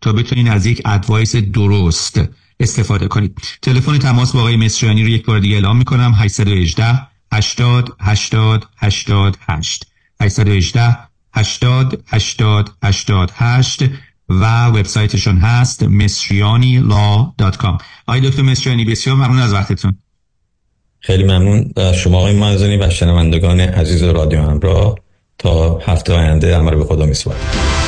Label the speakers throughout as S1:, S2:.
S1: تا بتونین از یک ادوایس درست استفاده کنید تلفن تماس با آقای مصریانی رو یک بار دیگه اعلام می‌کنم. 818 80 80 88 818 80 80 88 و وبسایتشون هست مصریانی.law.com آقای دکتر مصریانی بسیار ممنون از وقتتون.
S2: خیلی ممنون. شما آقای منزونی و شنوندگان عزیز رادیو همراه تا هفته آینده امر به خدا میسپارم.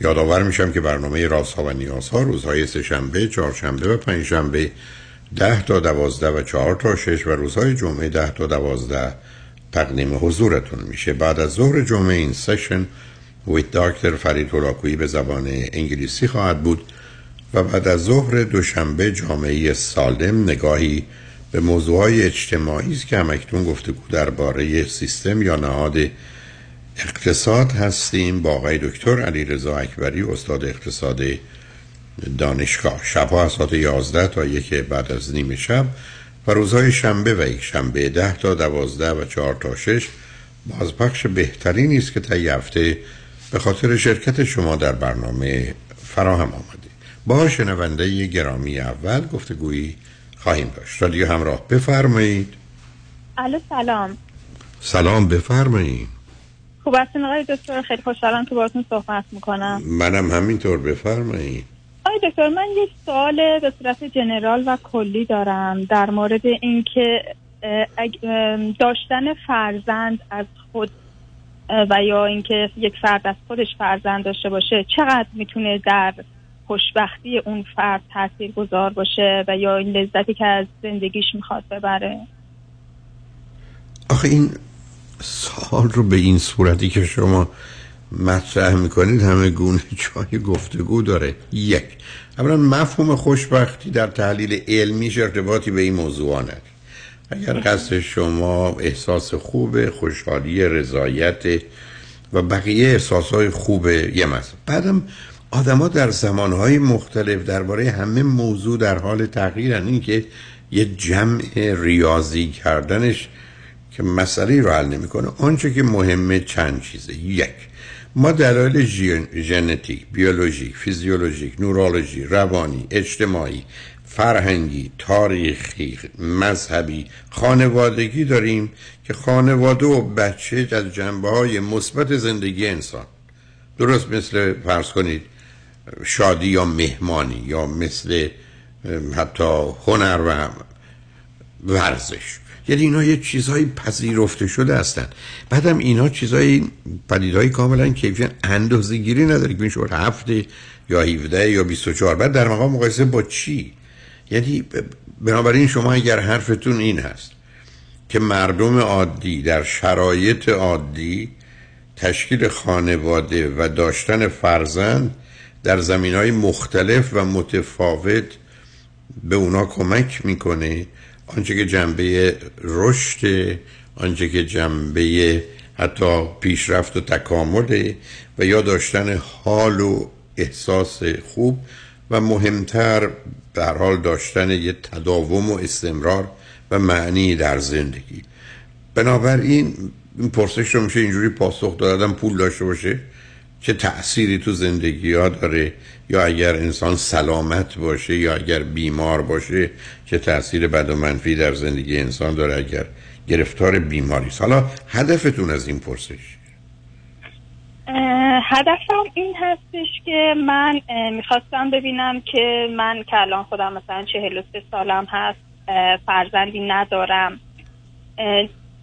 S3: یادآور میشم که برنامه رازها و نیازها روزهای سهشنبه، چهارشنبه و پنجشنبه ده تا دوازده و چهار تا شش و روزهای جمعه ده تا دوازده تقدیم حضورتون میشه. بعد از ظهر جمعه این سشن ویت داکتر فرید هلاکویی به زبان انگلیسی خواهد بود و بعد از ظهر دوشنبه جامعه سالم نگاهی به موضوعهای اجتماعی است که همکنون گفتگو درباره سیستم یا نهاد اقتصاد هستیم با آقای دکتر علی رضا اکبری استاد اقتصاد دانشگاه. شبها از ساعت 11 تا یک بعد از نیمه شب و روزهای شنبه و یک شنبه 10 تا 12 و 4 تا 6 بازپخش بهتری نیست که تا هفته به خاطر شرکت شما در برنامه فراهم آمده با شنونده گرامی اول گفتگویی خواهیم داشت. رادیو همراه بفرمایید.
S4: الو سلام.
S3: سلام بفرمایید.
S4: خوب هستین آقای دکتر خیلی خوشحالم که باهاتون صحبت می‌کنم.
S3: منم همینطور بفرمایید.
S4: آقای دکتر من یک سوال به صورت جنرال و کلی دارم در مورد اینکه داشتن فرزند از خود و یا اینکه یک فرد از خودش فرزند داشته باشه چقدر می‌تونه در خوشبختی اون فرد تاثیر گذار باشه و یا این لذتی که از زندگیش می‌خواد ببره؟
S3: آخه این سال رو به این صورتی که شما مطرح می‌کنید همه گونه جای گفتگو داره. یک. اولا مفهوم خوشبختی در تحلیل علمیش ارتباطی به این موضوع نداره اگر قصد شما احساس خوب خوشحالی رضایت و بقیه احساسهای خوبه یه مثلا بعدم آدما در زمانهای مختلف درباره همه موضوع در حال تغییرن. این که یه جمع ریاضی کردنش که مسئله رو حل نمی‌کنه. آنچه که مهمه چند چیزه. یک ما دلایل ژنتیک بیولوژیک فیزیولوژیک نورولوژی روانی اجتماعی فرهنگی تاریخی مذهبی خانوادگی داریم که خانواده و بچه از جنبه های مثبت زندگی انسان. درست مثل فرض کنید شادی یا مهمانی یا مثل حتی هنر و ورزش. یعنی اینا یه چیزهای پذیرفته شده هستن. بعدم اینا چیزهای پدیدهای کاملا کیفی اندازه گیری نداره که میشه هفته یا 17 یا 24 بعد در مقام مقایسه با چی؟ یعنی بنابراین شما اگر حرفتون این هست که مردم عادی در شرایط عادی تشکیل خانواده و داشتن فرزند در زمین های مختلف و متفاوت به اونا کمک می‌کنه آنچه که جنبه رشد آنچه که جنبه حتی پیشرفت و تکامل و یا داشتن حال و احساس خوب و مهمتر در حال داشتن یه تداوم و استمرار و معنی در زندگی. بنابراین این پرسش رو میشه اینجوری پاسخ دادم پول داشته باشه چه تأثیری تو زندگی ها داره؟ یا اگر انسان سلامت باشه یا اگر بیمار باشه چه تأثیر بد و منفی در زندگی انسان داره اگر گرفتار بیماری حالا هدفتون از این پرسش؟
S5: هدفم این هستش که من می‌خواستم ببینم که من که الان خودم مثلا چهل و سه سالم هست فرزندی ندارم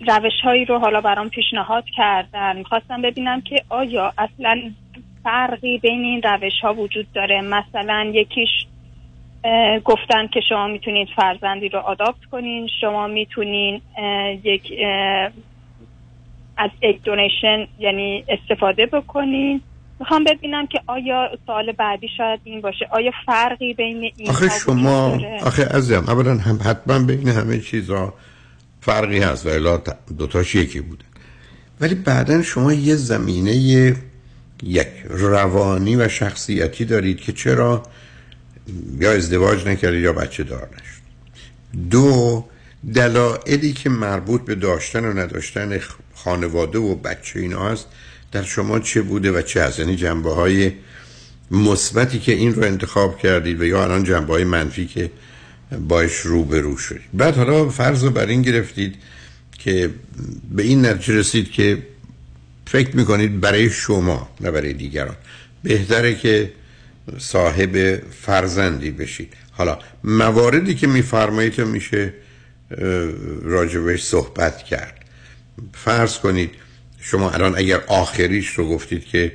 S5: روش هایی رو حالا برام پیشنهاد کردن. می‌خواستم ببینم که آیا اصلا فرقی بین این روش ها وجود داره. مثلا یکیش گفتن که شما می‌تونید فرزندی رو آداپت کنین. شما می‌تونین یک از اگ دونیشن یعنی استفاده بکنین. می‌خوام ببینم که آیا سال بعدی شاید این باشه. آیا فرقی بین این
S3: آخه شما آخه عزیزم اولا هم حتما بین همه چیزا فرقی هست و الا دوتاش یکی بوده. ولی بعدا شما یه زمینه یک روانی و شخصیتی دارید که چرا یا ازدواج نکردید یا بچه دار نشد. دو دلایلی که مربوط به داشتن و نداشتن خانواده و بچه اینا هست در شما چه بوده و چه هست؟ یعنی جنبه های مثبتی که این رو انتخاب کردید و یا الان جنبه های منفی که باش رو به رو شدید. بعد حالا فرض رو بر این گرفتید که به این نتیجه رسید که فکر می‌کنید برای شما نه برای دیگران. بهتره که صاحب فرزندی بشید. حالا مواردی که میفرمایید میشه راجبش صحبت کرد. فرض کنید شما الان اگر آخریش رو گفتید که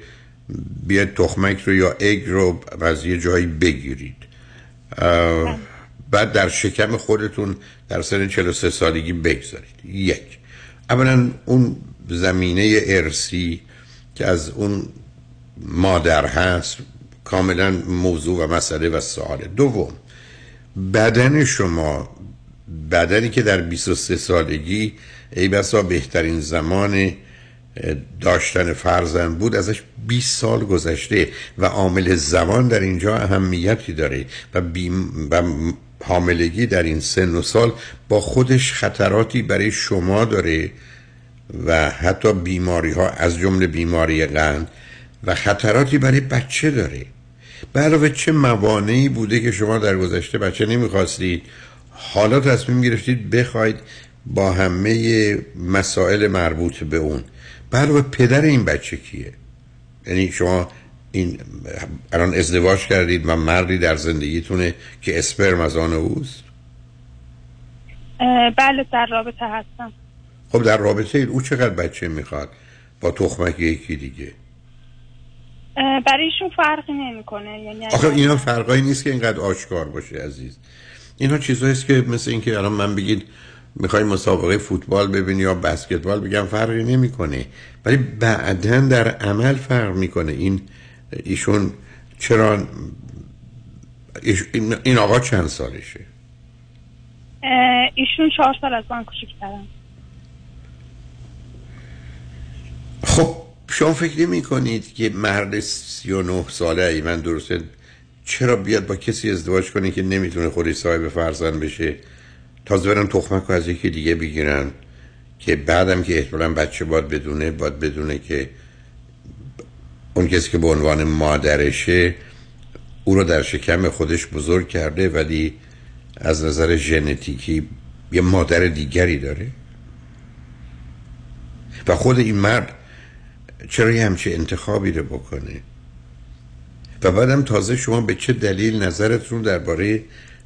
S3: بیاید تخمک رو یا اگ رو از یه جایی بگیرید. بعد در شکم خودتون در سن 43 سالگی بگذارید. یک. اولا اون زمینه ارسی که از اون مادر هست کاملا موضوع و مسئله و سواله دوم بدن شما بدنی که در 23 سالگی ای بسا بهترین زمان داشتن فرزند بود ازش 20 سال گذشته و عامل زمان در اینجا اهمیتی داره و, و حاملگی در این سن و سال با خودش خطراتی برای شما داره و حتی بیماری ها از جمله بیماری قند و خطراتی برای بچه داره. به علاوه چه موانعی بوده که شما در گذشته بچه نمی‌خواستید؟ حالا تصمیم گرفتید بخواید با همه مسائل مربوط به اون. علاوه پدر این بچه کیه؟ یعنی شما این الان ازدواج کردید و مردی در زندگیتونه که اسپرم از آن اوست؟
S5: بله در رابطه هستم.
S3: خب در رابطه او چقدر بچه می‌خواد با تخمک یکی دیگه؟
S5: برایشون فرقی نمی‌کنه. یعنی
S3: آخه اینا فرقایی نیست که اینقدر آشکار باشه عزیز. اینا چیزهاییست که مثل اینکه الان من بگید می‌خوای مسابقه فوتبال ببینی یا بسکتبال بگم فرقی نمی‌کنه. ولی بعدا در عمل فرق می‌کنه. این ایشون چرا این آقا چند سالشه؟
S5: ایشون چهار سال از من کوچیک‌ترن.
S3: خب شما فکر نمی کنید که مرد 39 ساله ای من درسته چرا بیاد با کسی ازدواج کنه که نمی‌تونه خودش صاحب فرزند بشه؟ تازه برن تخمک رو از یکی دیگه بگیرن که بعدم که احتمالا بچه باید بدونه باید بدونه که اون کسی که به عنوان مادرشه او رو در شکم خودش بزرگ کرده ولی از نظر ژنتیکی یه مادر دیگری داره. و خود این مرد چرا یه همچه انتخابی رو بکنه و بعدم تازه شما به چه دلیل نظرتون درباره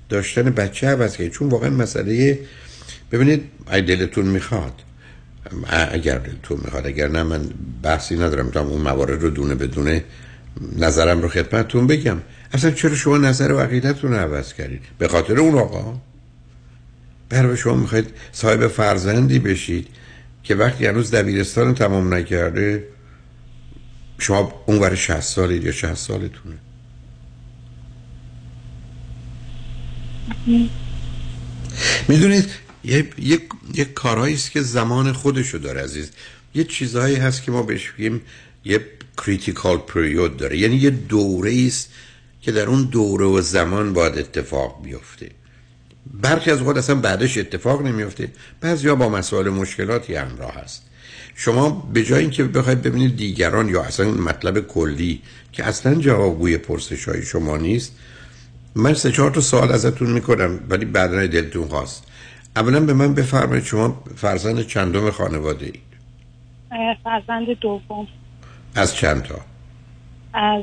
S3: داشتن بچه عوض کنید چون واقعا مسئله ببینید ای دلتون می‌خواد اگر دلتون می‌خواد اگر نه من بحثی ندارم. تا اون موارد رو دونه بدونه نظرم رو خدمتتون بگم. اصلا چرا شما نظر و عقیدتون رو عوض کردید؟ به خاطر اون آقا؟ برای شما می‌خواید صاحب فرزندی بشید که وقتی هنوز دبیرستان تمام نکرده شما اون برای 60 سالید یا 60 سالتونه. می‌دونید یه, یه،, یه کارهایی است که زمان خودشو داره عزیز. یه چیزهایی هست که ما بهش بگیم یه کریتیکال پریود داره. یعنی یه دوره است که در اون دوره و زمان باید اتفاق بیفته. برخی از وقت اصلا بعدش اتفاق نمیفته بعضیا با مسائل مشکلاتی همراه هست. شما به جای اینکه بخواید ببینید دیگران یا اصلا مطلب کلی که اصلا جوابگوی پرسش های شما نیست من سه چهار تا سوال ازتون می‌کنم ولی بعدا دلتون خواست. اولا به من بفرمایید شما فرزند چندم خانواده اید
S4: فرزند دوم.
S3: از چند تا؟
S4: از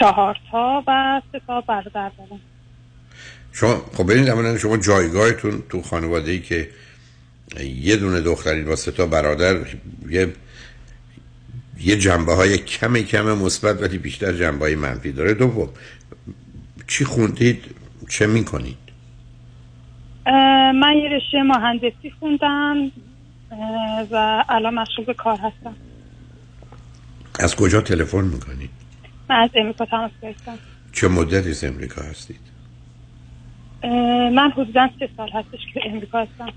S4: چهار تا و سه تا برادر دارم.
S3: شما خب ببینید اولا شما جایگاهتون تو خانواده ای که یه دونه دخترید با سه تا برادر یه یه جنبه های کم کم مثبت ولی بیشتر جنبه های منفی داره. دوم چی خوندید؟ چه می‌کنید؟
S4: من یه رشته مهندسی خوندم و الان مشغول به کار هستم.
S3: از کجا تلفن می‌کنید؟
S4: من از امریکا تماس گرفتم.
S3: چه مدتی از امریکا هستید؟
S4: من حدودا سه سال هستش که امریکا هستم.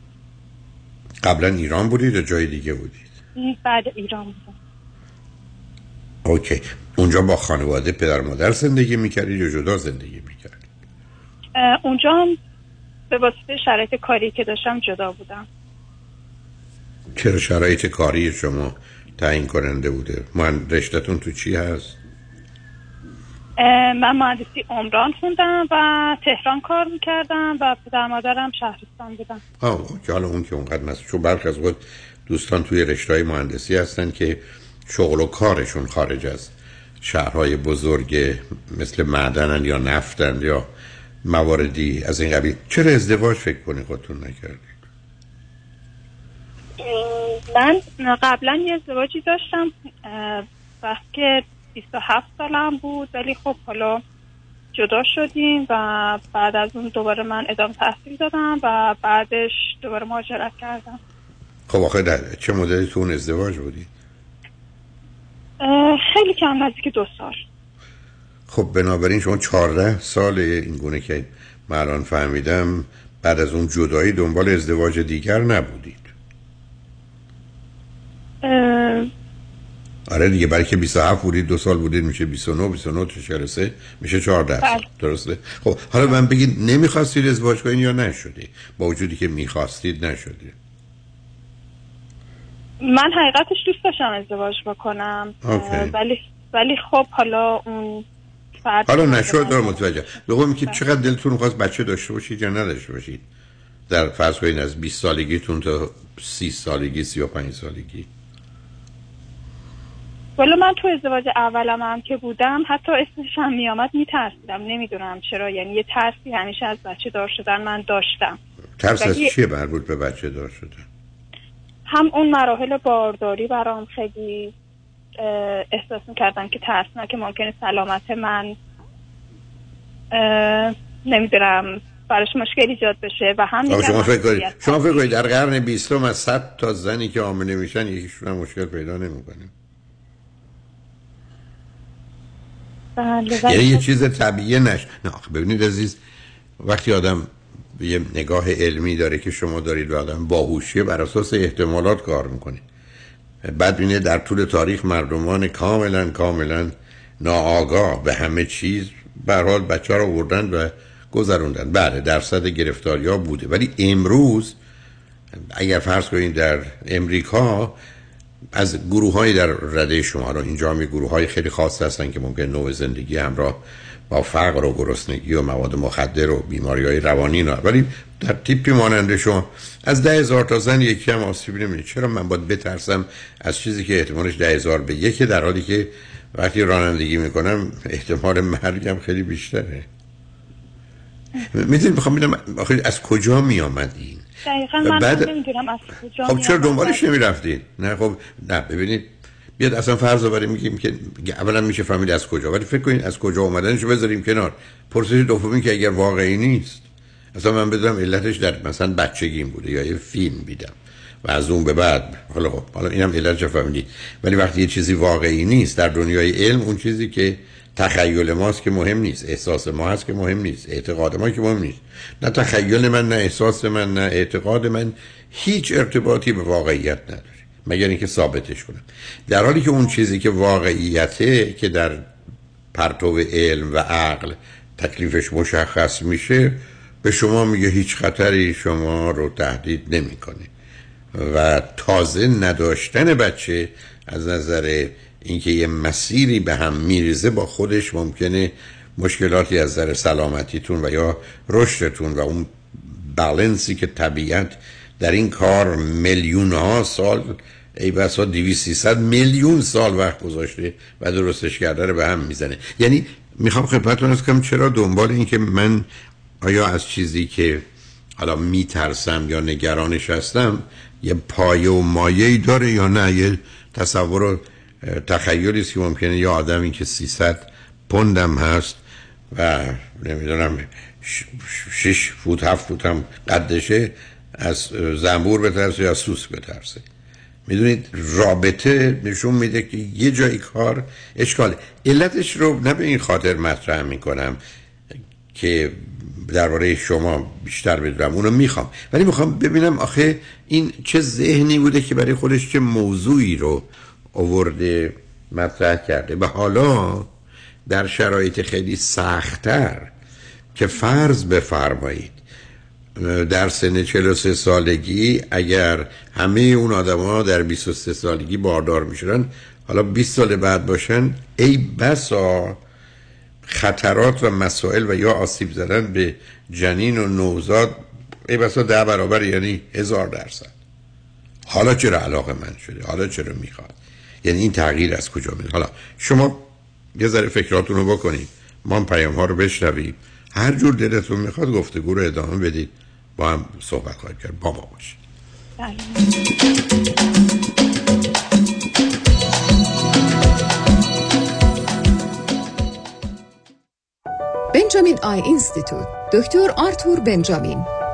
S3: قبلا ایران بودید یا جای دیگه بودید؟
S4: بعد ایران بودم
S3: اوکی. اونجا با خانواده پدر مادر زندگی می‌کردید یا جدا زندگی می‌کردید؟
S4: اونجا هم به واسطه شرایط کاری که داشتم جدا بودم.
S3: چرا شرایط کاری شما تعیین کننده بوده؟ من رشتتون تو چی هست؟
S4: من مهندسی عمران خوندم و تهران کار می‌کردم و پدر مادرم شهرستان بودم
S3: آه که حالا اون که اونقدر مثل چون برخ از خود دوستان توی رشته مهندسی هستن که شغل و کارشون خارج از شهرهای بزرگ مثل معدنن یا نفتن یا مواردی از این قبیل. چرا ازدواج فکر کنی خودتون نکردید
S4: من قبلا یه ازدواجی داشتم وقتی که 27 سالم بود ولی خب حالا جدا شدیم و بعد از اون دوباره من ادامه تحصیل دادم و بعدش دوباره مهاجرت کردم.
S3: خب آخه چه مدلی تو اون ازدواج بودی؟
S4: خیلی کم نزدیک دو سال.
S3: خب بنابراین شما چهارده سال این گونه که من الان فهمیدم بعد از اون جدایی دنبال ازدواج دیگر نبودید. آره دیگه برای که 27 بودید دو سال بودید میشه 29 29 تا 43 میشه 14
S4: بله.
S3: درسته؟ خب حالا من بگید نمی‌خواستید ازدواج کنید یا نشدی؟ با وجودی که می‌خواستید نشدید
S4: من حقیقتش دوست داشتم ازدواج بکنم. ولی ولی خب حالا اون
S3: حالا نشد دارم متوجه. دوم که چقدر دلتون خواست بچه داشته باشید یا نداشته باشید؟ در فرض کنید از 20 سالگیتون تا 30 سالگی 35 سالگی.
S4: ولی من تو ازدواج اولم هم که بودم حتی اسمش هم میامد میترسیدم. نمی‌دونم چرا. یعنی یه ترسی همیشه از بچه دار شدن من داشتم.
S3: ترس از چیه مربوط به بچه دار شدن؟
S4: هم اون مراحل بارداری برام خیلی احساس می‌کردم که ترسناک ممکنه سلامت من نمی‌دونم براش مشکل ایجاد بشه. و هم
S3: شما فکر کنید شما فکر کنید در قرن 20 از 100 تا زنی که حامله میشن یکیشون مشکل پیدا نمی‌کنه
S4: بله، ولی
S3: یعنی یه چیز طبیعی نش نه ببینید عزیز وقتی آدم یه نگاه علمی داره که شما دارید و آدم باهوشیه بر اساس احتمالات کار می‌کنید بعد بینه در طول تاریخ مردمان کاملا کاملا ناآگاه به همه چیز به حال بچه رو بردن و گذروندن. بله درصد گرفتاری ها بوده. ولی امروز اگر فرض کنید در امریکا از گروه های در رده شما رو اینجا هم گروه های خیلی خاص هستن که ممکن نوع زندگی همراه با فقر و گرسنگی و مواد مخدر و بیماری های روانی اینا. ولی در تیپی ماننده شما از ده هزار تا زن یکی هم آسیب نمیده چرا من باید بترسم از چیزی که احتمالش ده هزار به یکی در حالی که وقتی رانندگی می‌کنم احتمال مرگم خیلی بیشتره. می‌دونی می‌خوام آخه از کجا میامد این؟
S4: دقیقا من
S3: بعد-
S4: نمی‌دونم از کجا
S3: خب چرا. دنبالش نمی رفتید نه خب نه ببینید بیاد اصلا فرض رو بریم میگیم که اولا میشه فهمید از کجا ولی فکر کنید از کجا اومدنشو بذاریم کنار. پرسش دومی که اگر واقعی نیست اصلا من بدونم علتش در مثلا بچگیم بوده یا یه فیلم دیدم و از اون به بعد حالا خب حالا اینم علتش فهمیدید ولی وقتی یه چیزی واقعی نیست در دنیای علم اون چیزی که تخیل ماست که مهم نیست. احساس ما هست که مهم نیست. اعتقاد ما که مهم نیست. نه تخیل من نه احساس من نه اعتقاد من هیچ ارتباطی به واقعیت نداره. مگر اینکه ثابتش کنم. در حالی که اون چیزی که واقعیته که در پرتو علم و عقل تکلیفش مشخص میشه به شما میگه هیچ خطری شما رو تهدید نمی‌کنه. و تازه نداشتن بچه از نظر اینکه یه مسیری به هم میریزه با خودش ممکنه مشکلاتی از نظر سلامتیتون و یا رشدتون و اون بالانسی که طبیعت در این کار میلیون ها سال ای بسا 200 میلیون سال وقت گذاشته و درستش کرده رو به هم می‌زنه. یعنی می‌خوام خدمتتون از کنم چرا دنبال این که من آیا از چیزی که حالا میترسم یا نگرانش هستم یه پایه و مایه داره یا نه؟ یه تصور تخیلی که ممکنه یه آدمی که 300 پوندم هست و نمی‌دونم شش فوت هفت فوت هم قدشه از زنبور بترسه یا سوس بترسه. می‌دونید رابطه نشون میده که یه جای کار اشکاله. علتش رو نه به این خاطر مطرح می‌کنم که درباره شما بیشتر بدونم. اونو می‌خوام. ولی می‌خوام ببینم آخه این چه ذهنی بوده که برای خودش چه موضوعی رو آورده مطرح کرده. و حالا در شرایط خیلی سختتر که فرض بفرمایید در سن 43 سالگی اگر همه اون آدم ها در 23 سالگی باردار می‌شدن حالا 20 سال بعد باشن ای بسا خطرات و مسائل و یا آسیب زدن به جنین و نوزاد ای بسا ده برابر یعنی هزار درصد. حالا چرا علاقه من شده؟ حالا چرا می‌خواد؟ یعنی این تغییر از کجا میاد؟ حالا شما یه ذره فکراتون بکنید. ما هم پیام ها رو بشنویم. هر جور دلتون می‌خواد گفتگو رو ادامه بدید. با هم صحبت خواهیم کرد. با ما باشید.
S6: بنجامین Eye Institute. دکتر آرتور بنجامین.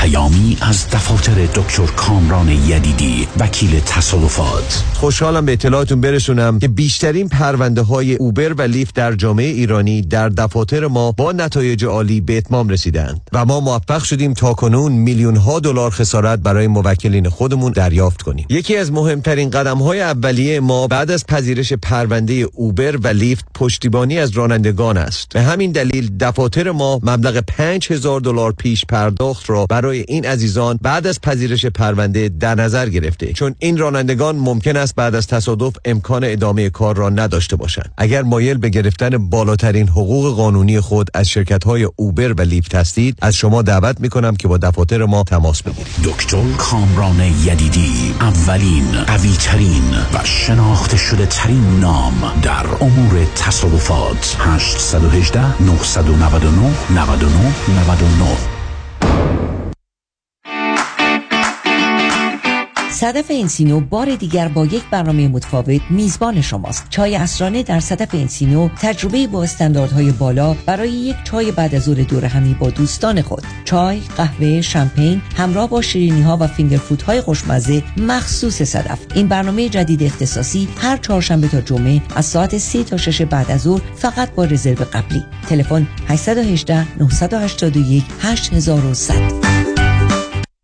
S7: پیامی از دفاتر دکتر کامران یدیدی وکیل تصادفات
S8: خوشحالم به اطلاعاتون برسونم که بیشترین پرونده های Uber و Lyft در جامعه ایرانی در دفاتر ما با نتایج عالی به اتمام رسیدند و ما موفق شدیم تا کنون میلیون ها دلار خسارت برای موکلین خودمون دریافت کنیم. یکی از مهمترین قدم های اولیه ما بعد از پذیرش پرونده Uber و Lyft پشتیبانی از رانندگان است. به همین دلیل دفاتر ما مبلغ 5000 دلار پیش پرداخت را برای این عزیزان بعد از پذیرش پرونده در نظر گرفته. چون این رانندگان ممکن است بعد از تصادف امکان ادامه کار را نداشته باشند. اگر مایل به گرفتن بالاترین حقوق قانونی خود از شرکت های اوبر و لیفت هستید از شما دعوت می کنم که با دفاتر ما تماس بگیرید.
S7: دکتر کامران یدیدی اولین قوی ترین و شناخته شده ترین نام در امور تصادفات. 818 999 99 99
S9: صدف انسینو بار دیگر با یک برنامه متفاوت میزبان شماست. چای اسرانه در صدف انسینو تجربه با استانداردهای بالا برای یک چای بعد از ظهر دور همی با دوستان خود. چای قهوه شمپین همراه با شیرینی ها و فینگر فود های خوشمزه مخصوص صدف. این برنامه جدید اختصاصی هر چهارشنبه تا جمعه از ساعت 3 تا 6 بعد از ظهر فقط با رزرو قبلی. تلفن 818 981 8100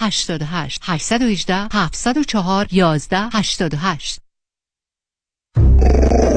S10: 88 818 704 11 88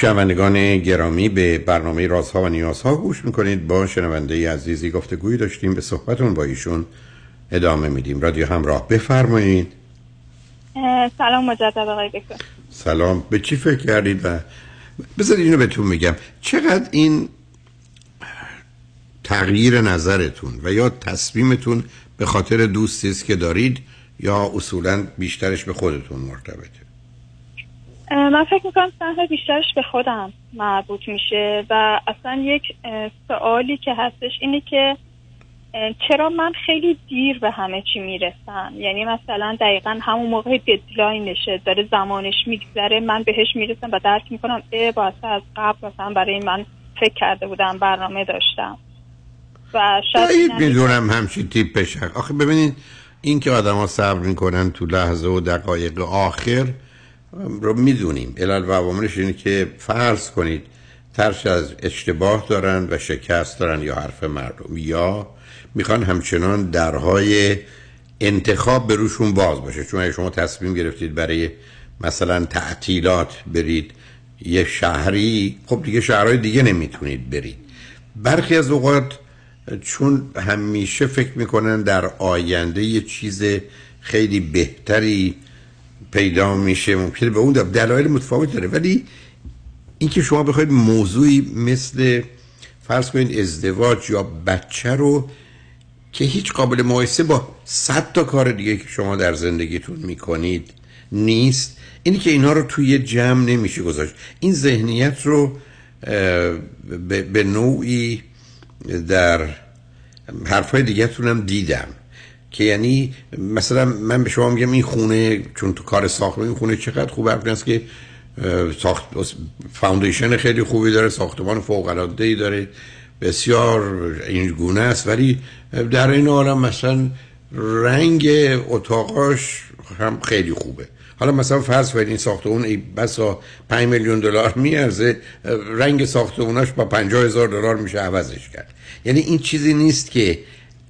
S3: شنوندگان گرامی به برنامه رازها و نیازها گوش می‌کنید. با شنونده عزیزی گفتگویی داشتیم به صحبتون با ایشون ادامه میدیم. رادیو همراه بفرمایید.
S5: سلام مجدد آقای دکتر.
S3: سلام. به چی فکر کردید؟ و بذارید اینو بهتون میگم. چقدر این تغییر نظرتون و یا تصمیمتون به خاطر دوستی است که دارید یا اصولا بیشترش به خودتون مرتبطه؟
S5: من فکر می‌کنم سهم بیشترش به خودم مربوط میشه و اصلا یک سوالی که هستش اینه که چرا من خیلی دیر به همه چی می‌رسم؟ یعنی مثلا دقیقا همون موقع ددلاینشه داره زمانش میگذره من بهش می‌رسم و درک می‌کنم اه با از قبل مثلا برای من فکر کرده بودم برنامه داشتم. و
S3: شاید می‌دونم همچین تیپش آخه ببینید این که آدم ها صبر می‌کنن تو لحظه و دقایق آخر رو می‌دونیم. علل و عواملش اینه که فرض کنید ترش از اشتباه دارن و شکست دارن یا حرف مردم. یا می‌خوان همچنان درهای انتخاب به روشون باز باشه. چون اگه شما تصمیم گرفتید برای مثلا تعطیلات برید یه شهری خب دیگه شهرهای دیگه نمی‌تونید برید. برخی از اوقات چون همیشه فکر می‌کنن در آینده یه چیز خیلی بهتری پیدا میشه ممکنه به اون دلایل متفاوت داره. ولی اینکه شما بخواید موضوعی مثل فرض کنید ازدواج یا بچه رو که هیچ قابل مقایسه با صد تا کار دیگه که شما در زندگیتون می‌کنید نیست اینی که اینا رو توی جمع نمیشه گذاشت. این ذهنیت رو به نوعی در حرفای دیگه هم دیدم. که یعنی مثلا من به شما میگم این خونه چون تو کار ساختمان این خونه چقدر خوب است که ساخت فاوندیشن خیلی خوبی داره ساختمان فوق العاده ای داره بسیار این گونه است. ولی در این حال مثلا رنگ اتاقاش هم خیلی خوبه. حالا مثلا فرض کنید این ساختمون ای بسا 5 میلیون دلار میارزه رنگ ساختموناش با 50 هزار دلار میشه عوضش کرد. یعنی این چیزی نیست که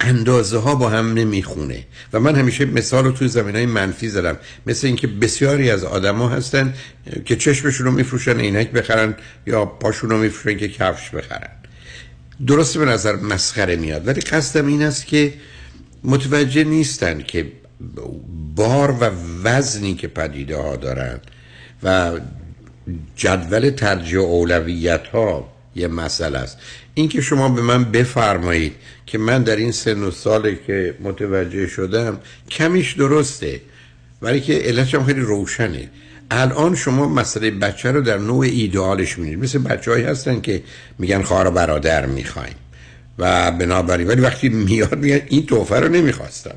S3: اندازه ها با هم نمی‌خونه. و من همیشه مثال رو توی زمین های منفی زدم. مثل اینکه بسیاری از آدما هستن که چشمشون رو میفروشن عینک بخرن یا پاشون رو میفروشن که کفش بخرن. درست به نظر مسخره میاد ولی قصدم این است که متوجه نیستن که بار و وزنی که پدیده ها دارن و جدول ترجیح اولویت ها یه مسئله است. اینکه شما به من بفرمایید که من در این سن و سالی که متوجه شدم کمیش درسته ولی که علتش هم خیلی روشنه. الان شما مسئله بچه رو در نوع ایدئالش می‌دید مثل بچه هایی هستن که میگن خواهر و برادر می‌خوایم. و بنابراین ولی وقتی میاد میگن این توفه رو نمی‌خواستم.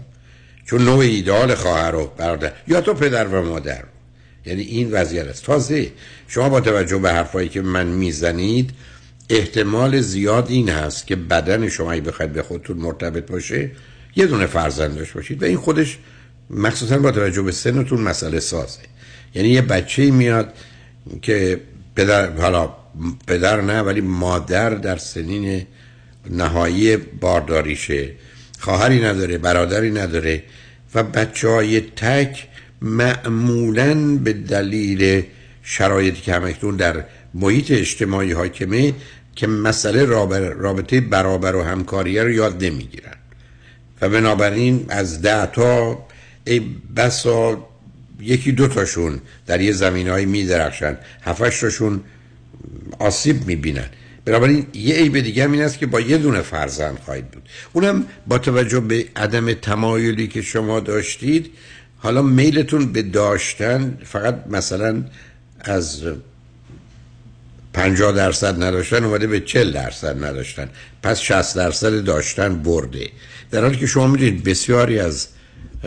S3: چون نوع ایدئال خواهر و برادر یا تو پدر و مادر. یعنی این وضعیت است. تازه شما با توجه به حرفایی که من می‌زنید احتمال زیاد این هست که بدن شما اگه بخواید به خودتون مرتبط باشه یه دونه فرزند داشته باشید. و این خودش مخصوصا با توجه به سنتون مسئله سازه. یعنی یه بچه میاد که پدر حالا پدر نه ولی مادر در سنین نهایی بارداریشه. خواهری نداره برادری نداره. و بچه های تک معمولا به دلیل شرایطی که همکنون در محیط اجتماعی حاکمه که مسئله رابطه برابر و همکاریه رو یاد نمی‌گیرن. و بنابراین از ده تا ای بسا یکی دو تاشون در یه زمین های می درخشن هفتش تاشون آسیب می بینن بنابراین یه عیب دیگه این است که با یه دونه فرزند خواهید بود. اونم با توجه به عدم تمایلی که شما داشتید حالا میلتون به داشتن فقط مثلا از 50 درصد نداشتن اومده به 40 درصد نداشتن. پس 60 درصد داشتن برده. در حالی که شما می‌دونید بسیاری از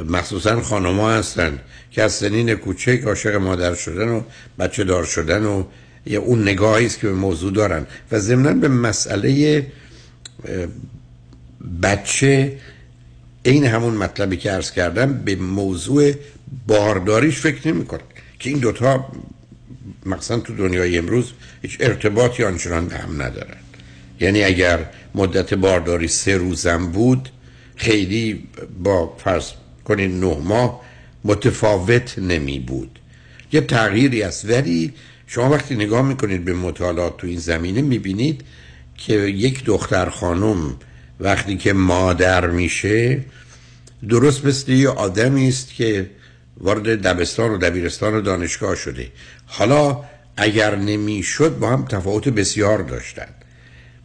S3: مخصوصا خانما هستن که از سنین کوچک عاشق مادر شدن و بچه دار شدن و یا اون نگاهی است که به موضوع دارن. و ضمنا به مسئله بچه این همون مطلبی که عرض کردم به موضوع بارداریش فکر نمی که این دوتا مثلا تو دنیای امروز هیچ ارتباطی آنچنان به هم ندارن. یعنی اگر مدت بارداری سه روزم بود خیلی با فرض کنین نه ماه متفاوت نمی بود. یه تغییری است. ولی شما وقتی نگاه می‌کنید به مطالعات تو این زمینه می‌بینید که یک دختر خانم وقتی که مادر میشه درست مثل یه آدمی است که وارد دبستان و دبیرستان و دانشگاه شده. حالا اگر نمی‌شد با هم تفاوت بسیار داشتند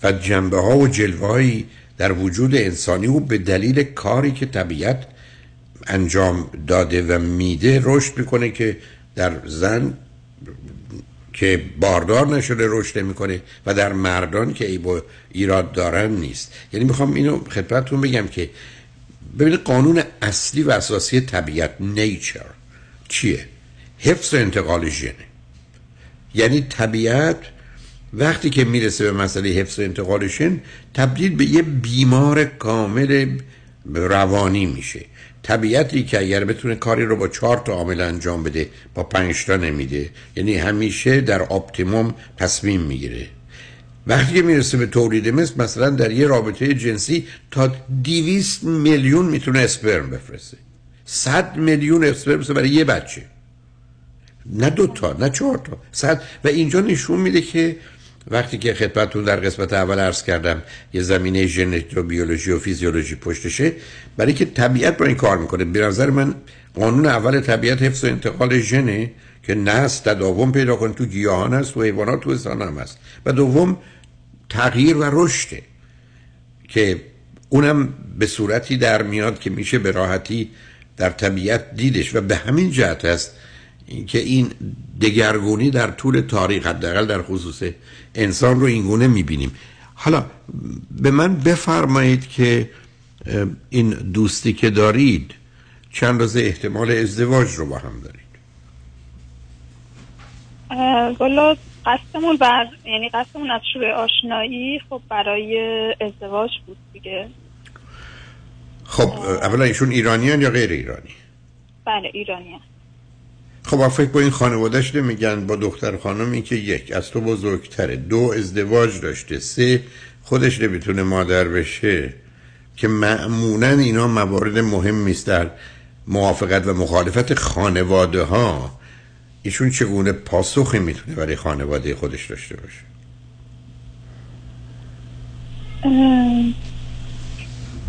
S3: و جنبه ها و جلوهایی در وجود انسانی و به دلیل کاری که طبیعت انجام داده و میده رشد می‌کنه که در زن که باردار نشده رشد می‌کنه و در مردان که ای با ایراد دارن نیست. یعنی می‌خوام اینو خدمتتون بگم که ببینید قانون اصلی و اساسی طبیعت نیچر چیه؟ حفظ انتقال ژنه یعنی طبیعت وقتی که می‌رسه به مسئله حفظ انتقال ژن تبدیل به یه بیمار کامل روانی میشه. طبیعتی که اگر بتونه کاری رو با چهار تا عامل انجام بده با پنج تا نمیده. یعنی همیشه در optimum تصمیم می‌گیره. وقتی که می‌رسه به تولید مثل مثلا در یه رابطه جنسی تا دیویست میلیون می‌تونه اسپرم بفرسته. صد میلیون اسپرم برای یه بچه. نه دو تا نه چهار تا. صد. و اینجا نشون میده که وقتی که خدمتتون در قسمت اول عرض کردم یه زمینه ژنتیک و بیولوژی و فیزیولوژی پشتشه. برای که طبیعت با این کار می‌کنه. به نظر من قانون اول طبیعت حفظ و انتقال ژنه. که نسل تداوم پیدا کنه تو گیاهان هست و حیوانات تو انسان هم هست. و دوم تغییر و رشده که اونم به صورتی در میاد که میشه به راحتی در طبیعت دیدش. و به همین جهت است که این دگرگونی در طول تاریخ حداقل در خصوص انسان رو اینگونه می‌بینیم. حالا به من بفرمایید که این دوستی که دارید چند روز احتمال ازدواج رو با هم دارید؟
S5: والا قصدمون بر یعنی قصدمون از شروع آشنایی خب برای ازدواج بود دیگه.
S3: خب اولا ایشون ایرانیان یا غیر ایرانی؟
S5: بله ایرانیان.
S3: خب فکر با این خانوادهش میگن با دختر خانمی که یک از تو بزرگتره. دو ازدواج داشته. سه خودش نمی‌تونه مادر بشه. که معمولا اینا موارد مهم نیست در موافقت و مخالفت خانواده ها ایشون چگونه پاسخی می‌تونه برای خانواده خودش داشته باشه؟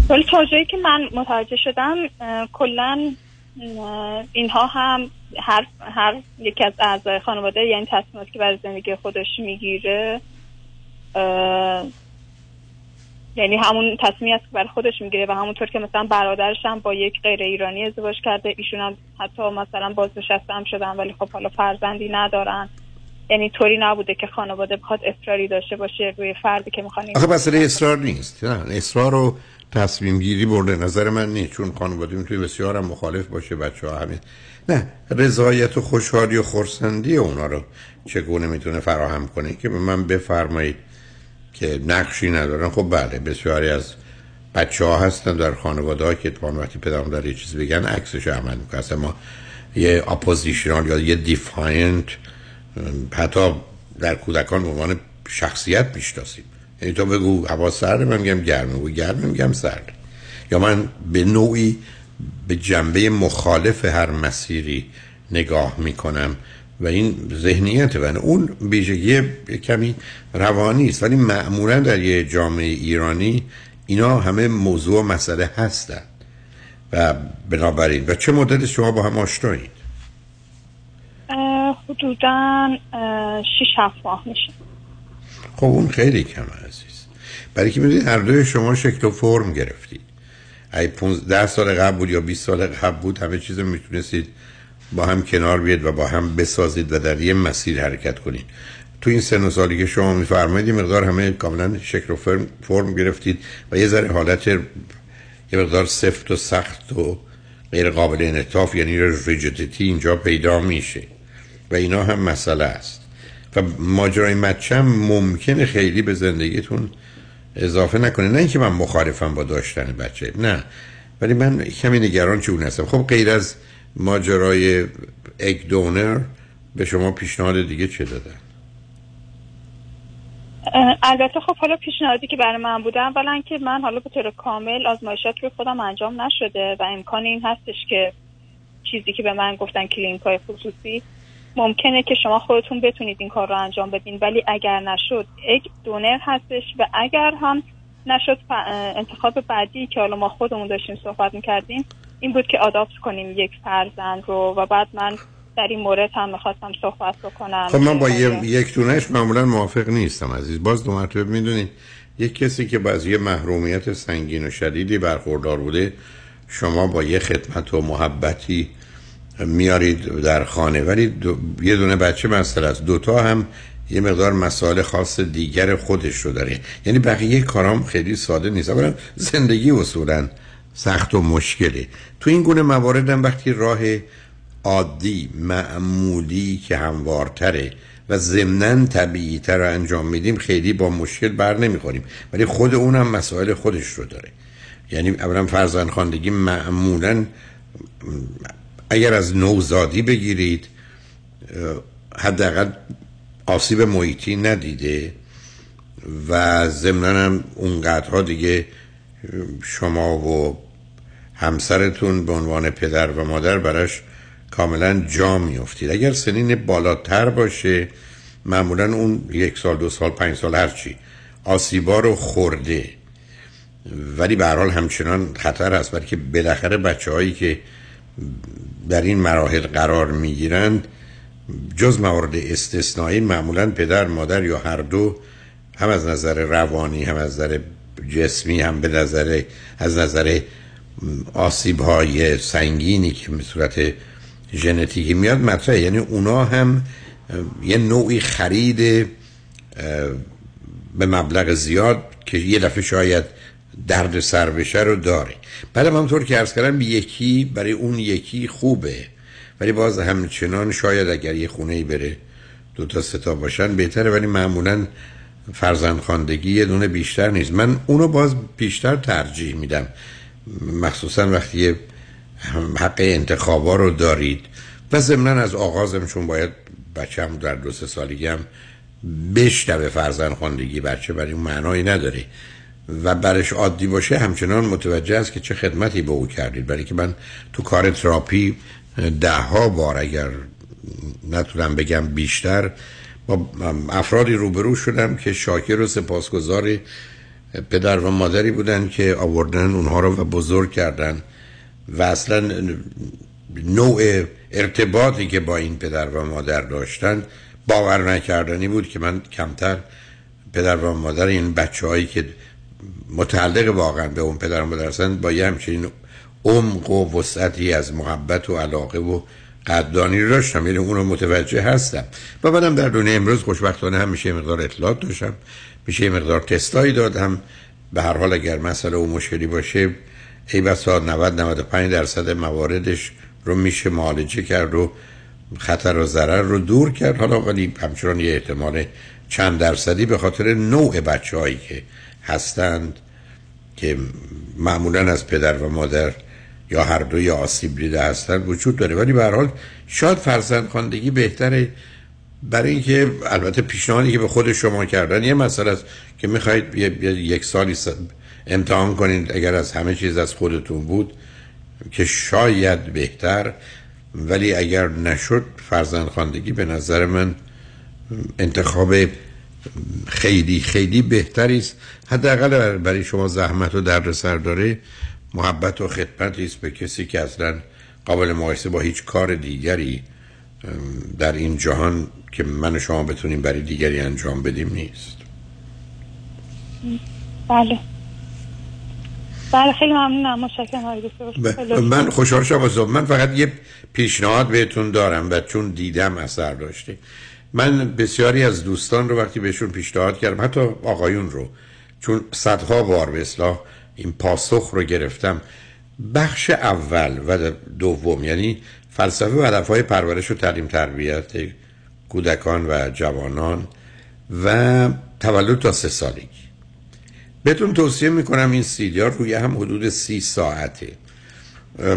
S4: ولی تا جایی که من متوجه شدم کلا اینها هم هر هر یکی از اعضای خانواده یعنی تصمیماتی که برای زندگی خودش می‌گیره یعنی همون تصمیمی است که برای خودش می‌گیره و همونطور که مثلا برادرش هم با یک غیر ایرانی ازدواج کرده ایشون هم حتی مثلا بازنشسته هم شدن ولی خب حالا فرزندی ندارن. یعنی طوری نبوده که خانواده بخواد اصراری داشته باشه روی فردی که می‌خوان
S3: آخه مسئله اصرار نیست نه. اصرار و تصمیم گیری برده نظر من نیست چون خانواده می‌تونه بسیار هم مخالف باشه بچه ها همین نه رضایت و خوشحالی و خورسندی اونا رو چگونه می‌تونه فراهم کنه؟ که به من بفرمایید. که نقشی ندارن. خب بله بسیاری از بچه ها هستن در خانواده ها که اتفاقا وقتی پدرم داره یه چیزی بگن عکسش عمل می‌کنه. اصلا ما یه oppositional یا یه defiant حتی در کودکان به عنوان شخصیت می‌شناسیم. یعنی تو بگو هوا سرده من میگم گرمه بگو گرمه میگم سرد. یا من به نوعی به جنبه مخالف هر مسیری نگاه می‌کنم. و این ذهنیت من اون ویژگی کمی روانی است. ولی معمولا در یه جامعه ایرانی اینا همه موضوع و مسئله هستند و بنابراین و چه مدت شما با هم آشنایید؟
S4: حدودا شیش هفت ماه میشه.
S3: خب اون خیلی کم عزیز. برای که می‌دونید هر دوی شما شکل و فرم گرفتید. ای 15 سال قبل بود یا 20 سال قبل بود همه چیز رو می‌تونستید با هم کنار بیاد و با هم بسازید و در یه مسیر حرکت کنید. تو این سن و سالی که شما میفرمایید مقدار همه کاملا شکل و فرم, فرم گرفتید و یه ذره حالت یه مقدار سفت و سخت و غیر قابل انعطاف یعنی ریجیدیتی اینجا پیدا میشه. و اینا هم مسئله است. و ماجرای مچم ممکنه خیلی به زندگیتون اضافه نکنه. نه اینکه من مخالفم با داشتن بچه نه. ولی من کمی نگران چون هستم. خب غیر از ماجرای اگ دونر به شما پیشنهاد دیگه چه دادن؟
S4: البته خب حالا پیشنهادی که برای من بوده اولا که من حالا به طور کامل آزمایشات روی خودم انجام نشده و امکان این هستش که چیزی که به من گفتن کلینیک های خصوصی ممکنه که شما خودتون بتونید این کار رو انجام بدین. ولی اگر نشد یک دونر هستش و اگر هم نشد انتخاب بعدی که حالا ما خودمون داشتیم صحبت می‌کردیم این بود که آداپت کنیم یک فرزند رو و بعد من در این مورد هم می‌خواستم صحبت بکنم.
S3: خب من با یه یک دونش معمولا موافق نیستم عزیز. باز دو مرتبه می‌دونید یک کسی که باز یه محرومیت سنگین و شدیدی برخوردار بوده شما با یه خدمت و محبتی میارید در خانه. ولی دو، یه دونه بچه مسئله است. دوتا هم یه مقدار مسائل خاص دیگر خودش رو داره. یعنی بقیه کارام خیلی ساده نیست. اولا زندگی اصولا. سخت و مشکله. تو این گونه موارد هم وقتی راه عادی معمولی که هموارتره و ضمنا طبیعی تر رو انجام میدیم خیلی با مشکل بر نمی‌خوریم. ولی خود اونم مسائل خودش رو داره. یعنی اولا فرزند خواندگی معمولا اگر از نوزادی بگیرید حداقل آسیب محیطی ندیده و ضمنا هم اونقدرها دیگه شما و همسرتون به عنوان پدر و مادر براش کاملا جا میفتید اگر سنین بالاتر باشه معمولا اون یک سال دو سال پنج سال هرچی آسیبا رو خورده. ولی به حال همچنان خطر هست برای که بالاخره بچه هایی که در این مراحل قرار می‌گیرند جز موارد استثنایی معمولا پدر مادر یا هر دو هم از نظر روانی هم از نظر جسمی هم به نظر از نظر آسیب های سنگینی که به صورت ژنتیکی میاد مطرحه. یعنی اونا هم یه نوعی خرید به مبلغ زیاد که یه دفعه شاید درد سر بشه رو داره. بعد هم همطور که عرض کردم یکی برای اون یکی خوبه. ولی باز همچنان شاید اگر یه خونه ای بره دو تا سه تا باشن بهتره. ولی معمولا فرزند خواندگی یه دونه بیشتر نیست. من اونو باز بیشتر ترجیح میدم. مخصوصا وقتی حق انتخابا رو دارید و ضمنا از آغازم چون باید بچم در دو سه سالگی هم بشنوه فرزند خواندگی بچه برای اون معنایی نداره. و برش عادی باشه همچنان متوجه است که چه خدمتی به او کردید. برای که من تو کار تراپی ده ها بار اگر نتونم بگم بیشتر با افرادی روبرو شدم که شاکر و سپاسگزار پدر و مادری بودن که آوردن اونها رو و بزرگ کردن و اصلا نوع ارتباطی که با این پدر و مادر داشتن باور نکردنی بود که من کمتر پدر و مادر این بچه هایی که متعلق واقعا به اون پدر و مادر با یه همچین عمق و وسعتی از محبت و علاقه و قدردانی رو داشتم یعنی اون رو متوجه هستم. و بعدم در دنیا امروز خوشبختانه هم میشه مقدار اطلاعات داشتم میشه مقدار تستایی دادم. به هر حال اگر مسئله و مشکلی باشه ای بسا 90 95 درصد مواردش رو میشه معالجه کرد و خطر و ضرر رو دور کرد. حالا ولی همچنان یه احتمال چند درصدی به خاطر نوع بچه هایی که هستند که معمولا از پدر و مادر یا هر دوی آسیب دیده هستند وجود داره. ولی به حال شاید فرزند خواندگی بهتره برای اینکه البته پیشنهادی که به خود شما کردن یه مسئله است که می‌خواید یک سالی امتحان کنید اگر از همه چیز از خودتون بود که شاید بهتر. ولی اگر نشد فرزند خواندگی به نظر من انتخاب خیلی خیلی بهتری است. حداقل برای شما زحمت و دردسر داره محبت و خدمتی است به کسی که اصلا قابل مقایسه با هیچ کار دیگری در این جهان که من و شما بتونیم برای دیگری انجام بدیم نیست.
S5: بله. بله خیلی ممنونم. متشکرم.
S3: من خوشحال شدم. من فقط یه پیشنهاد بهتون دارم و چون دیدم اثر داشته. من بسیاری از دوستان رو وقتی بهشون پیشنهاد کردم حتی آقایون رو چون صدها بار به اصلاح این پاسخ رو گرفتم. بخش اول و دوم یعنی فلسفه و هدفهای پرورش و تعلیم تربیت کودکان و جوانان و تولد تا سه سالگی. بهتون توصیه می‌کنم این سیدیار روی هم حدود سی ساعته.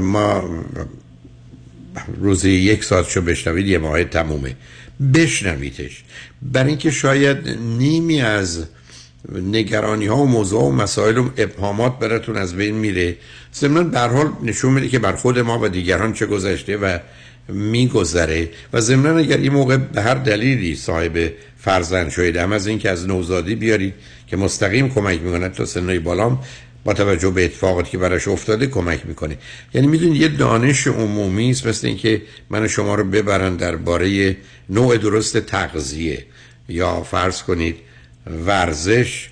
S3: ما روزی یک ساعت شو بشنوید یه ماه تمومه. بشنویدش. برای اینکه شاید نیمی از نگرانی ها و موضوع و مسائل و ابهامات براتون از بین میره. ضمن در حال نشون میده که بر خود ما و دیگران چه گذشته و میگذره. و ضمن اگر این موقع به هر دلیلی صاحب فرزند شدید هم از اینکه از نوزادی بیارید که مستقیم کمک می‌کنه تا سنهای بالام با توجه به اتفاقاتی که براش افتاده کمک می‌کنه. یعنی می‌دونید یه دانش عمومی است مثل اینکه من شما رو ببرن درباره نوع درست تغذیه. یا فرض کنید ورزش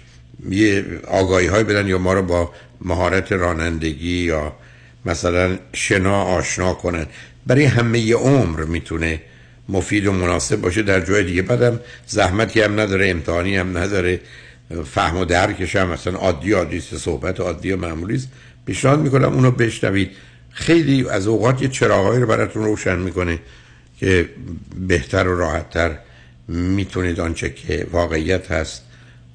S3: یه آگاهی های بدن یا ما رو با مهارت رانندگی یا مثلا شنا آشنا کنن. برای همه عمر می‌تونه مفید و مناسب باشه در جای دیگه. بعدم زحمتی هم نداره امتحانی هم نداره فهم و درکش هم مثلا عادی عادی صحبت عادی و معمولی است. پیشنهاد می‌کنم اونو بشنوید. خیلی از اوقات یه چراغایی رو براتون روشن می‌کنه که بهتر و راحتتر می‌تونید آنچه که واقعیت هست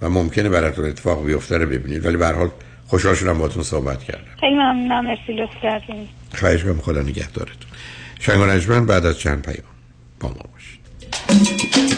S3: و ممکنه براتون اتفاق بیفته رو ببینید. ولی به حال خوشحال شدم باهاتون صحبت کردم.
S5: خیلی ممنونم. مرسی لطف کردین.
S3: خواهش کنم خدا نگهدارتون. شنگ بعد از چند پیام با ما باشید.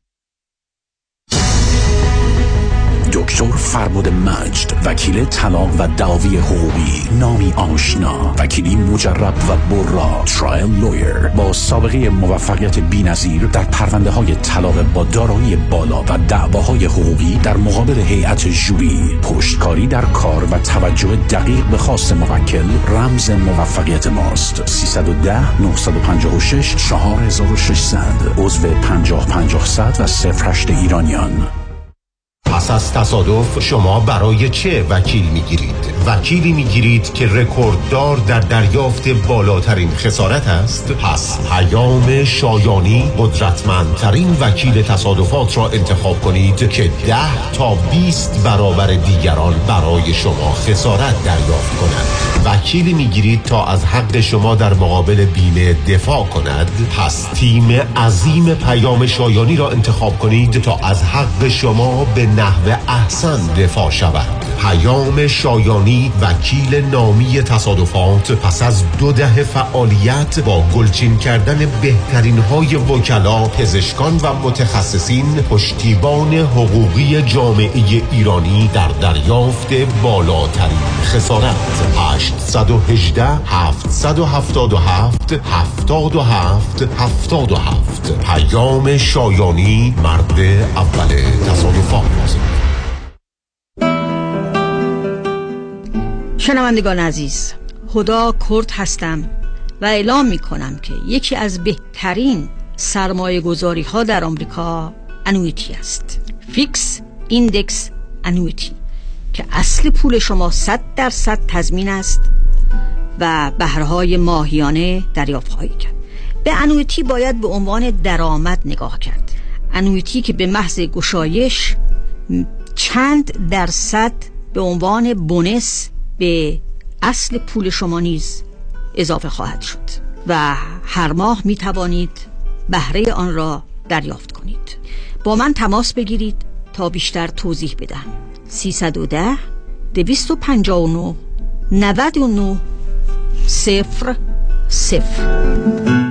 S7: دکتر فربود مجد وکیل طلاق و دعاوی حقوقی نامی آشنا وکیلی مجرب و برا ترایل لویر با سابقه موفقیت بینظیر در پرونده های طلاق با دارایی بالا و دعواهای حقوقی در مقابل هیئت جوری پشتکاری در کار و توجه دقیق به خواست موکل رمز موفقیت ماست. 310 956 4600 عضو 50 500 و 08 ایرانیان.
S11: پس از تصادف شما برای چه وکیل می‌گیرید؟ وکیلی می‌گیرید که رکورددار در دریافت بالاترین خسارت است؟ پس پیام شایانی قدرتمندترین وکیل تصادفات را انتخاب کنید که ده تا 20 برابر دیگران برای شما خسارت دریافت کند وکیلی می‌گیرید تا از حق شما در مقابل بیمه دفاع کند پس تیم عظیم پیام شایانی را انتخاب کنید تا از حق شما به نحو احسن دفاع شود. پیام شایانی وکیل نامی تصادفات پس از دو دهه فعالیت با گلچین کردن بهترین های وکلا پزشکان و متخصصین پشتیبان حقوقی جامعه ایرانی در دریافت بالاترین خسارت. 818 777 77 77 پیام شایانی مرد اول تصادفات.
S12: شنوندگان عزیز خدا کرد هستم و اعلام می کنم که یکی از بهترین سرمایه گذاری ها در آمریکا annuity است. fixed index annuity که اصل پول شما 100 درصد تضمین است و بهره‌ای ماهیانه دریافت خواهید کرد. به انویتی باید به عنوان درآمد نگاه کرد. انویتی که به محض گشایش چند درصد به عنوان بونس به اصل پول شما نیز اضافه خواهد شد و هر ماه می توانید بهره آن را دریافت کنید. با من تماس بگیرید تا بیشتر توضیح بدم 310 259 99 صفر صفر.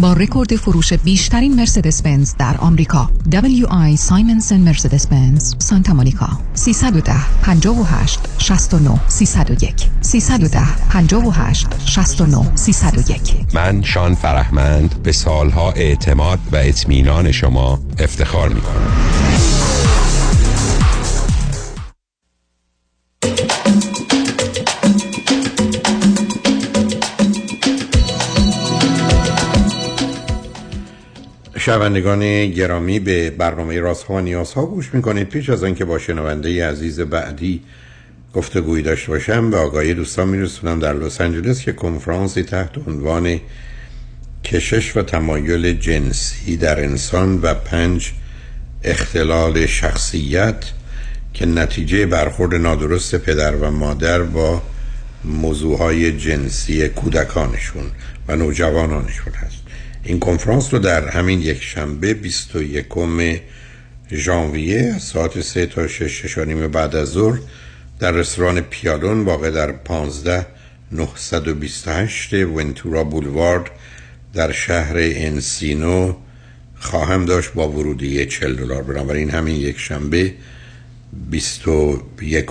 S6: با رکورد فروش بیشترین مرسدس بنز در آمریکا. WI سایمنسن مرسدس بنز سانتا مونیکا. 310 58 69 301 310 58 69 301
S13: من شان فرهمند به سالها اعتماد و اطمینان شما افتخار می کنم
S3: شنوندگان گرامی به برنامه راست ها و نیاز ها گوش می‌کنید. پیش از آنکه با شنونده عزیز بعدی گفتگویی داشته باشم به آگاهی دوستان میرسونم در لس آنجلس که کنفرانسی تحت عنوان کشش و تمایل جنسی در انسان و پنج اختلال شخصیت که نتیجه برخورد نادرست پدر و مادر با موضوعهای جنسی کودکانشون و نوجوانانشون هست. این کنفرانس رو در همین یک شنبه 21 ژانویه ساعت 3 تا 6 نیم بعد از ظهر در رستوران پیالون واقع در 15 928 ونتورا بولوارد در شهر انسینو خواهم داشت با ورودی 40 دلار. بنابراین همین یک شنبه 21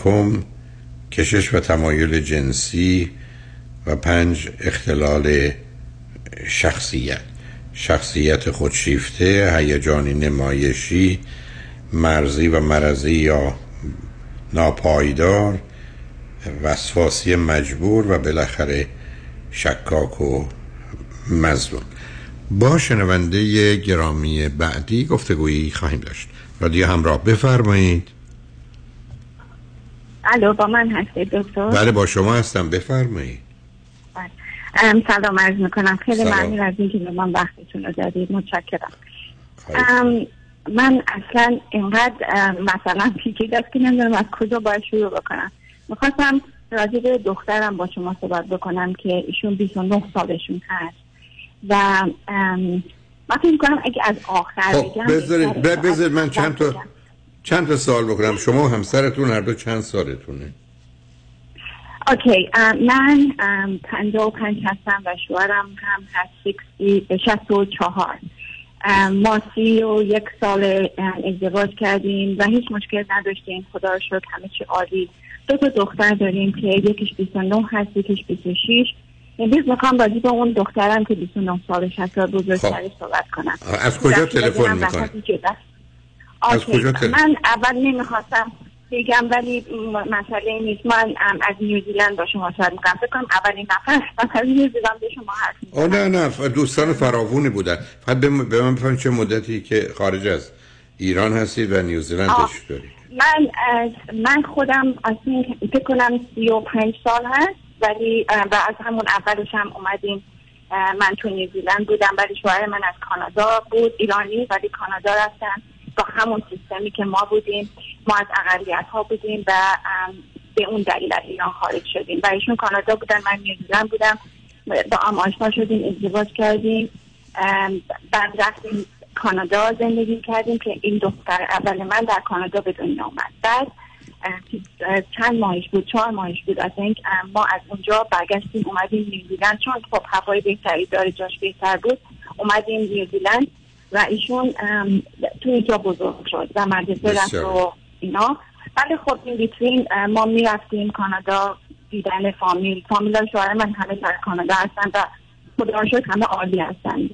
S3: کشش و تمایل جنسی و پنج اختلال شخصیت. شخصیت خودشیفته هیجانی نمایشی مرزی و مرزی یا ناپایدار وسواسی مجبور و بالاخره شکاک و مزدون با شنونده گرامی بعدی گفتگویی خواهیم داشت. رادیو همراه بفرمایید.
S14: الو با من هستید دکتر؟
S3: بله با شما هستم. بفرمایید.
S14: سلام عرض می‌کنم. خیلی. ممنون از اینکه به من وقتتون رو دادید. متشکرم. من اصلا اینقدر مثلا پیچید است که نمی‌دونم از کجا باید شروع بکنم. می‌خواستم راجع به دخترم با شما صحبت بکنم که ایشون 29 سالشون هست. و من فکر می‌کنم اگه از آخر
S3: خب
S14: بگم
S3: بذارید بذارید من چند تا چند تا سوال بکنم. شما و همسرتون هر دو چند سالتونه؟
S14: OK ام، من ام، پنجاه و پنج هستم و شوهرم هم هست شست و چهار ام، ما سی و یک سال ام، ازدواج کردیم و هیچ مشکل نداشتیم خدا رو شکر همه چی عالی دو تا دختر داریم که یکیش 29 هست یکیش 26 امروز می‌خوام بازی با اون دخترم که 29 سالش هست و بزرگترش صحبت کنم
S3: از کجا تلفن می‌کنی؟ از. کجا تلفن؟
S14: من اول نمی‌خواستم بگم ولی مسئله نیست. من از نیوزیلند با شما صحبت می‌کنم. فکر کنم اولین نفر از نیوزیلند به شما حرف
S3: نه نه دوستان فراوونی بودن. فقط به من بفرمایید چه مدتی که خارج از ایران هستید و نیوزیلند. تشریف دارید
S14: من من خودم فکر کنم سی و پنج سال هست ولی و از همون اولش هم اومدیم. من تو نیوزیلند بودم ولی شوهر من از کانادا بود ایرانی ولی کانادا رفتن. با همون سیستمی که ما بودیم. ما از اقلیت ها بودیم و به اون دلیل از ایران خارج شدیم. و ایشون کانادا بودن من نیوزیلند بودم. با هم آشنا شدیم ازدواج کردیم. بعد رفتیم کانادا زندگی کردیم که این دختر اول من در کانادا به دنیا آمد بعد چند ماهش بود؟ چهار ماهش بود. از این ما از اونجا برگشتیم اومدیم نیوزیلند. چون خب هوای بهتری داره جاش بهتر بود. اومدیم نیوزیلند و ایشون ام، تو اینجا بزرگ شد و مدرسه رفت. و اینا. ولی خب این بیتوین اه، ما می‌رفتیم کانادا دیدن فامیل. فامیل شوهر من همه در کانادا هستن و خدا شکر همه عالی هستن.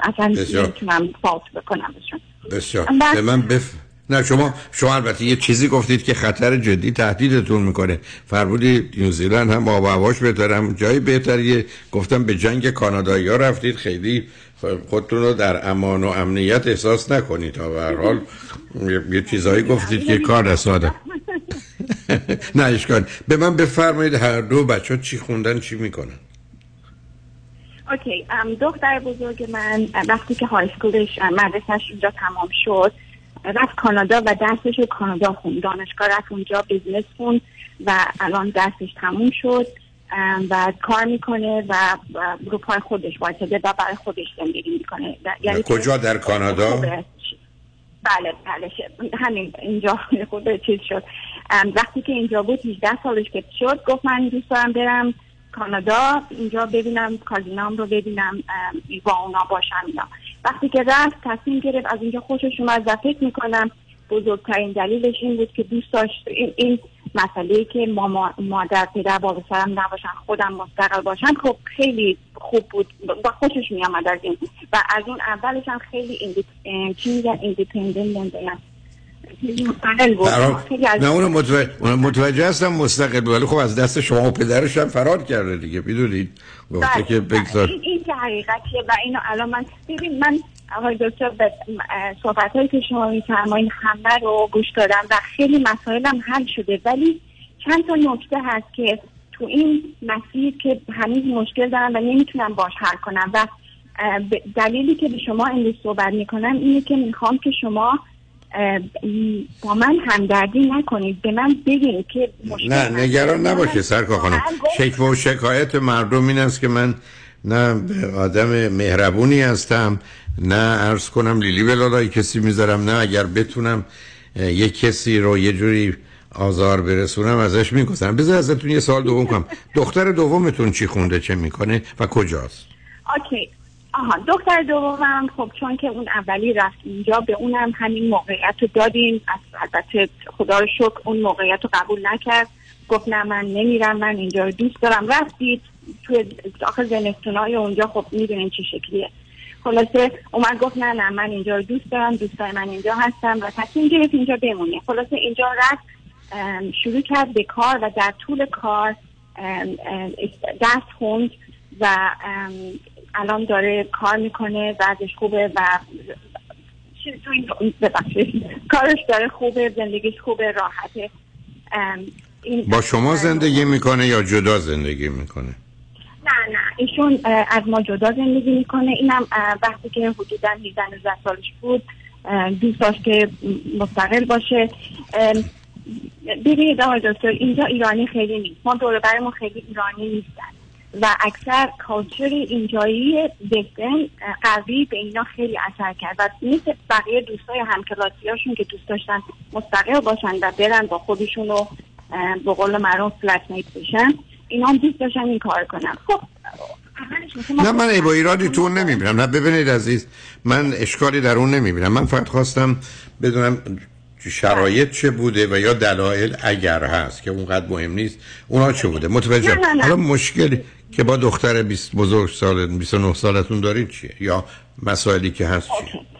S14: اصلا. نمی‌تونم فالت بکنم بهشون.
S3: بسیار. به من بف... نه شما شما البته یه چیزی گفتید که خطر جدی تهدیدتون می‌کنه. فرمودی نیوزیلند هم آب و هواش بهتره هم جای بهتریه. گفتم به جنگ کانادایی ها رفتید خیلی خودتون رو در امان و امنیت احساس نکنید تا به حال. یه- چیزایی گفتید که کار رساده نه اشکال. به من بفرمایید هر دو بچه چی خوندن چی می‌کنن.
S14: OK دختر بزرگ من وقتی که high school ش اه، مدرسهش اینجا تمام شد رفت کانادا و درسش رو کانادا خوند. دانشگاه رفت اونجا business خوند و الان درسش تموم شد. و کار می‌کنه و رو پای خودش وایساده و برای خودش زندگی می‌کنه
S3: و کجا در کانادا؟
S14: خوبه. بله بله همین اینجا خود چیز شد وقتی که اینجا بود 18 سالش که شد گفت من دوست دارم برم کانادا اینجا ببینم کازینام رو ببینم با اونا باشم اینا وقتی که رفت تصمیم گرفت از اینجا خوشش اومد و فکر می‌کنم بزرگترین دلیلش این بود که دوست داشت این, این مسئله که ما مادر پدر بابا سرم نباشن خودم مستقل باشم خب خیلی خوب بود. و خوشش میامد از این. و از اون اولش هم خیلی ایندی... اه، چی میگن؟ ایندیپندنت
S3: نه اونو متوجه, اونو متوجه هستم مستقل ولی خب از دست شما و پدرش هم فرار کرده دیگه می‌دونید؟ گفته
S14: بله،
S3: که. بگذار.
S14: این, این که حقیقتیه و اینو الان من ببین من آقای دکتر به صحبت هایی که شما میفرمایین همه رو گوش دادم و خیلی مسائلم حل شده. ولی چند تا نکته هست که تو این مسیر که هنوز مشکل دارم و نمی‌تونم باش حل کنم. و دلیلی که به شما امروز صحبت می‌کنم اینه که می‌خوام که شما با من همدردی نکنید. به من بگین که مشکل
S3: نه نگران نباشه سرکار خانم. شکوه و شکایت مردم این است که من نه به آدم مهربونی هستم. نه عرض کنم لیلی به لالای کسی می‌ذارم نه اگر بتونم یه کسی رو یه جوری آزار برسونم ازش می‌گذارم بذار ازتون یه سال دوم کنم. دختر دومتون چی خونده چه می‌کنه و کجاست؟
S14: اوکی. آها دختر دومم خب چون که اون اولی رفت اینجا به اونم همین موقعیت رو دادیم. البته خدا رو شکر اون موقعیت رو قبول نکرد. گفت نه من نمیرم من اینجا رو دوست دارم. رفتید توی آخر زمستونای اونجا خب می‌دونین چه شکلیه. خلاصه اومد گفت نه نه من اینجا رو دوست دارم دوستای من اینجا هستم و تصمیم گرفت اینجا بمونه. خلاصه اینجا رفت شروع کرد به کار و در طول کار درس خوند و الان داره کار می‌کنه بعدش خوبه و کارش داره خوبه زندگیش خوبه راحته.
S3: با شما زندگی می‌کنه یا جدا زندگی می‌کنه؟
S14: نه نه. ایشون از ما جدا زندگی می‌کنه. اینم وقتی که حدودا 18 سالش بود دوست داشت که مستقل باشه. ببینید آقای دکتر اینجا ایرانی خیلی نیست. ما دور برمون خیلی ایرانی نیستن. و اکثر کالچر اینجایی دهتن قوی به اینا خیلی اثر کرد. و مثل بقیه دوستای همکلاسیاشون که دوست داشتن مستقل باشن و برن با خودشون رو به قول معروف فلت بشن. اینا هم دوست داشتن این کار کنن خب
S3: نه من با ایرادی تو نمی‌بینم. نه ببینید عزیز من اشکالی در اون نمی‌بینم. من فقط خواستم بدونم شرایط چه بوده و یا دلایل اگر هست که اونقدر مهم نیست اونا چه بوده؟ متوجه حالا مشکلی که با دختر 20 بزرگ سال 29 سالتون دارید چیه؟ یا مسائلی که هست چیه؟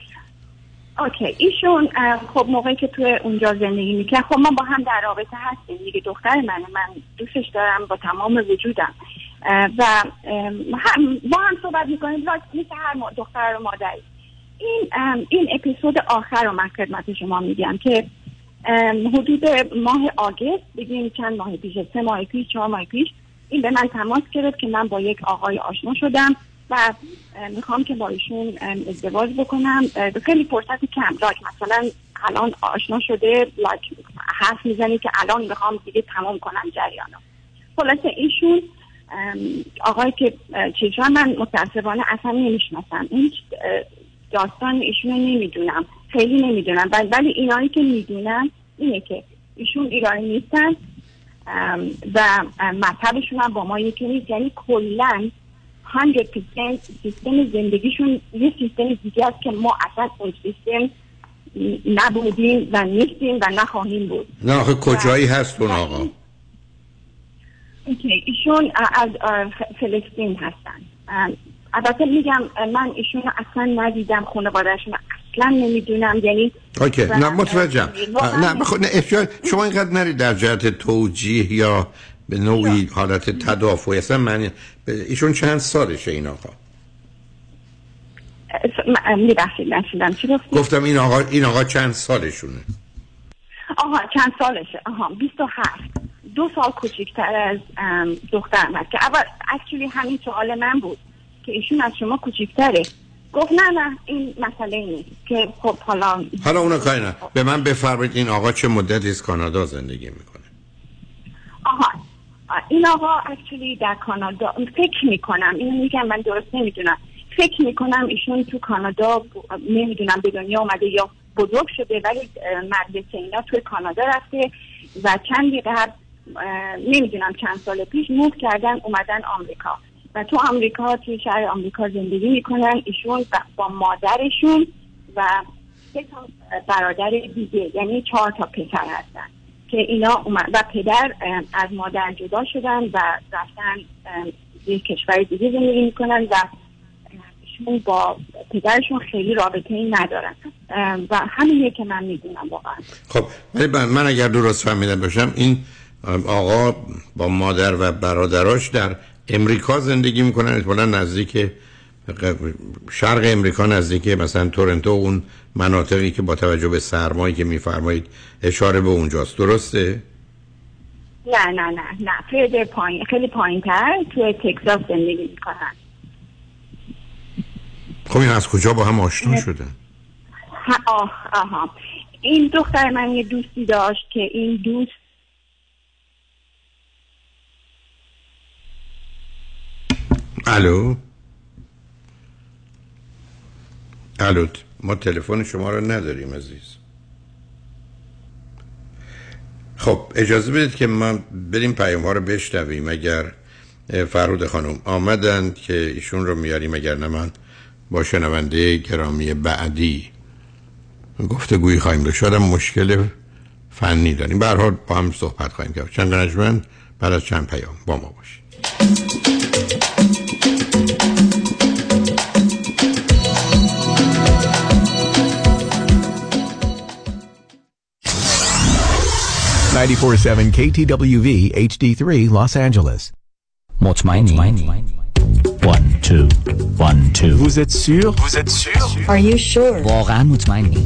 S14: اوکی ایشون خب موقعی که توی اونجا زندگی می‌کنه خب ما با هم در رابطه هستیم. دیگه دختر منه من دوستش دارم با تمام وجودم. و هم با هم صحبت می‌کنیم مثل هر دختر و مادری. این این اپیزود آخر رو من خدمت شما میگم که حدود ماه آگست بگیم چند ماه پیش سه ماه پیش چهار ماه پیش این به من تماس گرفت که من با یک آقای آشنا شدم و می‌خوام که با ایشون ازدواج بکنم. خیلی فرصت کم. لایک مثلا الان آشنا شده لایک حرف می‌زنی که الان می‌خوام دیگه تمام کنم جریانو. خلاصه ایشون آقای که چیزها من متاسفانه اصلا نمی‌شناسم. این داستان ایشون نمی‌دونم. خیلی نمی‌دونم. ولی اینایی که می‌دونم اینه که ایشون ایرانی نیستن و مطبشون هم با ما یکی نیست. یعنی کلا 100% سیستم زندگیشون یه سیستم دیگه است که ما اصلا اون سیستم نبودیم و نیستیم و نخواهیم بود.
S3: نه آخه کجایی هست اون آقا؟
S14: ایشون از فلسطین هستن. البته میگم من ایشون اصلا ندیدم خانوادهشون اصلا نمی‌دونم. یعنی
S3: اوکی نه متوجهم. نه, بخ... نه شما اینقدر نرید در جهت توجیه یا به نوعی حالت تدافعی؟ اصلا من ایشون چند سالشه این آقا؟
S14: میبخشید نشیدم چی
S3: گفتم این آقا این آقا چند سالشونه؟
S14: آها چند سالشه. آها 27 دو سال کوچکتر از دخترم هست که اول اکچولی همین سوال من بود که ایشون از شما کوچکتره گفت نه نه این مسئله نیست که خب حالا
S3: حالا اونا کاری نه. به من بفرمایید این آقا چه مدتی از کانادا زندگی می‌کنه؟
S14: آها این آقا اکچولی در کانادا فکر می‌کنم اینو میگم من درست نمی‌دونم. فکر می‌کنم ایشون تو کانادا نمی‌دونم به دنیا اومده یا بزرگ شده ولی مدرسه اینا توی کانادا رفته و چندی قبل نمی‌دونم چند سال پیش موو کردن اومدن آمریکا. و تو آمریکا توی شهر آمریکا زندگی می‌کنن ایشون با مادرشون و سه تا برادر دیگه یعنی چهار تا پسر هستن. که اینا اومد و پدر از مادر جدا شدن و رفتن یک کشور دیگه زندگی می‌کنن و ایشون با پدرشون خیلی رابطه ای ندارن و همینه که من می‌دونم واقعا.
S3: خب ولی من اگر درست فهمیده باشم این آقا با مادر و برادراش در امریکا زندگی می‌کنن احتمالا نزدیک شرق امریکا نزدیک مثلا تورنتو اون مناطقی که با توجه به سرمایی که میفرمایید اشاره به اونجاست. درسته؟
S14: نه نه نه نه. خیلی پایین خیلی پایین تر توی تکساس زندگی می‌کنن.
S3: خب این از کجا با هم آشنا شدن؟
S14: آه آها. این دختر من یه دوستی داشت که این دوست
S3: الو؟ الو ما تلفن شما رو نداریم عزیز. خب اجازه بدید که ما بریم پیام ها رو بشنویم. اگر فرود خانم آمدند که ایشون رو میاریم اگر نه من با شنونده گرامی بعدی گفتگویی خواهیم داشت. شاید مشکل فنی داریم. به با هم صحبت خواهیم کرد. چند نجمن بعد از چند پیام با ما باشید.
S15: 947 KTWV HD3 Los Angeles.
S16: مطمئنی؟
S7: one two one two
S17: Vous êtes sûr Vous êtes sûr
S16: Are you sure?
S7: واقعا مطمئنی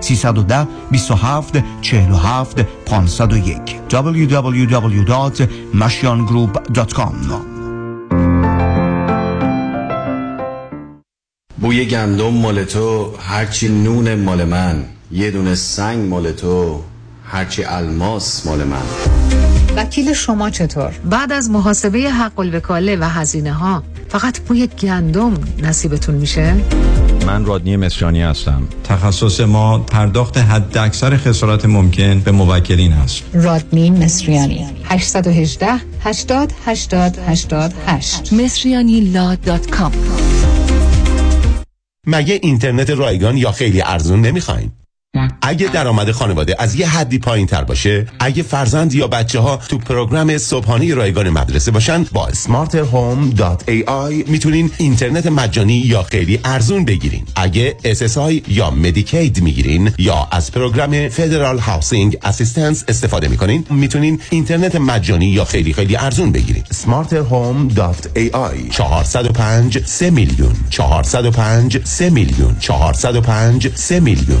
S18: 310 27 47 501 www.mashiangroup.com
S19: بوی گندم مال تو هرچی نون مال من یه دونه سنگ مال تو هرچی الماس مال من
S6: وکیل شما چطور؟ بعد از محاسبه حق الوکاله و هزینه ها فقط بوی گندم نصیبتون میشه؟
S20: من رادنی مصریانی هستم. تخصص ما پرداخت حد اکثر خسارات ممکن به موکلین است.
S6: رادنی مصریانی. 818 80 80 88 مصریانی law dot com.
S11: مگه اینترنت رایگان یا خیلی ارزون نمی‌خواین؟ اگه درآمد خانواده از یه حدی پایین تر باشه اگه فرزند یا بچه ها تو program صبحانه رایگان مدرسه باشن با smarterhome.ai می‌تونین اینترنت مجانی یا خیلی ارزون بگیرین. اگه SSI یا Medicaid می‌گیرین یا از program federal housing assistance استفاده می‌کنین می‌تونین اینترنت مجانی یا خیلی خیلی ارزون بگیرین. smarterhome.ai 405 3 میلیون. 405 3 میلیون. 405 3 میلیون.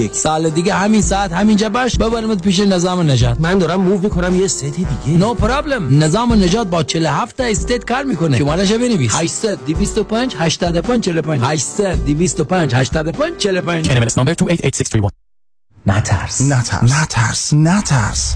S21: سال دیگه همین ساعت همینجا باش ببرمت پیش نظام نجات.
S22: من دارم move می‌کنم یه state دیگه.
S21: no no problem نظام نجات با 47 تا state کار می‌کنه. شمارهش بنویس؟ 800 225 85 45 800 225 85 45
S23: NMLS number 288631
S22: نترس.
S24: نترس. نترس. نترس.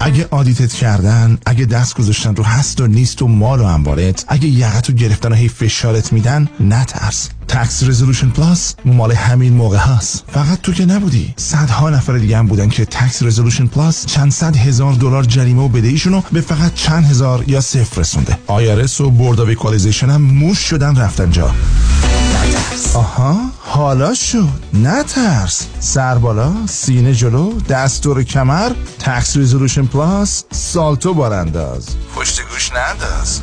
S24: اگه audit ت کردن اگه دست گذاشتن رو هست و نیست و مال و انبارت اگه یقتو گرفتن و هی فشارت میدن نترس. Tax Resolution Plus مال همین موقع هست. فقط تو که نبودی. صدها نفر دیگه هم بودن که Tax Resolution Plus چند صد هزار دلار جریمه و بدهیشونو به فقط چند هزار یا صفر رسونده. IRS و Board of هم موش شدن رفتن جا. آها حالا شد. نترس سر بالا سینه جلو دست رو کمر Tax Resolution Plus سالتو بارانداز. پشت گوش ننداز.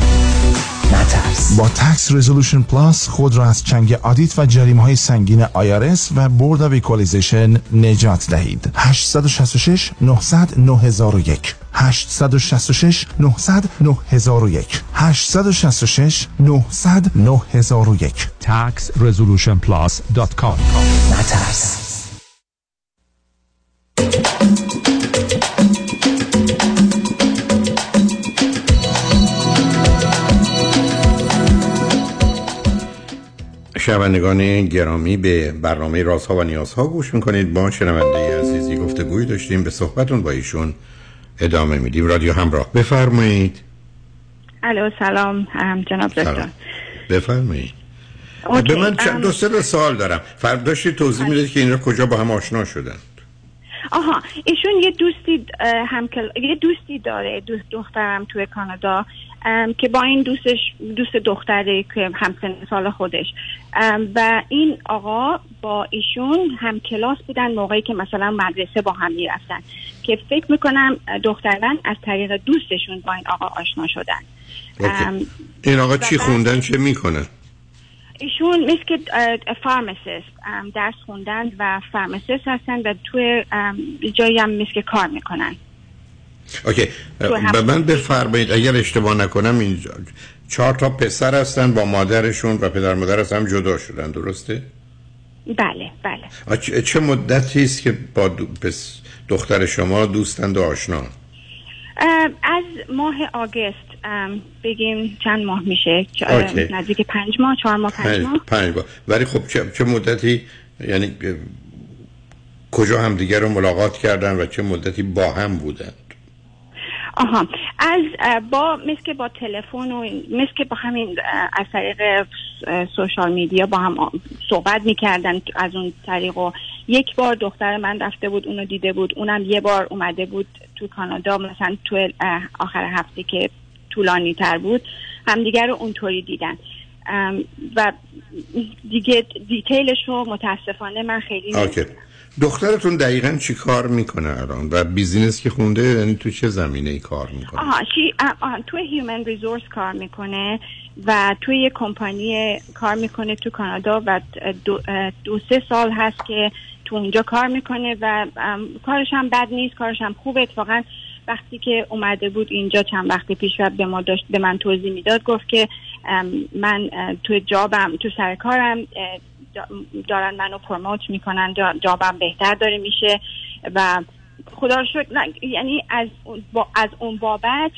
S22: نترس.
S24: با Tax Resolution Plus خود را از چنگ audit و جریمه های سنگین IRS و Board of Equalization نجات دهید. 866 900 9001 866 900 9001 866 900 9001
S15: taxresolutionplus.com
S22: نترس.
S3: شنوندگان گرامی به برنامه رازها و نیازها گوش می‌کنید. با شنونده عزیزی گفتگوی داشتیم. به صحبتون با ایشون ادامه میدیم. رادیو همراه. بفرمایید.
S5: الو سلام. جناب دکتر.
S3: بفرمایید. به من چند دو سه سوال دارم. فرد داشتی توضیح می‌دید که اینا کجا با هم آشنا شدن.
S14: آها ایشون یه دوستی همکل... یه دوستی داره دوست دخترم توی کانادا که با این دوستش دوست دختری که همسن سال خودش. و این آقا با ایشون هم کلاس بودن موقعی که مثلا مدرسه با هم می‌رفتن که فکر می‌کنم دختر من از طریق دوستشون با این آقا آشنا شدن.
S3: این آقا چی خوندن؟ چه می‌کنن؟
S14: ایشون مثل که فارماسیست درس خوندن و فارماسیست هستن و توی جایی هم مثل که کار می‌کنن.
S3: اوکی. به من بفرمایید اگر اشتباه نکنم اینجا چهار تا پسر هستن با مادرشون و پدر مادر از هم جدا شدن درسته؟
S14: بله بله.
S3: چه مدتی است که با دختر شما دوستند و آشنا؟
S14: از ماه آگست بگیم چند ماه میشه؟ نزدیک پنج ماه چهار ماه پنج ماه؟
S3: پنج ماه. ولی خب چه, چه مدتی یعنی کجا هم دیگر رو ملاقات کردن و چه مدتی با هم بودن؟
S14: آها. از با مثل که با تلفن و مثل که با همین از طریق سوشال میدیا با هم صحبت می‌کردن از اون طریق و یک بار دختر من رفته بود اونو دیده بود اونم یه بار اومده بود تو کانادا مثلا تو آخر هفته که طولانی تر بود همدیگر رو اونطوری دیدن. و دیگه detail ش رو متاسفانه من خیلی
S3: دخترتون دقیقا چی کار می‌کنه الان؟ و business که خونده یعنی تو چه زمینه ای کار می‌کنه؟
S14: آها she تو human resource کار می‌کنه و توی یه کمپانی کار می‌کنه تو کانادا و دو, دو سه سال هست که تو اونجا کار می‌کنه و کارش هم بد نیست کارش هم خوبه اتفاقا وقتی که اومده بود اینجا چند وقتی پیش و به ما داشت به من توضیح می‌داد گفت که من تو جابم تو سر کارم دارن منو پروموت می‌کنن جابم بهتر داره میشه و خدا رو شکر یعنی از از اون بابت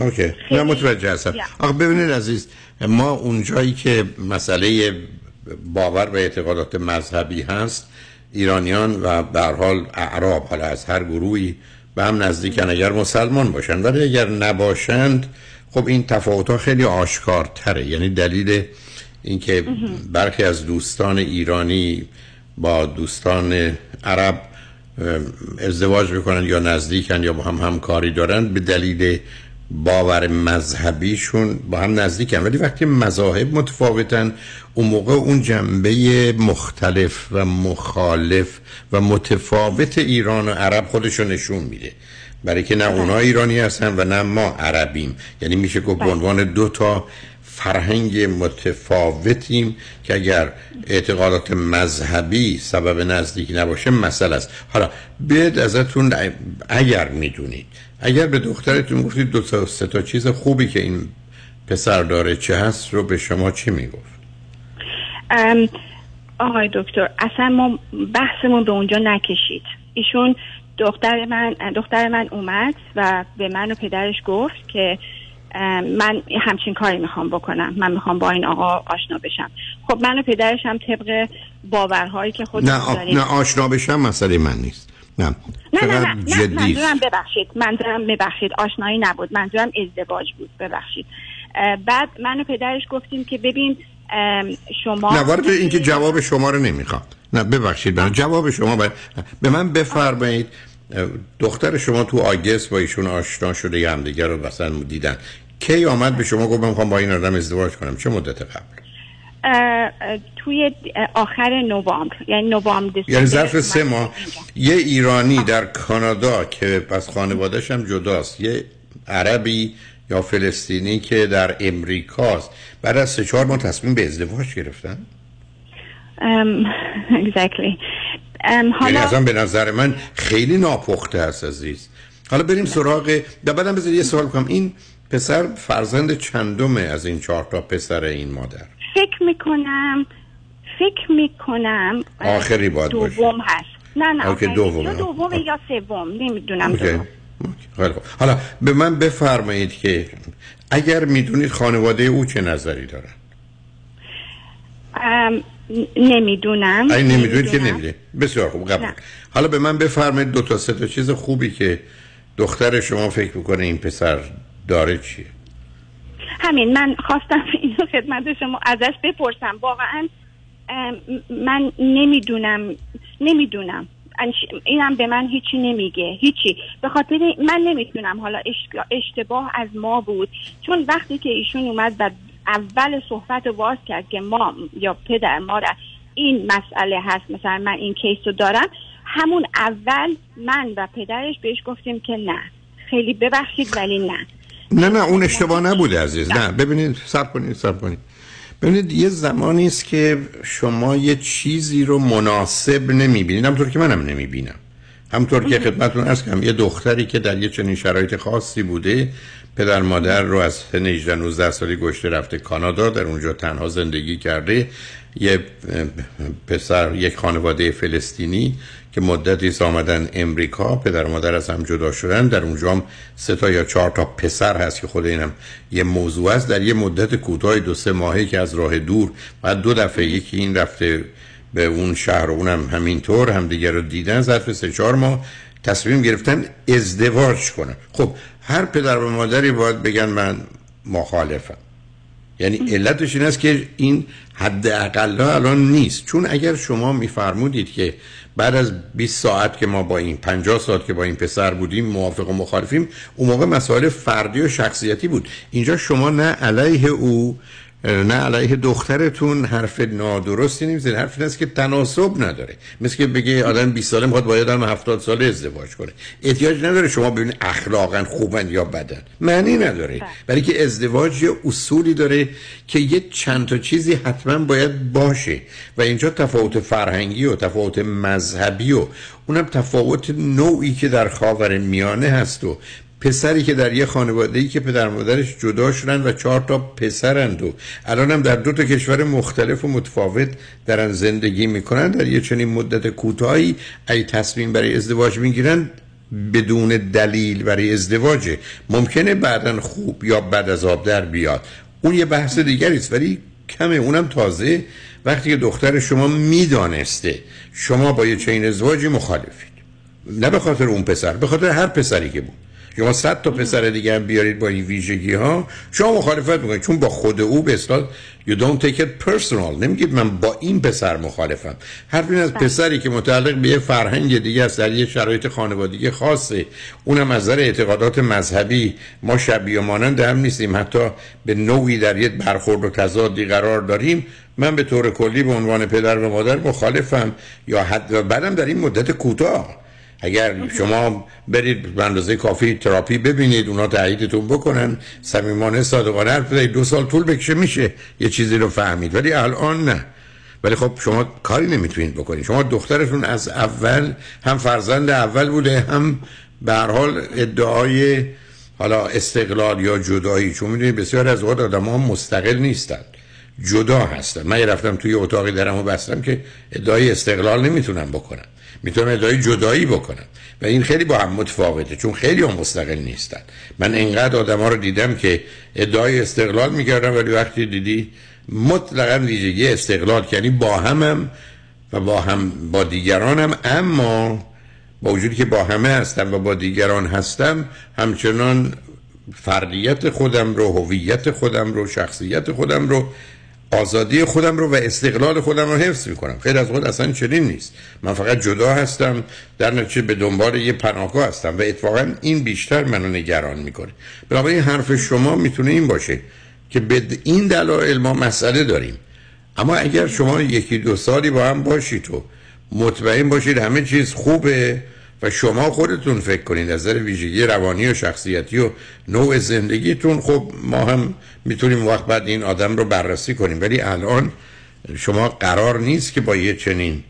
S3: اوکی نه متوجه هستم. آخه ببینید عزیز ما اونجایی که مسئله باور و اعتقادات مذهبی هست ایرانیان و به حال اعراب حالا از هر گروهی به هم نزدیکن اگر مسلمان باشند. ولی اگر نباشند خب این تفاوت ها خیلی آشکارتره. یعنی دلیل اینکه برخی از دوستان ایرانی با دوستان عرب ازدواج می‌کنن یا نزدیکن یا با هم همکاری دارن به دلیل باور مذهبیشون با هم نزدیکن. ولی وقتی مذاهب متفاوتن اون موقع اون جنبه مختلف و مخالف و متفاوت ایران و عرب خودشو نشون میده. برای که نه اونا ایرانی هستن و نه ما عربیم. یعنی میشه گفت به عنوان دو تا فرهنگ متفاوتیم که اگر اعتقادات مذهبی سبب نزدیکی نباشه مسئله است. حالا بیاید ازتون اگر می‌دونید اگر به دخترتون گفتید دو تا سه تا چیز خوبی که این پسر داره چه هست رو به شما چی می‌گفت؟
S14: آقای دکتر اصلا ما بحثمون به اونجا نکشید. ایشون دختر من دختر من اومد و به من و پدرش گفت که من همچین کاری می‌خوام بکنم. من می‌خوام با این آقا آشنا بشم. خب من و پدرش هم طبق باورهایی که خود
S3: نه, نه آشنا بشم مسئله من نیست. نه.
S14: نه نه نه, نه منظورم ببخشید. منظورم ببخشید. آشنایی نبود. منظورم ازدواج بود. ببخشید. بعد من و پدرش گفتیم که ببین شما
S3: نه وارد اینکه جواب شما رو نمی‌خوام. نه ببخشید. من جواب شما باید... به من بفرمایید. دختر شما تو آگست با ایشون آشنا شده یه همدیگه رو مثلا دیدن. کی آمد به شما گفت من می‌خوام با این آدم ازدواج کنم؟ چه مدت قبل؟
S14: توی آخر نوامبر یعنی نوامبر
S3: یعنی ظرف سه ماه. یه ایرانی در کانادا که پس خانوادهش هم جداست یه عربی یا فلسطینی که در امریکاست. بعد از سه چهار ماه تصمیم به ازدواج گرفتن؟
S14: um, exactly.
S3: یعنی اصلا به نظر من خیلی ناپخته است عزیز. حالا بریم سراغ بعدم بذار یه سوال کنم. این پسر فرزند چندمه از این چهار تا پسر این مادر؟
S14: فکر می‌کنم فکر می‌کنم
S3: آخری باید
S14: دوم هست. نه نه
S3: اوکی دوم
S14: یا دوم یا سوم نمی‌دونم
S3: حالا به من بفرمایید که اگر می‌دونید خانواده او چه نظری دارن؟
S14: نمی‌دونم.
S3: ای نمی‌دونید که نمیده بسیار خوب قبول. حالا به من بفرمایید دو تا سه تا چیز خوبی که دختر شما فکر می‌کنه این پسر داره چیه؟
S14: همین من خواستم اینو خدمت شما ازش بپرسم. واقعا من نمی‌دونم نمی‌دونم. اینم به من هیچی نمیگه هیچی. به خاطر من نمی‌تونم. حالا اش- اشتباه از ما بود. چون وقتی که ایشون اومد و اول صحبت رو باز کرد که ما یا پدر مادر این مسئله هست مثلا من این کیس رو دارم همون اول من و پدرش بهش گفتیم که نه. خیلی ببخشید ولی نه.
S3: نه نه اون اشتباه نبوده عزیز. نه. ببینید سب کنید سب کنید. ببینید یه زمانی است که شما یه چیزی رو مناسب نمی‌بینید. همطور که منم نمی‌بینم. همطور که خدمتتون ارز کردم یه دختری که در یه چنین شرایط خاصی بوده پدر مادر رو از سن 18 19 سالی گشته رفته کانادا در اونجا تنها زندگی کرده. یه پسر یک خانواده فلسطینی که مدتی آمدن امریکا پدر و مادر از هم جدا شدن. در اونجا هم سه تا یا چهار تا پسر هست که خود اینم یه موضوع است. در یه مدت کوتاه دو سه ماهه که از راه دور بعد دو دفعه یکی این رفته به اون شهر و اونم همینطور همدیگه رو دیدن. ظرف سه چهار ماه تصمیم گرفتن ازدواج کنن. خب هر پدر و مادری باید بگن من مخالفم. یعنی علتش این است که این حد اقلا الان نیست. چون اگر شما میفرمودید که بعد از 20 ساعت که ما با این 50 ساعت که با این پسر بودیم موافق و مخالفیم اون موقع مسائل فردی و شخصیتی بود. اینجا شما نه علیه او نه علیه دخترتون حرف نادرستی نمی‌زنید حرف این است که تناسب نداره. مثل که بگه آدم 20 ساله می‌خواد با یه آدم 70 ساله ازدواج کنه. احتیاج نداره شما ببینید اخلاقا خوبن یا بدن. معنی نداره. برای که ازدواج یه اصولی داره که یه چند تا چیزی حتما باید باشه. و اینجا تفاوت فرهنگی و تفاوت مذهبی و اونم تفاوت نوعی که در خاور میانه هست و پسری که در یه خانواده ای که پدر مادرش جدا شدن و چهار تا پسرند و الان هم در دو تا کشور مختلف و متفاوت درن زندگی می‌کنن در یه چنین مدت کوتاهی ای تصمیم برای ازدواج می‌گیرن بدون دلیل برای ازدواجه ممکنه بعدا خوب یا بد از آب در بیاد. اون یه بحث دیگری است ولی کمه اونم تازه. وقتی که دختر شما می‌دانسته شما با یه چنین ازدواجی مخالفید. نه به خاطر اون پسر به خاطر هر پسری که بود. شما صد تا پسر دیگه هم بیارید با این ویژگی ها. شما مخالفت می‌کنید چون با خود او به اصطلاح you don't take it personal. نمیگید من با این پسر مخالفم. حرف این از پسری که متعلق به یه فرهنگ دیگه است در یه شرایط خانوادگی خاصه. اونم از نظر اعتقادات مذهبی. ما شبیه و مانند هم نیستیم. حتی به نوعی در یک برخورد و تضادی قرار داریم. من به طور کلی به عنوان پدر و مادر مخالفم. یا حد و بعدم در این مدت کوتاه. اگر شما برید به اندازه کافی تراپی ببینید اونا تاییدتون بکنن. صمیمانه صادقانه حرف دو سال طول بکشه میشه یه چیزی رو فهمید. ولی الان نه. ولی خب شما کاری نمی‌تونید بکنید. شما دخترتون از اول هم فرزند اول بوده هم به هر حال ادعای حالا استقلال یا جدایی. چون می‌دونید بسیار از اوقات آدم ها مستقل نیستند جدا هستن. من رفتم توی اتاقی درم و بستم که ادعای استقلال نمی‌تونم بکنم می‌تونم ادعای جدایی بکنم. و این خیلی با هم متفاوته چون خیلی هم مستقل نیستن. من انقدر آدم ها رو دیدم که ادعای استقلال می‌کردم ولی وقتی دیدی مطلقا ویژگی استقلال یعنی با همم و با هم با دیگرانم اما با وجودی که با همه هستم و با دیگران هستم همچنان فردیت خودم رو هویت خودم رو شخصیت خودم رو آزادی خودم رو و استقلال خودم رو حفظ می‌کنم. خیلی از خود اصلا چنین نیست. من فقط جدا هستم در نتیجه به دنبال یه پناهگاه هستم و اتفاقا این بیشتر منو نگران می‌کنه. بنابراین حرف شما می‌تونه این باشه که به این دلایل ما مسئله داریم. اما اگر شما یکی دو سالی با هم باشید تو مطمئن باشید همه چیز خوبه و شما خودتون فکر کنید از نظر ویژگی روانی و شخصیتی و نوع زندگیتون خب ما هم می‌تونیم وقت بعد این آدم رو بررسی کنیم. ولی الان شما قرار نیست که با یه چنین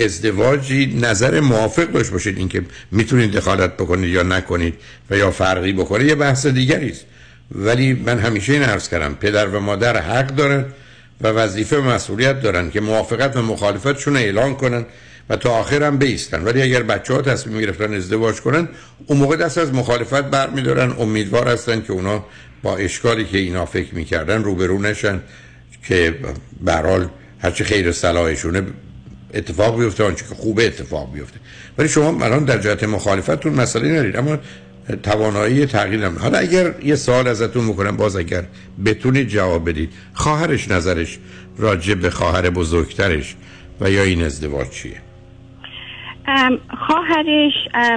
S3: ازدواجی نظر موافق داشت باشید اینکه می‌تونید دخالت بکنید یا نکنید و یا فرقی بکنید یه بحث دیگری است. ولی من همیشه این عرض کردم پدر و مادر حق دارن و وظیفه و مسئولیت دارن که موافقت و مخالفتشون رو اعلان کنن. و تا آخر هم بیستن. ولی اگر بچه ها تصمیم گرفتن ازدواج کنن اون موقع دست از مخالفت برمیدارن. امیدوار هستن که اونا با اشکالی که اینا فکر می‌کردن روبرو نشن که برحال هرچی خیر صلاحشونه اتفاق بیفته آنچه که خوبه اتفاق بیفته. ولی شما الان در جهت مخالفتتون مسئله ندارید اما توانایی تغییر هم. حالا اگر یه سوال ازتون می‌کنم باز اگر بتونید جواب بدید خواهرش نظرش راجع به خواهر بزرگترش و یا این ازدواج چیه؟
S14: خواهرش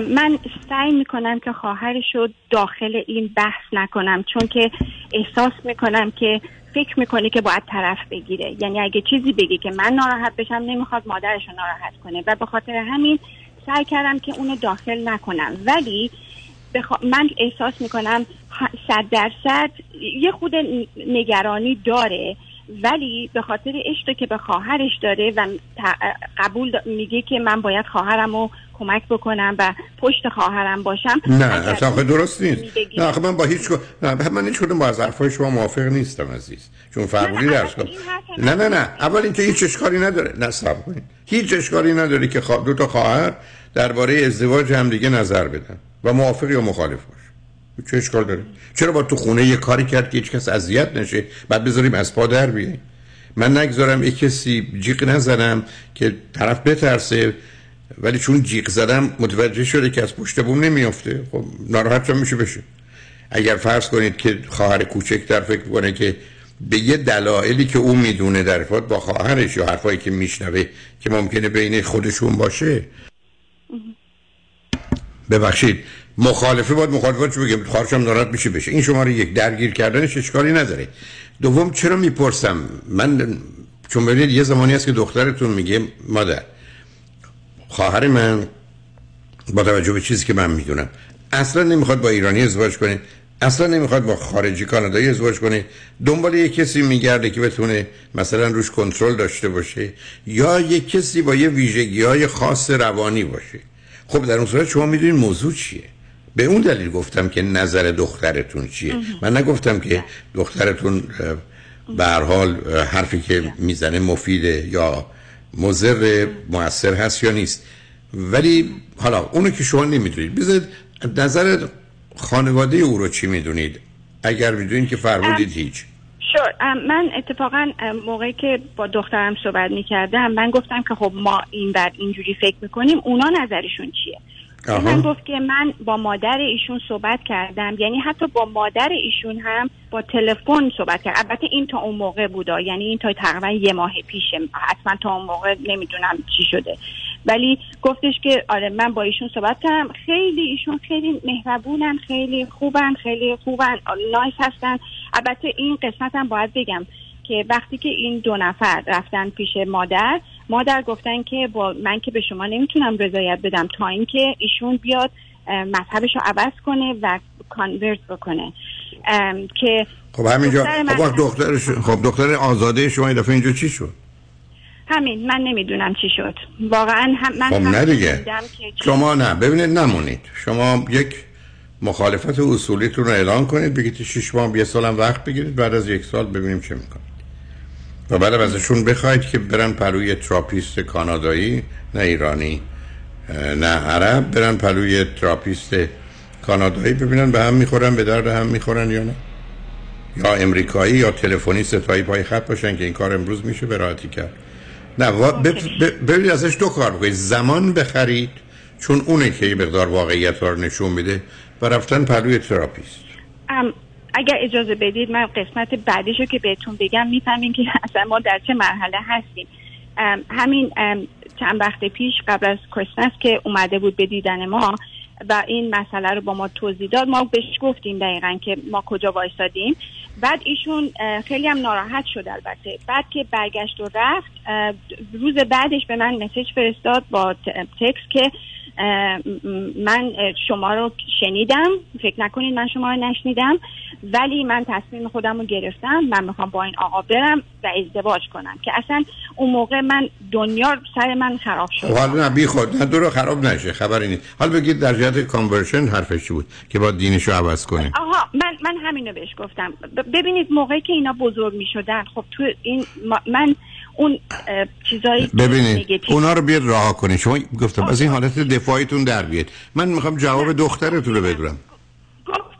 S14: من سعی می‌کنم که خواهرش رو داخل این بحث نکنم چون که احساس می‌کنم که فکر می‌کنه که باید طرف بگیره. یعنی اگه چیزی بگی که من ناراحت بشم نمی‌خواد مادرش رو ناراحت کنه. و به خاطر همین سعی کردم که اونو داخل نکنم. ولی بخوا... من احساس می‌کنم صد درصد یه خود نگرانی داره. ولی به خاطر عشقی که به خواهرش داره و قبول میگه که من باید خواهرم رو کمک بکنم و پشت خواهرم باشم.
S3: نه اصلا درست نیست. نه آخه من با هیچ کو- نه من هیچ کدوم با از حرفای شما موافق نیستم عزیز. چون فرمودی درس کن نه نه نه. اول اینکه هیچ اشکالی نداره. نه صبر کنید. هیچ اشکالی نداره که. دو تا خواهر درباره ازدواج هم دیگه نظر بدن و موافق یا مخالف باش چه اشکال داره؟ چرا با تو خونه یه کاری کرد که هیچ کس اذیت نشه؟ بعد بذاریم از پا در بیایم. من نگذارم یه کسی جیغ نزنم که طرف بترسه ولی چون جیغ زدم متوجه شده که از پشت بوم نمیافته. خب ناراحت هم میشه بشه. اگر فرض کنید که خواهر کوچکتر فکر کنه که به یه دلایلی که او می‌دونه در ارتباط با خواهرش یا حرفایی که میشنوه که ممکنه بین خودشون باشه. ببخشید. مخالفه باید مخالفت بگم؟ خواهرش هم ناراحت میشه بشه. این شماره یک درگیر کردنش اشکالی نداره. دوم چرا می‌پرسم؟ من چون ببینید یه زمانی هست که دخترتون میگه مادر خواهر من با توجه به چیزی که من می‌دونم اصلا نمی‌خواد با ایرانی ازدواج کنه اصلا نمی‌خواد با خارجی کانادایی ازدواج کنه. دنبال یه کسی میگرده که بتونه مثلا روش کنترل داشته باشه یا یه کسی با یه ویژگی های خاص روانی باشه. خب در اون صورت شما می‌دونید موضوع چیه. به اون دلیل گفتم که نظر دخترتون چیه؟ من نگفتم که دخترتون به حال حرفی که می‌زنه مفیده یا مضر موثر هست یا نیست. ولی حالا اونو که شما نمی‌دونید بذارید نظر خانواده او رو چی می‌دونید؟ اگر می‌دونید که فرمودید هیچ.
S14: شور من اتفاقا موقعی که با دخترم صحبت می‌کردم من گفتم که خب ما این بر اینجوری فکر می‌کنیم اونا نظرشون چیه. من گفت که من با مادر ایشون صحبت کردم. یعنی حتی با مادر ایشون هم با تلفن صحبت کرد. البته این تا اون موقع بودا. یعنی این تا تقریبا یه ماه پیشه حتما تا اون موقع نمی‌دونم چی شده. ولی گفتش که آره من با ایشون صحبت کردم. خیلی ایشون خیلی مهربونن خیلی خوبن خیلی خوبن. نایس هستن. البته این قسمت هم باید بگم که وقتی که این دو نفر رفتن پیش مادر مادر گفتن که با من که به شما نمی‌تونم رضایت بدم تا اینکه ایشون بیاد مذهبش رو عوض کنه و کانورت بکنه. که
S3: خب همینجا
S14: دختر
S3: خب وقت دخترش خب دختر آزاده شما این دفعه اینجا چی شد؟
S14: همین من نمی‌دونم چی شد. واقعا هم من
S3: خب
S14: هم
S3: نه دیگه.
S14: که
S3: شما نه. ببینید نمونید. شما یک مخالفت اصولیتون رو اعلان کنید بگید شش ماه یه سال هم وقت بگیرید بعد از یک سال ببینیم چه می‌کنید و بعد ازشون بخواید که برن پهلوی therapist کانادایی نه ایرانی نه عرب برن پهلوی therapist کانادایی ببینن به هم می‌خورن به درد هم می‌خورن یا نه. یا امریکایی یا تلفنی سه‌تایی پای خط باشن که این کار امروز میشه به راحتی کرد. نه ببینید ازش دو کار بکنید زمان بخرید چون اونه که یه مقدار واقعیت رو نشون میده و رفتن پهلوی
S14: therapist. اگر اجازه بدید من قسمت بعدیشو که بهتون بگم می‌فهمین که اصلا ما در چه مرحله هستیم. همین چند وقت پیش قبل از کریسمس که اومده بود به دیدن ما و این مسئله رو با ما توضیح داد ما بهش گفتیم دقیقا که ما کجا وایسادیم. بعد ایشون خیلی هم ناراحت شد البته. بعد که برگشت و رفت روز بعدش به من مسیج فرستاد با ت- تکست که من شما رو شنیدم. فکر نکنید من شما رو نشنیدم. ولی من تصمیم خودم رو گرفتم. من می‌خوام با این آقا برم و ازدواج کنم. که اصلا اون موقع من دنیا سر من خراب شد.
S3: خب حالا نه بی خود. نه دور خراب نشه. خبری نیست. حالا بگید در جهت کانورشن حرفش چی بود؟ که با دینش رو عوض کنه
S14: آها من من همینو بهش گفتم. ببینید موقعی که اینا بزرگ می شدن خب تو این من اون چیزایی
S3: ببینید اونا رو بیاد رها کنید. شما گفتم از این حالت دفاعیتون در بیاد من می‌خوام جواب دخترتون رو بدونم.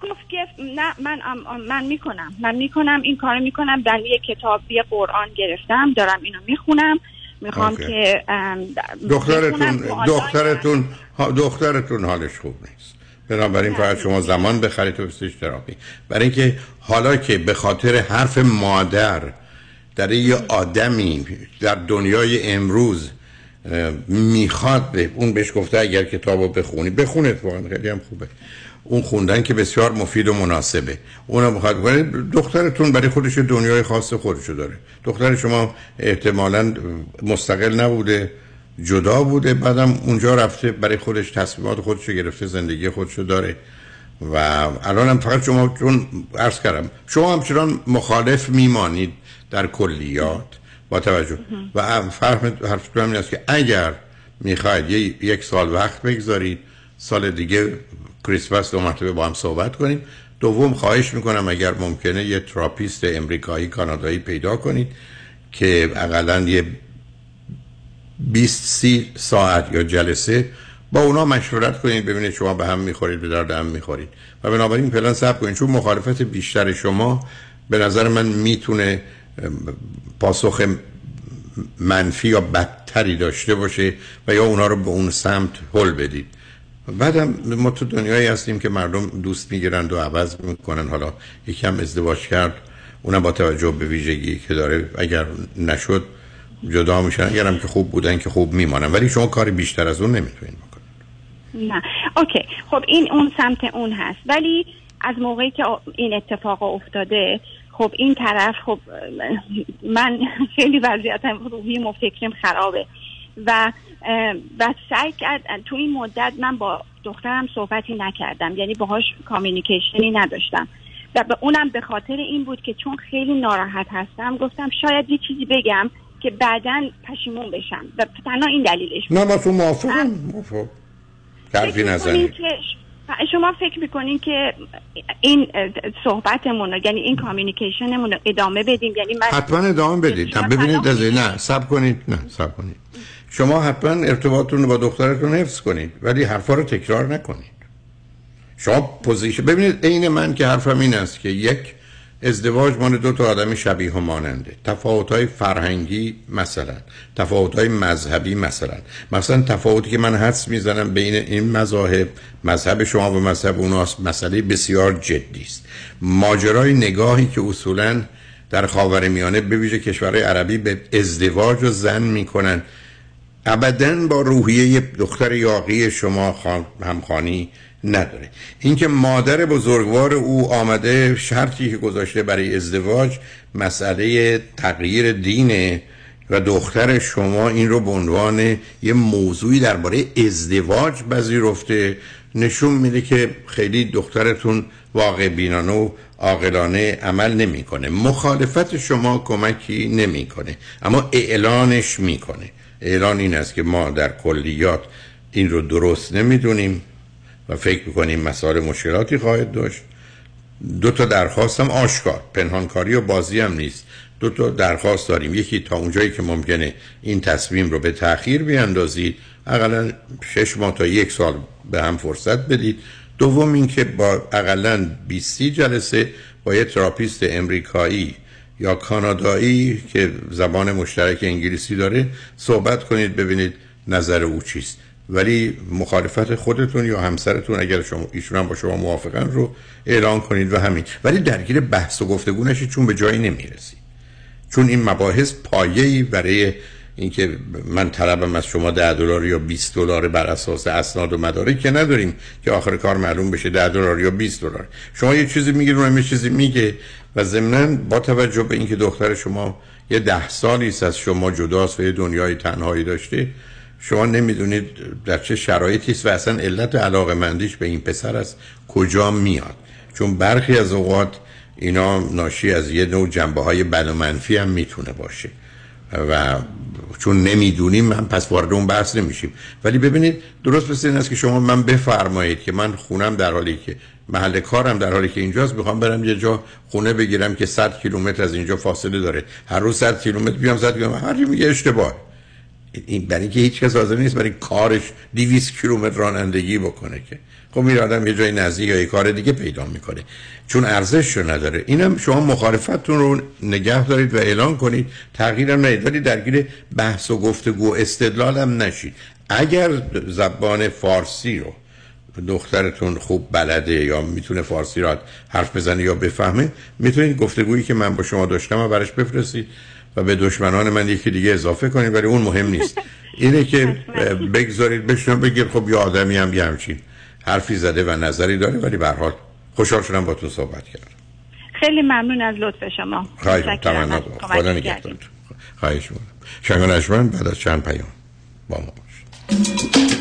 S14: گفت که نه من من می‌کنم. من می‌کنم این کارو می‌کنم. در یه کتابی قرآن گرفتم. دارم اینو می‌خونم. می‌خوام. که
S3: دخترتون دخترتون دخترتون حالش خوب نیست. بنابراین فقط شما زمان بخرید تو بسیج تراپی. برای اینکه حالا که به خاطر حرف مادر در یه آدمی در دنیای امروز می‌خواد به اون بهش گفته اگر کتابو بخونی بخونه اتفاقا خیلی هم خوبه. اون خوندن که بسیار مفید و مناسبه. اونم می‌خواد کنه دخترتون برای خودش دنیای خاص خودشو داره. دختر شما احتمالا مستقل نبوده جدا بوده بعدم اونجا رفته برای خودش تصمیمات خودشو گرفته زندگی خودشو داره. و الان هم فقط شما چون عرض کردم شما همچنان مخالف میمانید. در کلیات با توجه. و هم- فهم حرفتون همین است که اگر می‌خواید یک سال وقت بگذارید سال دیگه کریسمس دو مرتبه با هم صحبت کنیم دوم خواهش می‌کنم اگر ممکنه یه تراپیست امریکایی کانادایی پیدا کنید که اقلا یه 20 30 ساعت یا جلسه با اونا مشورت کنید ببینید شما به هم می‌خورید به درد هم می‌خورید. و بنابراین فعلا صبر کنید چون مخالفت بیشتر شما به نظر من می‌تونه پاسخ منفی یا بدتری داشته باشه و یا اونا رو به اون سمت هل بدید. بعدم ما تو دنیایی هستیم که مردم دوست می‌گیرند و عوض می‌کنن. حالا یکم ازدواج کرد اونم با توجه به ویژگی که داره اگر نشد جدا میشن. اگرم که خوب بودن که خوب میمانن. ولی شما کاری بیشتر از اون نمی‌تونید
S14: نه. اوکی. خب این اون سمت اون هست. ولی از موقعی که این اتفاق افتاده خب این طرف خب من خیلی وضعیتم روحیم و فکرم خرابه و و سعی کرد تو این مدت من با دخترم صحبتی نکردم یعنی باهاش کامیونیکیشنی نداشتم و به اونم به خاطر این بود که چون خیلی ناراحت هستم گفتم شاید یه چیزی بگم که بعدا پشیمون بشم و تنها این دلیلش بود.
S3: نه ما تو موافقم موافق حرفی نزنید
S14: می‌کنین که شما فکر می‌کنین که این صحبتمون یعنی این کامیونیکیشنمون ادامه بدیم؟ یعنی من
S3: حتما ادامه بدید. نه ببینید از نه سب کنید. نه سب کنید. شما حتما ارتباطتون رو با دخترتون حفظ کنید ولی حرفا رو تکرار نکنید. شما پوزیشن ببینید عین من که حرفم این است که یک ازدواج مال دو تا آدم شبیه و ماننده. تفاوت‌های فرهنگی مثلا تفاوت‌های مذهبی مثلا مثلا تفاوتی که من حدس می‌زنم بین این مذاهب مذهب شما و مذهب اوناست مسئله بسیار جدی است. ماجرای نگاهی که اصولا در خاورمیانه به ویژه کشورهای عربی به ازدواج و زن می‌کنن ابدا با روحیه دختر یاقی شما خان- همخانی نداره. اینکه مادر بزرگوار او آمده شرطی که گذاشته برای ازدواج مسئله تغییر دینه و دختر شما این رو به عنوان یه موضوعی درباره ازدواج پذیرفته نشون میده که خیلی دخترتون واقع بینانه و عاقلانه عمل نمی‌کنه. مخالفت شما کمکی نمی‌کنه اما اعلانش می‌کنه. اعلان این است که ما در کلیات این رو درست نمی‌دونیم. و فکر می‌کنیم مسائل مشکلاتی خواهد داشت. دو تا درخواستم آشکار. پنهانکاری و بازی هم نیست. دو تا درخواست داریم. یکی تا اونجایی که ممکنه این تصمیم رو به تأخیر بیاندازید. اقلا شش ماه تا یک سال به هم فرصت بدید. دوم اینکه با اقلا 20 جلسه با یه تراپیست امریکایی یا کانادایی که زبان مشترک انگلیسی داره صحبت کنید ببینید نظر او چیست. ولی مخالفت خودتون یا همسرتون اگر شما ایشون هم با شما موافقن رو اعلان کنید و همین. ولی درگیر بحث و گفتگو نشید چون به جایی نمی‌رسید چون این مباحث پایه‌ای برای اینکه من طلبم از شما 10 دلار یا 20 دلار بر اساس اسناد و مدارک که نداریم که آخر کار معلوم بشه 10 دلار یا 20 دلار. شما یه چیزی میگید اونم یه چیزی میگه و ضمناً با توجه به اینکه دختر شما یه ده سالی است از شما جداست و یه دنیای تنهایی داشته شما نمی‌دونید در چه شرایطی است و اصلا علت علاقه مندیش به این پسر است کجا میاد. چون برخی از اوقات اینا ناشی از یه نوع جنبه های بد و منفی هم می‌تونه باشه. و چون نمی‌دونیم من پس وارد اون بحث نمیشیم. ولی ببینید درست مثل این است که شما من بفرمایید که من خونم در حالی که محل کارم در حالی که اینجاست می‌خوام برم یه جا خونه بگیرم که 100 کیلومتر از اینجا فاصله داره. هر روز 100 کیلومتر بیام 100 کیلومتر. هر میگه اشتباه. این برای اینکه هیچ کس حاضر نیست برای کارش 200 کیلومتر رانندگی بکنه که. خب میره آدم یه جای نزدیک یا یه کار دیگه پیدا می‌کنه. چون ارزش رو نداره. اینم شما مخالفتتون رو نگه دارید و اعلان کنید. تغییرم ندید درگیر بحث و گفتگو استدلال هم نشید. اگر زبان فارسی رو دخترتون خوب بلده یا می‌تونه فارسی را حرف بزنه یا بفهمه می‌تونید گفتگویی که من با شما داشتم و برش بفرستید. و به دشمنان من یکی دیگه اضافه کنید ولی اون مهم نیست. اینه که بگذارید بشنم بگید خب یه آدمی هم یه همچین حرفی زده و نظری داره ولی به حال خوشحال شدم با تو صحبت کردم.
S5: خیلی ممنون از لطف شما.
S3: خواهش
S5: متشکرم.
S3: تمنا. خدا. نگهدارتون. خواهش می‌کنم. شنگان بعد از چند پیام با ما باش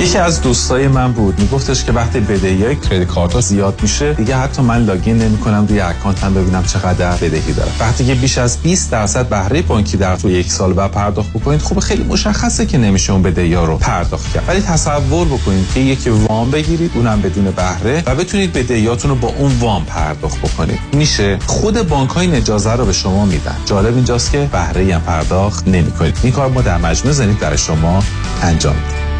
S25: یکی از دوستای من بود. میگفتش که وقتی بدهی های کریدیت کارت زیاد میشه دیگه حتی من لاگین نمی‌کنم روی اکانتم ببینم چقدر بدهی دارم وقتی که بیش از 20 درصد بهره بانکی در تو یک سال بعد پرداخت بکنید خب خیلی مشخصه که نمیشه اون بدهی ها رو پرداخت کرد. ولی تصور بکنید که یکی وام بگیرید اونم بدون بهره و بتونید بدهیاتون رو با اون وام پرداخت بکنید. میشه خود بانک های اجازه رو به شما میدن. جالب اینجاست که بهره هم پرداخت نمی‌کنید. این کار ما در مجموع زنید برای شما انجام میدیم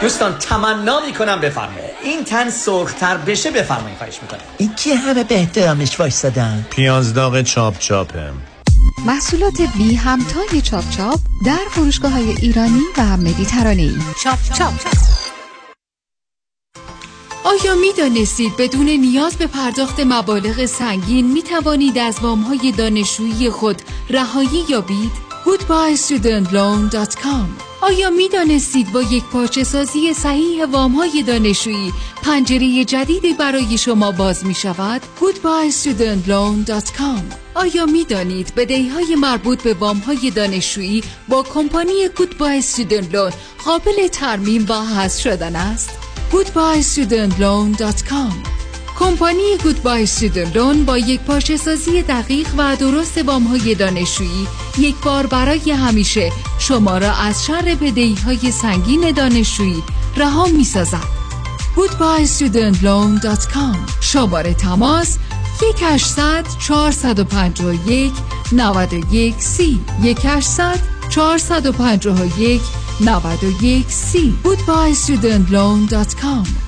S26: دوستان تمنا می‌کنم بفرمایید. این تن سرختر بشه بفرمایید خواهش می‌کنم.
S27: این که همه به احترامش وایستادن
S28: پیاز داغ چاپ. چاپه
S6: محصولات بی همتای چاپ چاپ در فروشگاه های ایرانی و مدیترانه‌ای. چاپ چاپ.
S29: آیا می دانستید بدون نیاز به پرداخت مبالغ سنگین می توانید از وام های دانشجویی خود رهایی یابید؟ goodbyestudentloan.com آیا می دانستید با یک پارچه سازی صحیح وام های دانشجویی پنجره جدیدی برای شما باز می شود؟ goodbyestudentloan.com آیا می دانید بدهی های مربوط به وام های دانشجویی با کمپانی Loan قابل ترمیم و حذف شدن است؟ goodbyestudentloan.com کمپانی گودبای Loan با یک پارچه سازی دقیق و درست وام های دانشجویی یک بار برای همیشه شما را از شر بدهی های سنگین دانشجویی رها می سازد. goodbyestudentloan.com شماره تماس 1800 451 91 سی. 1800 451 91 سی. goodbyestudentloan.com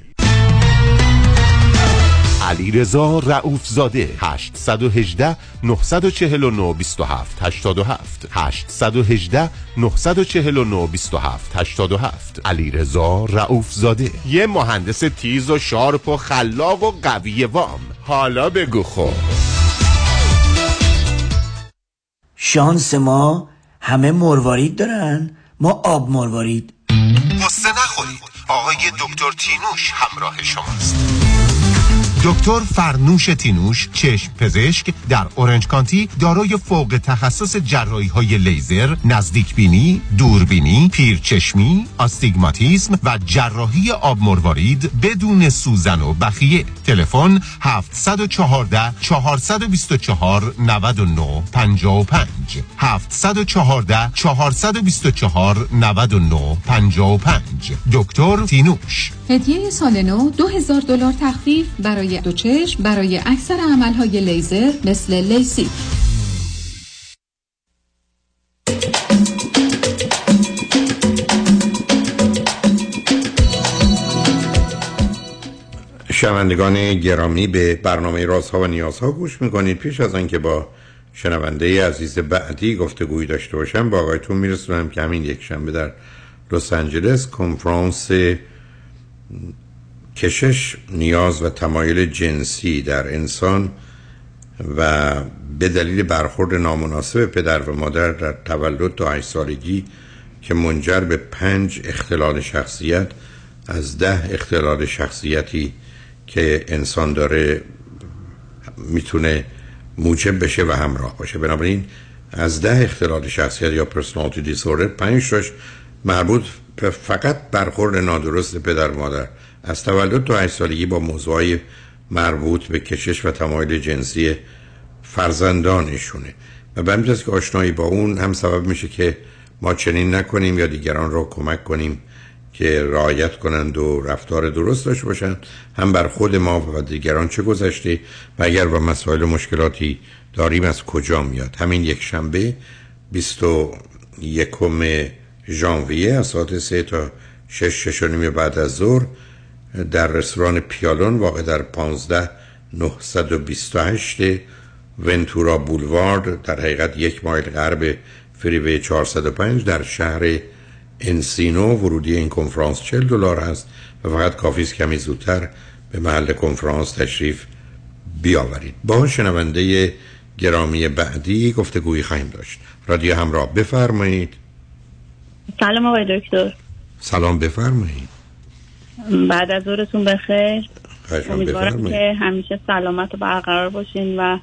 S11: رضا رئوف زاده 818 949 27 87 818 949 27 87 علی رضا رئوف زاده یه مهندس تیز و sharp و خلاق و قوی وام. حالا بگو خب.
S27: شانس ما همه مروارید دارن. ما آب مروارید.
S11: قصه نخورید. آقای دکتر تینوش همراه شماست. دکتر فرنوش تینوش چشم پزشک در اورنج کانتی دارای فوق تخصص جراحی های لیزر نزدیک بینی دوربینی پیرچشمی آستیگماتیسم و جراحی آب مروارید بدون سوزن و بخیه. تلفن 714 424 99 55 714 424 99 55 دکتر تینوش
S6: هدیه سال نو 2000 دلار تخفیف برای دو چشم برای اکثر عملهای لیزر مثل لیسی.
S3: شنوندگان گرامی به برنامه رازها و نیازها گوش می‌کنید. پیش از آنکه با شنونده عزیز بعدی گفتگویی داشته باشم با آقایتون میرسونم که همین یک شنبه در لس آنجلس کنفرانس کشش نیاز و تمایل جنسی در انسان و به دلیل برخورد نامناسب پدر و مادر در تولد تا 8 سالگی که منجر به پنج اختلال شخصیت از ده اختلال شخصیتی که انسان داره می‌تونه موجب بشه و همراه باشه. بنابراین از ده اختلال شخصیت یا پرسونالتی دیسوردر پنج شش مربوط فقط برخورد نادرست پدر مادر. از تولد تا 8 سالگی با موضوعی مربوط به کشش و تمایل جنسی فرزندانشونه. و به که آشنایی با اون هم سبب میشه که ما چنین نکنیم یا دیگران را کمک کنیم که رعایت کنند و رفتار درست داشته باشند. هم بر خود ما و دیگران چه گذشته و اگر با مسائل و مشکلاتی داریم از کجا میاد. همین یک شنبه 21 ژانویه از ساعت 3 تا 6 6 بعد از ظهر در رستوران پیالون واقع در 15 928 ونتورا بولوارد در حقیقت یک مایل غرب فریوی 405 در شهر انسینو. ورودی این کنفرانس 40 دلار است و فقط کافی است کمی زودتر به محل کنفرانس تشریف بیاورید. با شنونده گرامی بعدی گفتگویی خواهیم داشت. رادیو همراه بفرمایید.
S5: سلام آقای دکتر.
S3: سلام بفرمایید.
S5: بعد از ظهرتون بخیر. امیدوارم که همیشه سلامت و برقرار باشین و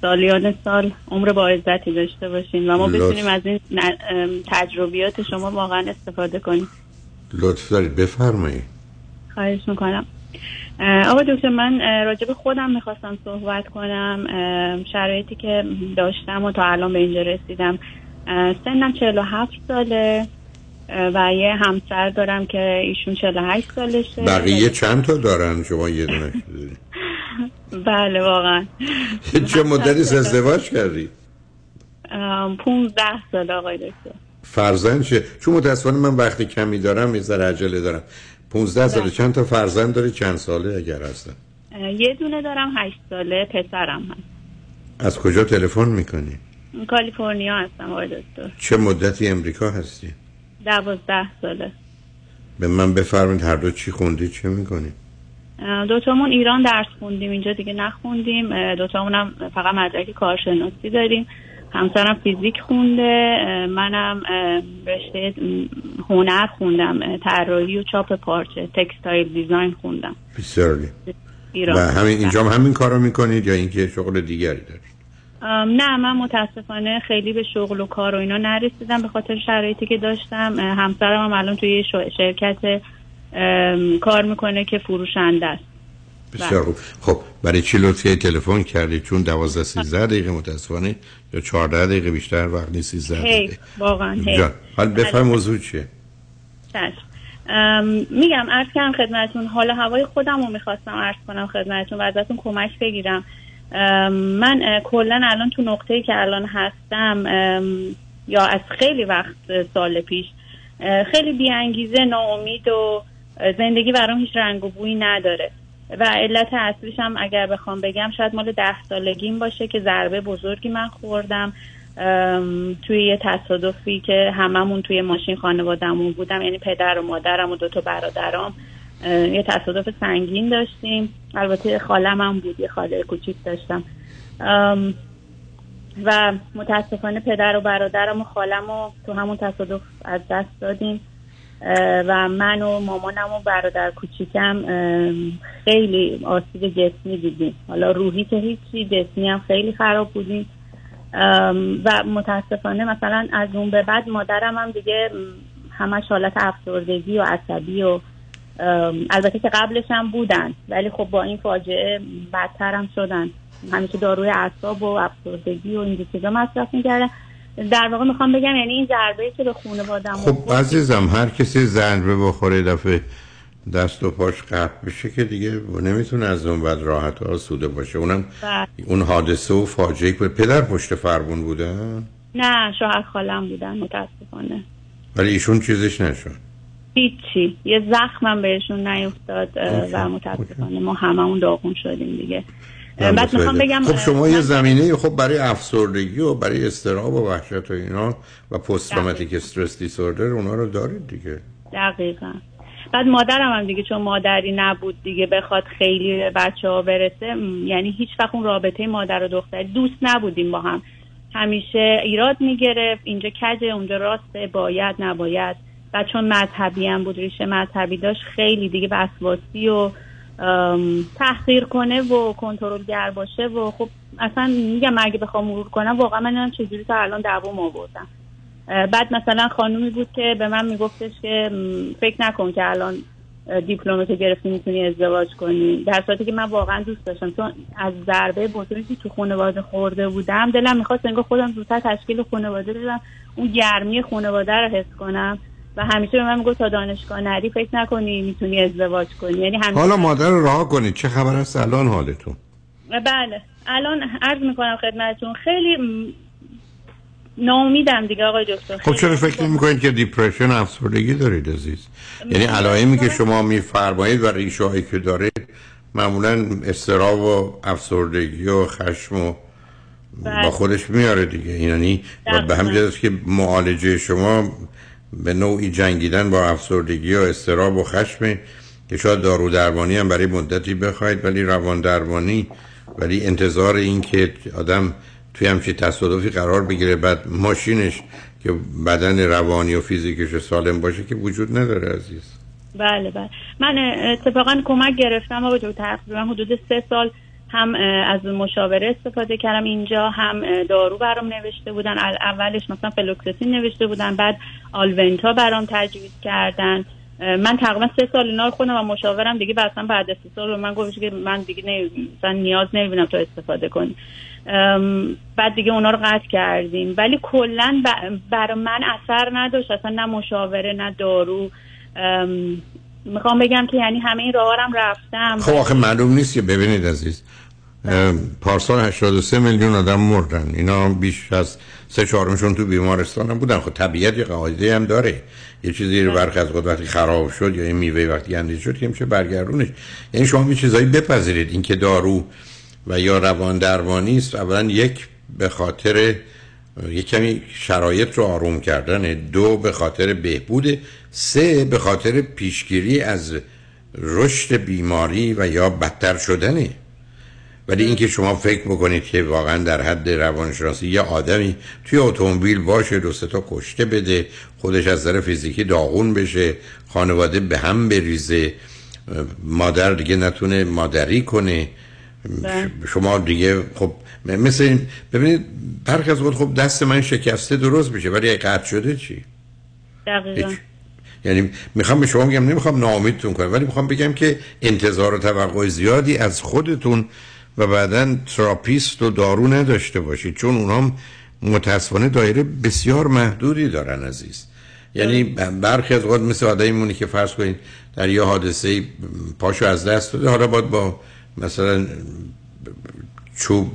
S5: سالیان سال عمر با عزتی داشته باشین و ما. بتونیم از این تجربیات شما واقعا استفاده کنیم.
S3: لطف دارید بفرمایید.
S5: خواهش می‌کنم. آقا دکتر من راجع به خودم می‌خواستم صحبت کنم. شرایطی که داشتم و تا الان به اینجا رسیدم. سنم 47 ساله. و یه همسر دارم که ایشون 48 سالشه.
S3: بقیه چند تا دارن شما یه دونه؟
S5: بله واقعا.
S3: چه مدتی ازدواج کردی؟
S5: ام، 15 سال آقای دکتر.
S3: فرزند چه؟ چون متاسفانه من وقتی کمی دارم یه ذره عجله دارم. 15 ساله.
S5: بله.
S3: چند تا فرزند داری؟ چند ساله اگر هستن؟
S5: یه دونه دارم 8 ساله پسرم هست.
S3: از کجا تلفن می‌کنی؟
S5: کالیفرنیا هستم آقای دکتر.
S3: چه مدتی امریکا هستی؟
S5: 12 ساله.
S3: به من بفرمایید هر دو چی خوندی چه می‌کنی؟
S5: دوتامون ایران درس خوندیم اینجا دیگه نخوندیم. دوتامون هم فقط مدرک کارشناسی داریم. همسرم فیزیک خونده منم رشته هنر خوندم طراحی و چاپ پارچه تکستایل دیزاین خوندم.
S3: بسیار عالی.
S5: ایران
S3: و همین اینجا هم همین کارو می‌کنید یا اینکه شغل دیگری دارید؟
S5: نه من متاسفانه خیلی به شغل و کار و اینا نرسیدم به خاطر شرایطی که داشتم. همسرم هم الان توی شرکت کار می‌کنه که فروشنده است.
S3: بسیار خوب. خب برای چی لطفی تلفن کردی؟ چون 12 13 دقیقه متاسفانه یا 14 دقیقه بیشتر وقت نیست 13
S5: هی
S3: دقیقه.
S5: واقعا
S3: حال بفهم موضوع چیه؟
S5: میگم عرض کردم خدمتون حال هوای خودم رو می‌خواستم عرض کنم خدمتون و ازتون کمک بگیرم. من کلا الان تو نقطه‌ای که الان هستم یا از خیلی وقت سال پیش خیلی بیانگیزه ناامید و زندگی برام هیچ رنگ و بویی نداره. و علت اصلیش هم اگر بخوام بگم شاید مال ده سالگیم باشه که ضربه بزرگی من خوردم. توی یه تصادفی که هممون توی ماشین خانوادهمون بودم یعنی پدر و مادرم و دو تا برادرام. یه تصادف سنگین داشتیم. البته خالم هم بود یه خاله کوچیک داشتم. و متاسفانه پدر و برادرم و خالم رو تو همون تصادف از دست دادیم. و من و مامانم و برادر کوچیکم خیلی آسیب جسمی دیدیم. حالا روحی که هیچی جسمی هم خیلی خراب بودیم. و متاسفانه مثلا از اون به بعد مادرم هم دیگه همش حالت افسردگی و عصبی و البته که قبلش هم بودن ولی خب با این فاجعه بدتر هم شدن همیشه داروی اعصاب و افسردگی و این چیزا مصرف می‌کردن. در واقع می‌خوام بگم یعنی این ضربه که به خانوادم
S3: خب عزیزم هر کسی ضربه بخوره دفعه دست و پاش قطع بشه که دیگه نمی‌تونه از اون بعد راحت و آسوده باشه. اونم
S5: بله.
S3: اون حادثه و فاجعه که پدر پشت فرمون بودن؟
S5: نه شوهر خالم بودن متاسفانه.
S3: ولی ایشون چیزش نشد.
S5: هیچی. یه زخمم بهشون نیفتاد و متاسفانه ما هممون داغون شدیم دیگه. بعد می‌خوام بگم
S3: خب شما یه زمینه خب برای افسردگی و برای استراب و وحشت و اینا و پست تروماتیک استرس دیسوردر اونا رو دارید دیگه؟
S5: دقیقا. بعد مادرم هم دیگه چون مادری نبود دیگه بخواد خیلی بچه ها برسه یعنی هیچ وقت اون رابطه مادر و دختری دوست نبودیم با هم. همیشه ایراد می‌گرفت اینجا کجه اونجا راسته باید نباید. و چون مذهبی هم بود ریشه مذهبی داشت خیلی دیگه وسواسی و تحقیر کنه و کنترلگر باشه و خب اصلا میگم اگه بخوام مرور کنم واقعا من نمی‌دونم چجوری تا الان دوام آوردم. بعد مثلا خانومی بود که به من میگفتش که فکر نکن که الان اه، دیپلمتو گرفتی می‌تونی ازدواج کنی. در صورتی که من واقعا دوست داشتم. چون از ضربه بزرگی تو خانواده خورده بودم دلم می‌خواست انگار خودم زودتر تشکیل خانواده بدم اون گرمی خانواده رو حس کنم. و همیشه به من می‌گفت تا دانشگاه نری فکر نکنی می‌تونی ازدواج کنی. یعنی همیشه
S3: حالا مادر رو رها کنید چه خبر است الان حالتون؟
S5: بله. الان عرض می‌کنم خدمتتون. خیلی ناامیدم دیگه آقای دکتر.
S3: خب چرا فکر نمی کنید که دیپرشن افسردگی دارید عزیز؟ یعنی علائمی که شما میفرمایید و ریشه هایی که داره معمولا استراب و افسردگی و خشم و با خودش میاره دیگه. یعنی و به همین که معالجه شما به نوعی جنگیدن با افسردگی و استراب و خشم که شاید دارو درمانی هم برای مدتی بخواید ولی روان درمانی ولی انتظار این که آدم توی همچین تصادفی قرار بگیره بعد ماشینش که بدن روانی و فیزیکش سالم باشه که وجود نداره عزیز.
S5: بله بله. من اتفاقا کمک گرفتم آقای دکتر تقریبا حدود سه سال هم از مشاوره استفاده کردم. اینجا هم دارو برام نوشته بودن. اولش مثلا فلوکسیتین نوشته بودن. بعد آلونتا برام تجویز کردن. من تقریبا سه سال اینا رو خوندم و مشاورم دیگه. اصلا بعد سه سال به من گفتش که من دیگه مثلا نیاز نمی‌بینم تو استفاده کنی. بعد دیگه اونا رو قطع کردیم. ولی کلا برای من اثر نداشت. اصلا نه مشاوره نه دارو. ام، می‌خوام بگم که یعنی همه این راه رفتم.
S3: خب آخه معلوم نیست که ببینید عزیز. پارسال 83 میلیون آدم مردن. اینا بیش از سه چهارمشون تو بیمارستان هم بودن. خب طبیعت یه قاعده هم داره. یه چیزی رو برخی از وقتی خراب شد یا یه میوه وقتی گندید شد که میشه برگردونش. یعنی شما یه چیزایی بپذیرید. اینکه دارو و یا روان درمانی است اولا یک به خاطر یک کمی شرایط رو آروم کردن دو به خاطر بهبود سه به خاطر پیشگیری از رشد بیماری و یا بدتر شدنه. ولی اینکه شما فکر بکنید که واقعا در حد روانشناسی یه آدمی توی اتومبیل باشه دو تا کشته بده خودش از نظر فیزیکی داغون بشه خانواده به هم بریزه مادر دیگه نتونه مادری کنه. شما دیگه خب مثل این ببینید برخی از خب دست من شکسته درست میشه ولی اگه قطع شده چی؟
S5: دقیقا.
S3: یعنی می‌خوام به شما بگم نمی‌خوام ناامیدتون کنم ولی می‌خوام بگم که انتظار و توقع زیادی از خودتون و بعدا تراپیست و دارو نداشته باشید چون اونام متاسفانه دایره بسیار محدودی دارن عزیز. یعنی برخی از اوقات مثل آدمی که فرض کنید در یه حادثه پاشو از دست داده حالا باید با مثلا چوب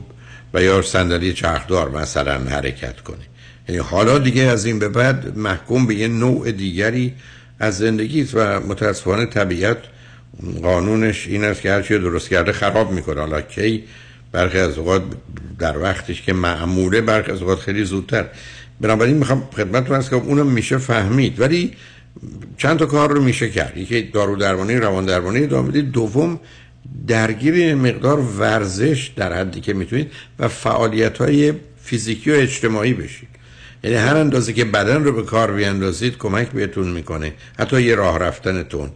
S3: و یا صندلی چرخدار مثلا حرکت کنه. یعنی حالا دیگه از این به بعد محکوم به یه نوع دیگری از زندگی و متاسفانه طبیعت قانونش این است که هرچی درست کرده خراب می‌کنه. حالا کی برخی از اوقات در وقتش که معموله برخی از اوقات خیلی زودتر. بنابراین می‌خوام خدمتتون هست که اونم میشه فهمید. ولی چند تا کار رو میشه کرد. یکی دارو درمانی روان درمانی ادامه دوم درگیر مقدار ورزش در حدی که می‌تونید و فعالیت های فیزیکی و اجتماعی بشید. یعنی هر اندازه که بدن رو به کار بیاندازید کمک بهتون می‌کنه. حتی یه راه رفتنتون.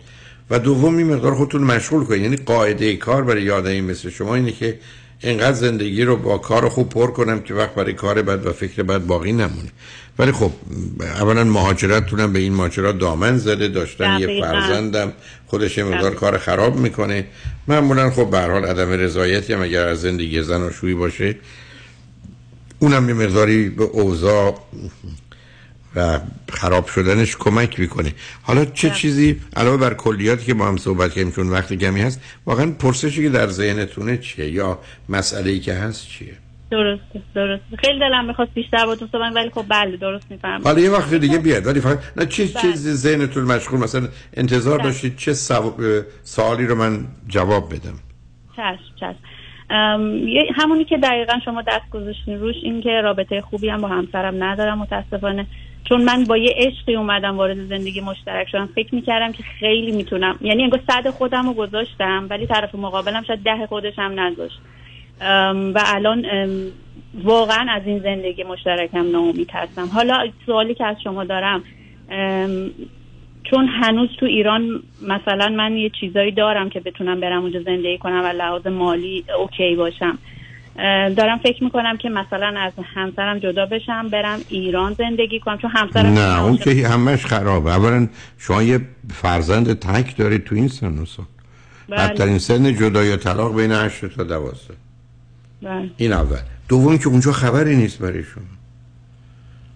S3: و دوم این مقدار خودتون مشغول کنید. یعنی قاعده کار برای یادایی مثل شما اینه که اینقدر زندگی رو با کار خوب پر کنم که وقت برای کار بد و فکر بد باقی نمونه. ولی خب اولا مهاجرتتونم به این ماجرا دامن زده داشتن یه. فرزندم خودش یه مقدار کار خراب می‌کنه. معمولا خب به هر حال عدم رضایتی هم اگر از زندگی زناشویی باشه اونم یه مقداری به اوضاع و خراب شدنش کمک می‌کنه. حالا چه چیزی؟ علاوه بر کلیاتی که با هم صحبت کردیم چون وقت کمی هست واقعا پرسشی که در ذهنتونه چیه؟ یا مسئله ای که هست چیه؟
S5: درسته درسته. خیلی دلم می‌خواست بیشتر با تو صحبت ولی خب بله درست می‌فهمم.
S3: حالا یه وقت دیگه بیاد ولی فقط نه چه چیزی ذهنتون مشغول؟ مثلا انتظار داشتید چه سو... سوالی رو من جواب بدم؟
S5: چشم چشم. همونی که دقیقا شما دست گذاشتین روش این که رابطه خوبی هم با همسرم ندارم متاسفانه. چون من با یه عشقی اومدم وارد زندگی مشترک شدم. فکر می‌کردم که خیلی می‌تونم. یعنی انگار صد خودم رو گذاشتم ولی طرف مقابلم شاید ده خودش هم نذاشت. و الان واقعا از این زندگی مشترکم ناامید هستم. حالا سوالی که از شما دارم چون هنوز تو ایران مثلا من یه چیزایی دارم که بتونم برم اونجا زندگی کنم و لحاظ مالی اوکی باشم. دارم فکر می‌کنم که مثلا از همسرم جدا بشم برم ایران زندگی کنم. چون همسرم
S3: نه اون که همش خرابه. اولا شما یه فرزند تک دارید تو این سن و سال.
S5: بله.
S3: بدترین سن جدا یا طلاق بین 8 تا 12
S5: بله.
S3: این اول. دوم که اونجا خبری نیست برای شما.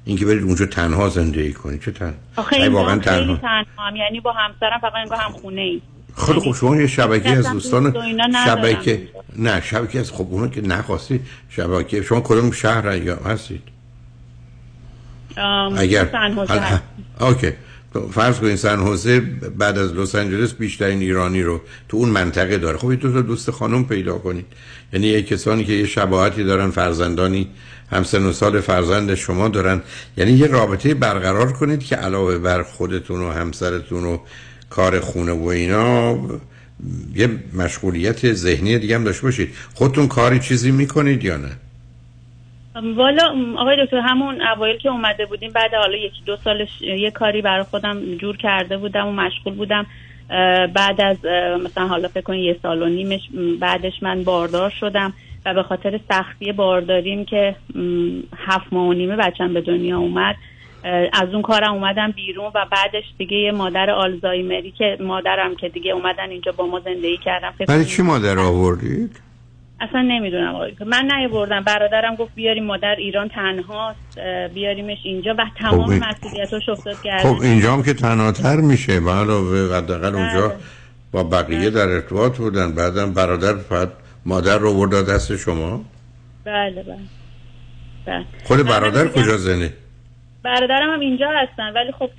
S3: اینکه برید اونجا تنها زندگی کنید چه تن
S5: آخه
S3: واقعا تنها.
S5: تنها یعنی با همسرم فقط انگار هم خونه ای
S3: خیلی خب شما یه شبکه از دوستان شبکه نه شبکه از خب اونو که نخواستی شبکه شما کدوم شهر یا هستید؟ اگر. اوکی. تو فرض کنید سن حوزه بعد از لس آنجلس بیشترین ایرانی رو تو اون منطقه داره. خب تا دوست خانم پیدا کنید. یعنی یه کسانی که یه شباهتی دارن فرزندانی هم سن و سال فرزند شما دارن. یعنی یه رابطه برقرار کنید که علاوه بر خودتون و همسرتون و کار خونه و اینا یه مشغولیت ذهنی دیگه هم داشته باشید. خودتون کاری چیزی می‌کنید یا نه؟
S5: والا آقای دکتر همون اوایل که اومده بودیم بعد حالا یکی دو سالش یه کاری برای خودم جور کرده بودم و مشغول بودم. بعد از مثلا حالا فکر کنید یه سال و نیمش بعدش من باردار شدم و به خاطر سختی بارداریم که هفت ماه و نیمه بچم به دنیا اومد. از اون کارم اومدم بیرون و بعدش دیگه یه مادر آلزایمری که مادرم که دیگه اومدن اینجا با ما زندگی کردم
S3: برای چی مادر آوردید؟
S5: اصلا نمی‌دونم آقای. من نیاوردم. برادرم گفت بیاریم مادر ایران تنهاست بیاریمش اینجا. و تمام
S3: خب
S5: مسئولیتاش افتاد
S3: خب
S5: گردن
S3: اینجا هم که تنهاتر میشه. به علاوه حداقل اونجا با بقیه در ارتباط بودن. بعدم برادر فقط مادر رو برد دست شما؟
S5: بله بله. بله.
S3: خود برادر کجا زنه؟
S5: برادرم هم اینجا هستن ولی خب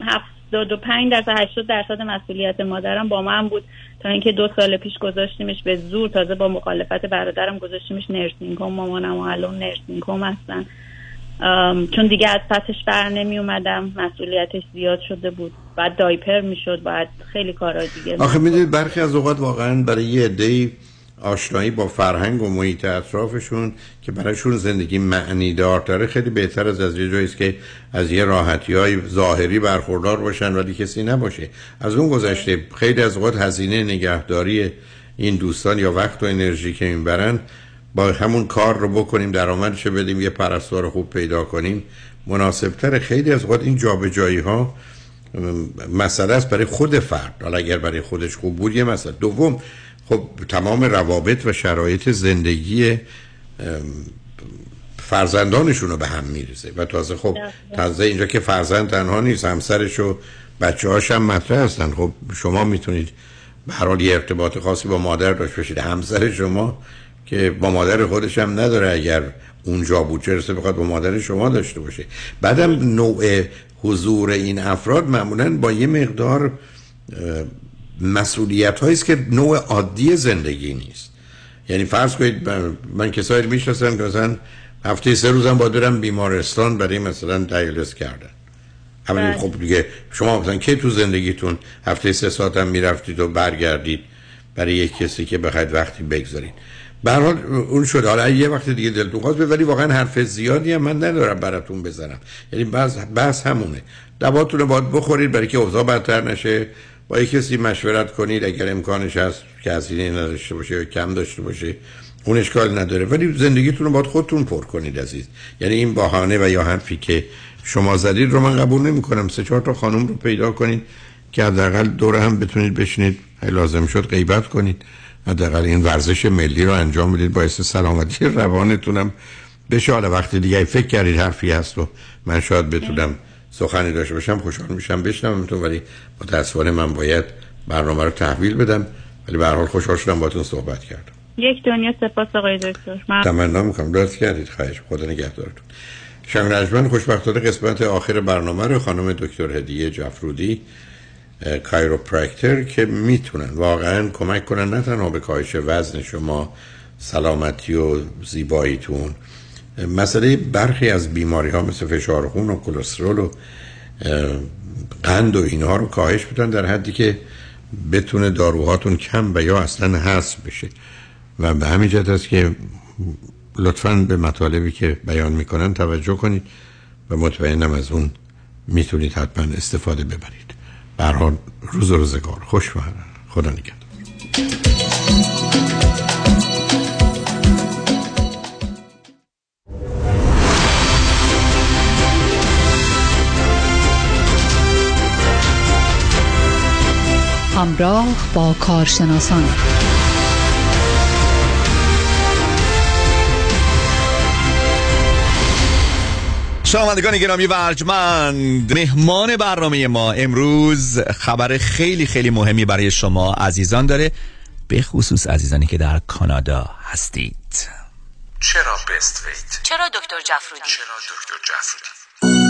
S5: هفتاد و پنج درصد هشتاد درصد مسئولیت مادرم با من بود تا اینکه دو سال پیش گذاشتیمش به زور. تازه با مخالفت برادرم گذاشتیمش نرسینگ هوم مامانم و الان نرسینگ هوم هستن چون دیگه از پسش بر نمی اومدم مسئولیتش زیاد شده بود. بعد دایپر می‌شد بعد خیلی کارا دیگه
S3: آخه می‌دونید برخی از اوقات واقعا برای یه عده‌ای آشنایی با فرهنگ و محیط اطرافشون که برایشون زندگی معنی دارتره خیلی بهتر از از یه که از یه راحتی های ظاهری برخوردار باشن ولی کسی نباشه. از اون گذشته خیلی از اوقات هزینه نگهداری این دوستان یا وقت و انرژی که می‌برن با همون کار رو بکنیم درآمدش بدیم یه پرستار خوب پیدا کنیم. مناسبتر خیلی از اوقات این جابجایی ها مسئله است برای خود فرد. حالا اگر برای خودش خوب بود یه مسئله. دوم خب تمام روابط و شرایط زندگی فرزندانشون رو به هم می‌رسه و تازه خب تازه اینجا که فرزند تنها نیست همسرش و بچه هاش هم مطرح هستن. خب شما می‌تونید به هر حال یه ارتباط خاصی با مادر داشته باشید. همسر شما که با مادر خودش هم نداره اگر اونجا بود چه رسه بخواد با مادر شما داشته باشه. بعدم نوع حضور این افراد معمولا با یه مقدار مسئولیت هایی است که نوع عادی زندگی نیست. یعنی فرض کنید من- من کسایی رو می‌شناسم که مثلا هفته سه روزم با دارم بیمارستان برای مثلا دیالز کردن. اولی
S5: بله.
S3: خب دیگه شما مثلا کی تو زندگیتون هفته سه ساعت هم می‌رفتید و برگردید برای یک کسی که بخواید وقتی بگذارید؟ به حال اون شد. حالا یه وقت دیگه دلتون خواست ولی واقعا حرف زیادی هم من ندارم براتون بزنم. یعنی بس بس همونه. دواتون رو باید بخورید برای که اوضاع بدتر نشه. با یک کسی مشورت کنید اگر امکانش هست که هزینه نداشته باشه یا کم داشته باشه اون اشکال نداره. ولی زندگیتون رو باید خودتون پر کنید عزیز. یعنی این بهانه و یا حرفی که شما زدید رو من قبول نمی کنم سه چهار تا خانم رو پیدا کنید که حداقل دور هم بتونید بشینید. لازم شد غیبت کنید. حداقل این ورزش ملی رو انجام بدید. باعث سلامتی روانتونم بشه. حالا وقتی دیگه فکر کردید حرفی هست و من شاید بتونم سخنی داشته باشم خوشحال میشم بشنوم تو ولی متاسفانه من باید برنامه رو تحویل بدم ولی به هر حال خوشحال شدم باهاتون صحبت کردم.
S5: یک دنیا سپاس آقای دکتر. من
S3: تمنا می‌کنم. لطف کردید. خواهش خدا نگهدارتون. شنگ خوشبختانه قسمت آخر برنامه رو خانم دکتر هدیه جفرودی کایروپرکتر که می‌تونن واقعا کمک کنن نه تنها به کاهش وزن شما سلامتی و زیباییتون مسئله برخی از بیماری ها مثل فشار خون و کلسترول و قند و اینها رو کاهش بدن در حدی که بتونه داروهاتون کم و یا اصلا حذف بشه. و به همین جهت است که لطفا به مطالبی که بیان می‌کنن توجه کنید و مطمئنم از اون می‌تونید حتما استفاده ببرید. برحال روز روزگار. خوش و خدا نگهدار.
S6: همراه با کارشناسان
S1: شنوندگان گرامی و ارجمند مهمان برنامه ما امروز خبر خیلی خیلی مهمی برای شما عزیزان داره به خصوص عزیزانی که در کانادا هستید
S30: چرا بست ویت؟
S31: چرا دکتر جفرودی؟
S30: چرا دکتر جفرودی؟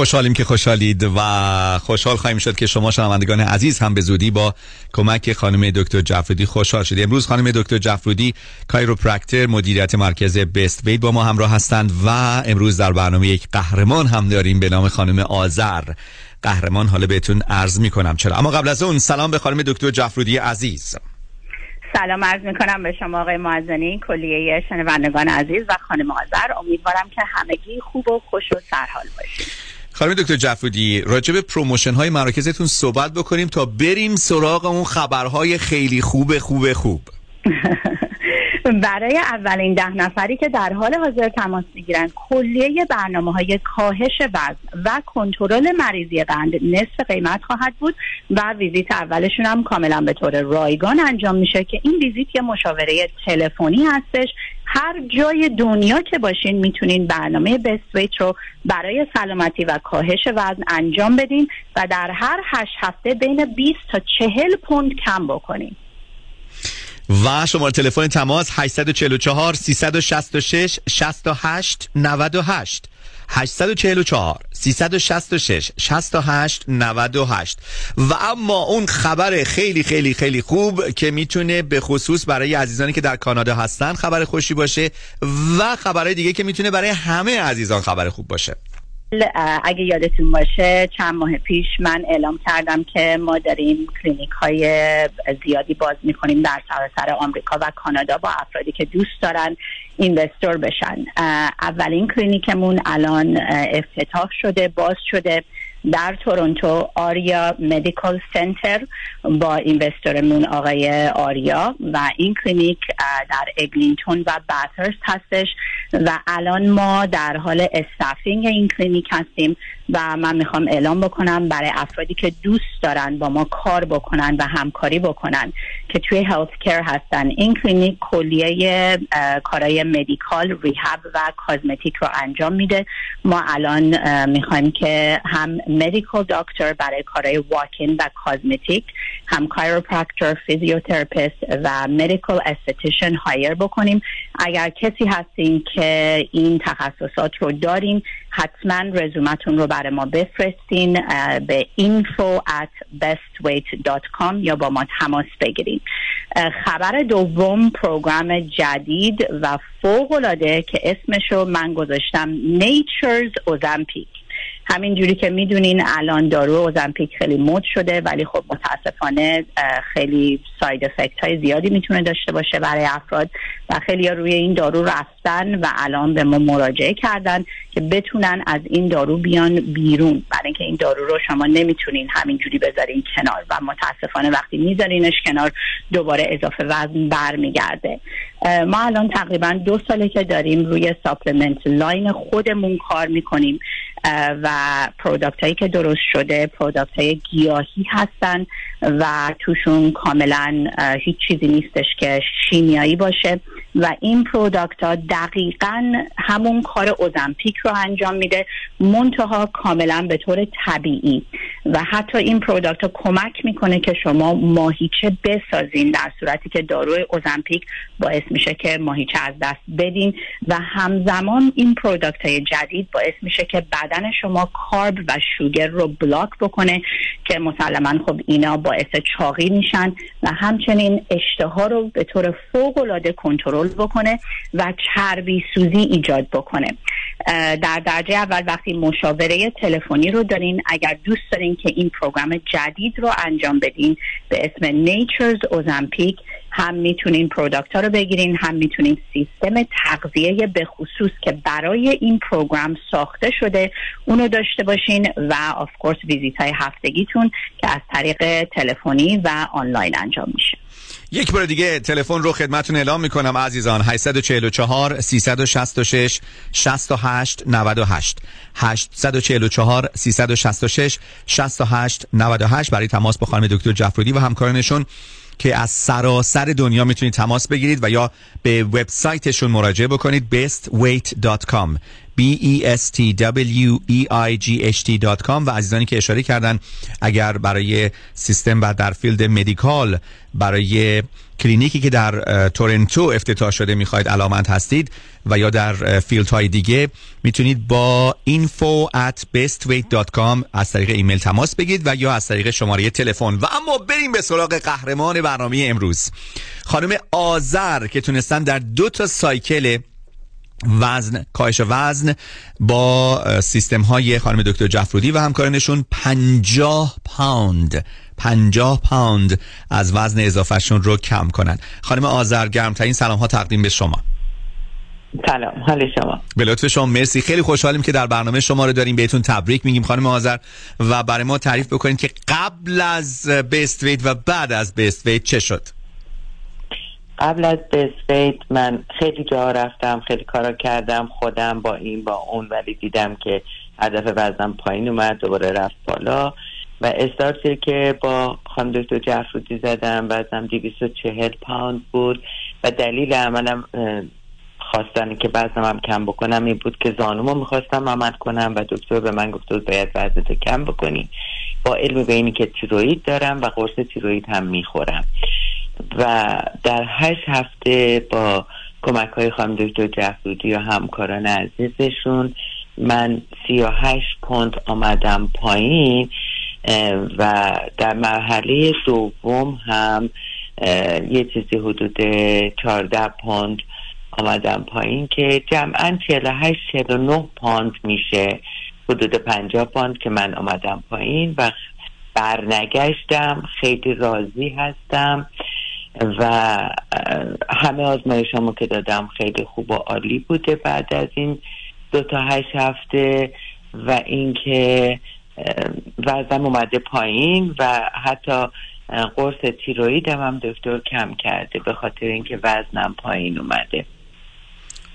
S1: خوشحالیم که خوشحالید و خوشحال خواهیم شد که شما شنوندگان عزیز هم به زودی با کمک خانم دکتر جفرودی خوشحال شدید. امروز خانم دکتر جفرودی کایروپرکتر مدیریت مرکز بست وید با ما همراه هستند و امروز در برنامه یک قهرمان هم داریم به نام خانم آذر. قهرمان حالا بهتون عرض می‌کنم. چرا؟ اما قبل از اون سلام به خانم دکتر جفرودی عزیز.
S32: سلام عرض می‌کنم به شما آقای معزنی کلیه شنوندگان عزیز و خانم آذر. امیدوارم که همگی خوب و خوش و سرحال باشید.
S1: خانم دکتر جفرودی راجع به promotion های مراکزتون صحبت بکنیم تا بریم سراغ اون خبرهای خیلی خوب خوب خوب.
S32: برای اولین ده نفری که در حال حاضر تماس می‌گیرن کلیه برنامه های کاهش وزن و کنترل مریضی قند نصف قیمت خواهد بود و ویزیت اولشون هم کاملا به طور رایگان انجام میشه که این ویزیت یه مشاوره تلفنی هستش هر جای دنیا که باشین می‌تونین برنامه بست رو برای سلامتی و کاهش وزن انجام بدین و در هر هشت هفته بین 20 تا 40 پوند کم بکنین.
S1: و شماره تلفن تماس 844 366 68 98 844 366 68 98 و اما اون خبر خیلی خیلی خیلی خوب که می‌تونه به خصوص برای عزیزانی که در کانادا هستن خبر خوشی باشه و خبرهای دیگه که می‌تونه برای همه عزیزان خبر خوب باشه.
S32: اگه یادتون باشه چند ماه پیش من اعلام کردم که ما داریم کلینیک های زیادی باز می‌کنیم در سراسر آمریکا و کانادا با افرادی که دوست دارن investor بشن. اولین کلینیکمون الان افتتاح شده باز شده در تورنتو آریا Medical Center با investor مون آقای آریا و این کلینیک در اگلینتون و باترست هستش. و الان ما در حال staffing این کلینیک هستیم و من می‌خوام اعلام بکنم برای افرادی که دوست دارن با ما کار بکنن و همکاری بکنن که توی health care هستن. این کلینیک کلیه کارهای medical rehab و cosmetic رو انجام میده. ما الان می‌خوایم که هم medical doctor برای کارهای walk-in و cosmetic هم chiropractor فیزیوتراپیست و medical aesthetician hire بکنیم. اگر کسی هستین که این تخصصات رو دارین حتما رزومتون رو برای ما بفرستین به info at bestweight.com یا با ما تماس بگیرین. خبر دوم program جدید و فوق العاده که اسمشو من گذاشتم Nature's Ozempic همین جوری که می‌دونین الان دارو اوزمپیک خیلی مد شده ولی خب متاسفانه خیلی side effect های زیادی می‌تونه داشته باشه برای افراد و خیلی روی این دارو رفتن و الان به ما مراجعه کردن که بتونن از این دارو بیان بیرون. برای اینکه این دارو رو شما نمی‌تونین همینجوری بذارین کنار و متاسفانه وقتی میذارینش کنار دوباره اضافه وزن برمیگرده. ما الان تقریبا دو ساله که داریم روی supplement line خودمون کار می‌کنیم. و product هایی که درست شده product های گیاهی هستن و توشون کاملا هیچ چیزی نیستش که شیمیایی باشه. و این product ها دقیقا همون کار اوزمپیک رو انجام میده منتها کاملا به طور طبیعی. و حتی این product ها کمک می‌کنه که شما ماهیچه بسازین در صورتی که داروی اوزمپیک باعث میشه که ماهیچه از دست بدین. و همزمان این product های جدید باعث میشه که بدن شما carb و sugar رو block بکنه که مسلما خب اینا باعث چاقی میشن. و همچنین اشتها رو به طور فوق العاده کنترل بکنه و چربی سوزی ایجاد بکنه. در درجه اول وقتی مشاوره تلفنی رو دارین اگر دوست دارین که این program جدید رو انجام بدین به اسم Nature's Ozempic هم می‌تونین product ها رو بگیرین هم می‌تونین سیستم تغذیه به خصوص که برای این program ساخته شده اونو داشته باشین و of course ویزیت های هفتگیتون که از طریق تلفنی و آنلاین انجام میشه.
S1: یک بار دیگه تلفن رو خدمتون اعلام می‌کنم عزیزان. 844 366 68 98 844 366 68 98 برای تماس با خانم دکتر جفرودی و همکارانشون که از سراسر دنیا می‌تونید تماس بگیرید و یا به وبسایتشون مراجعه بکنید. bestweight.com b e s t w e i g h t.com و عزیزانی که اشاره کردن اگر برای سیستم و در field medical برای کلینیکی که در تورنتو افتتاح شده می‌خواید علاقه‌مند هستید و یا در field های دیگه می‌تونید با info at bestweight.com از طریق ایمیل تماس بگیرید و یا از طریق شماره تلفن. و اما بریم به سراغ قهرمان برنامه امروز. خانم آذر که تونستن در دو تا سایکل وزن کاهش وزن با سیستم های خانم دکتر جفرودی و همکارانشون 50 پوند 50 پوند از وزن اضافهشون رو کم کنن. خانم آذر گرمترین سلام ها تقدیم به شما.
S33: سلام حال شما.
S1: به لطف شما. مرسی. خیلی خوشحالیم که در برنامه شما رو داریم بهتون تبریک میگیم خانم آذر و برای ما تعریف بکنید که قبل از بیست ویت و بعد از بیست ویت چه شد؟
S33: قبل از بسفیت من خیلی جا رفتم خیلی کارا کردم خودم با این با اون ولی دیدم که هدف وزنم پایین اومد دوباره رفت بالا. و استارتی که با خانم دکتر جعفرودی زدم وزنم 240 پوند بود. و دلیل عملم خواستن که وزنم هم کم بکنم این بود که زانومو می‌خواستم عمل کنم و دکتر به من گفت بود باید وزنتو کم بکنی. با علم به اینی که تیروید دارم و قرص تیروید هم می‌خورم. و در هشت هفته با کمک های خانم دکتر جفرودی و همکاران عزیزشون من سی و هشت پوند آمدم پایین و در مرحله دوم هم یه چیزی حدود چارده پوند آمدم پایین که جمعا 48 49 پوند میشه. حدود 50 پوند که من آمدم پایین و برنگشتم. خیلی راضی هستم. و همه آزمایشامو که دادم خیلی خوب و عالی بوده بعد از این دو تا هشت هفته و اینکه وزنم اومده پایین و حتی قرص تیرویدم هم دکتر کم کرده به خاطر اینکه وزنم پایین اومده.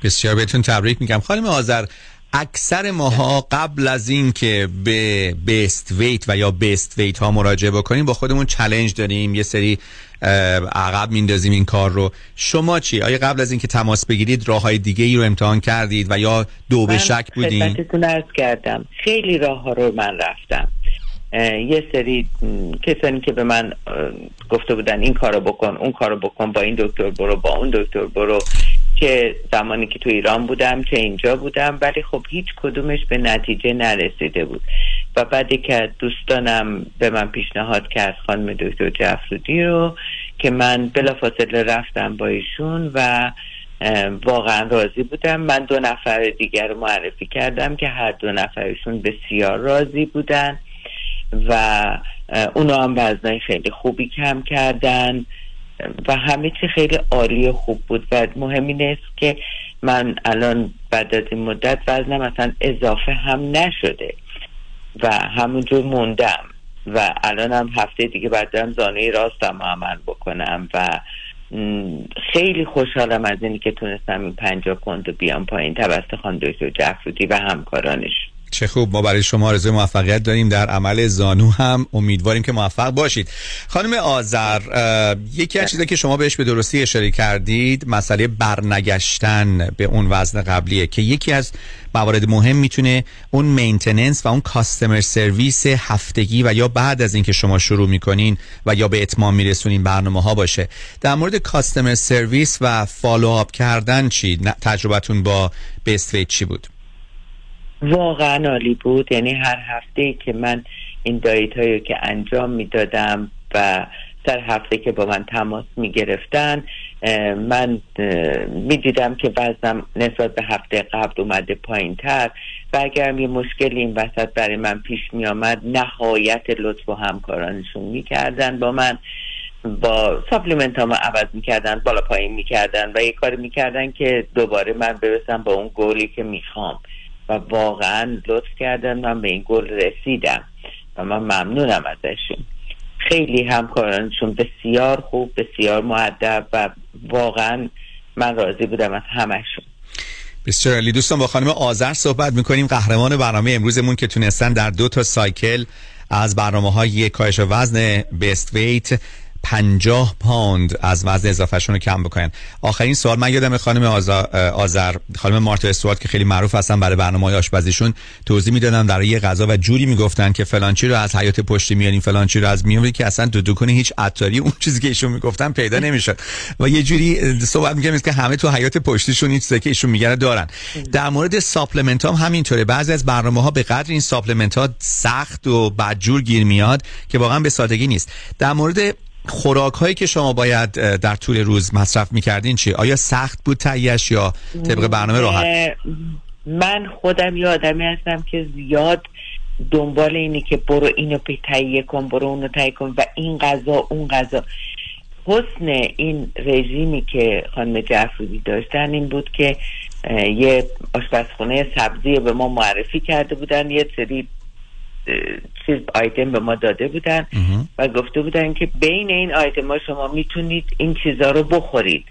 S1: بسیار بهتون تبریک میگم. خانم آذر اکثر ماها قبل از این که به بیست ویت و یا بیست ویت ها مراجعه بکنیم با خودمون چلنج داریم. یه سری عقب میندازیم این کار رو شما چی؟ آیا قبل از اینکه تماس بگیرید راه های دیگه ای رو امتحان کردید و یا دو به شک بودین؟
S33: خدمتتون عرض کردم خیلی راه ها رو من رفتم یه سری کسانی که به من گفته بودن این کارو بکن اون کارو بکن با این دکتر برو با اون دکتر برو که زمانی که تو ایران بودم چه اینجا بودم ولی خب هیچ کدومش به نتیجه نرسیده بود. و بعدی که دوستانم به من پیشنهاد کرد خانم دکتر جفرودی رو که من بلافاصله رفتم با ایشون و واقعا راضی بودم. من دو نفر دیگر رو معرفی کردم که هر دو نفرشون بسیار راضی بودن و اونا هم وزنای خیلی خوبی کم کردن. و همه چی خیلی عالی و خوب بود و مهم این که من الان بعد از این مدت وزنم اصلا اضافه هم نشده و همونجور موندم و الان هم هفته دیگه بعد دارم زانوی راستم عمل بکنم و خیلی خوشحالم از اینی که تونستم این پنجاه پوند بیام پایین. توسط خانم دکتر جفرودی و همکارانش.
S1: چه خوب. ما برای شما آرزوی موفقیت داریم. در عمل زانو هم امیدواریم که موفق باشید. خانم آذر یکی از چیزایی که شما بهش به درستی اشاره کردید مسئله برنگشتن به اون وزن قبلیه که یکی از موارد مهم می‌تونه اون maintenance و اون customer service هفتگی و یا بعد از اینکه شما شروع می‌کنین و یا به اتمام میرسونین برنامه ها باشه. در مورد customer service و follow up کردن چی؟ تجربتون با Best چی بود؟
S33: واقعا عالی بود. یعنی هر هفته که من این دایت هایی که انجام می‌دادم و سر هفته که با من تماس می گرفتن من می دیدم که وزنم نسبت به هفته قبل اومده پایین تر و اگر یه مشکلی این وسط برای من پیش می آمد نهایت لطف و همکارانشون می کردن با من. با ساپلیمنت ها عوض می‌کردن بالا پایین می‌کردن و یه کاری می‌کردن که دوباره من برسم با اون گولی که می‌خوام. و واقعا لطف کردن من به این گل رسیدم و من ممنونم ازشون. خیلی همکارانشون بسیار خوب بسیار معدب و واقعا من راضی بودم از همشون
S1: بسیار علی دوستان با خانم آذر صحبت می‌کنیم. قهرمان برنامه امروزمون که تونستن در دو تا سایکل از برنامه های کاهش وزن بیست ویت پنجاه پوند از وزن اضافهشون رو کم بکنن. آخرین سوال من یادمه خانم آذر خانم مارتا استوارت که خیلی معروف هستن برای برنامه های آشپزیشون توضیح می‌دادن در یه غذا و جوری می‌گفتن که فلانچی رو از حیاط پشتی میاریم فلانچی رو از میاریم که اصلا دکون هیچ عطاری اون چیزی که ایشون می‌گفتن پیدا نمی‌شد. و یه جوری صحبت می‌کنیم که همه تو حیاط پشتیشون این چیزی که ایشون میگن دارن. در مورد supplement هم همینطوره. بعضی از برنامه ها به قدر این supplement ها سخت و بدجور گیر میاد که واقعا به سادگی نیست. در مورد خوراک هایی که شما باید در طول روز مصرف می‌کردین چی؟ آیا سخت بود تهیهش یا طبق برنامه راحت؟
S33: من خودم یه آدمی هستم که زیاد دنبال اینی که برو اینو تهیه کن برو اونو تهیه کن و این غذا اون غذا حسن این رژیمی که خانم جعفری داشتن این بود که یه آشپزخونه سبزی به ما معرفی کرده بودن یه سری چیز آیتم به ما داده بودن و گفته بودن که بین این آیتم ها شما می‌تونید این چیزها رو بخورید.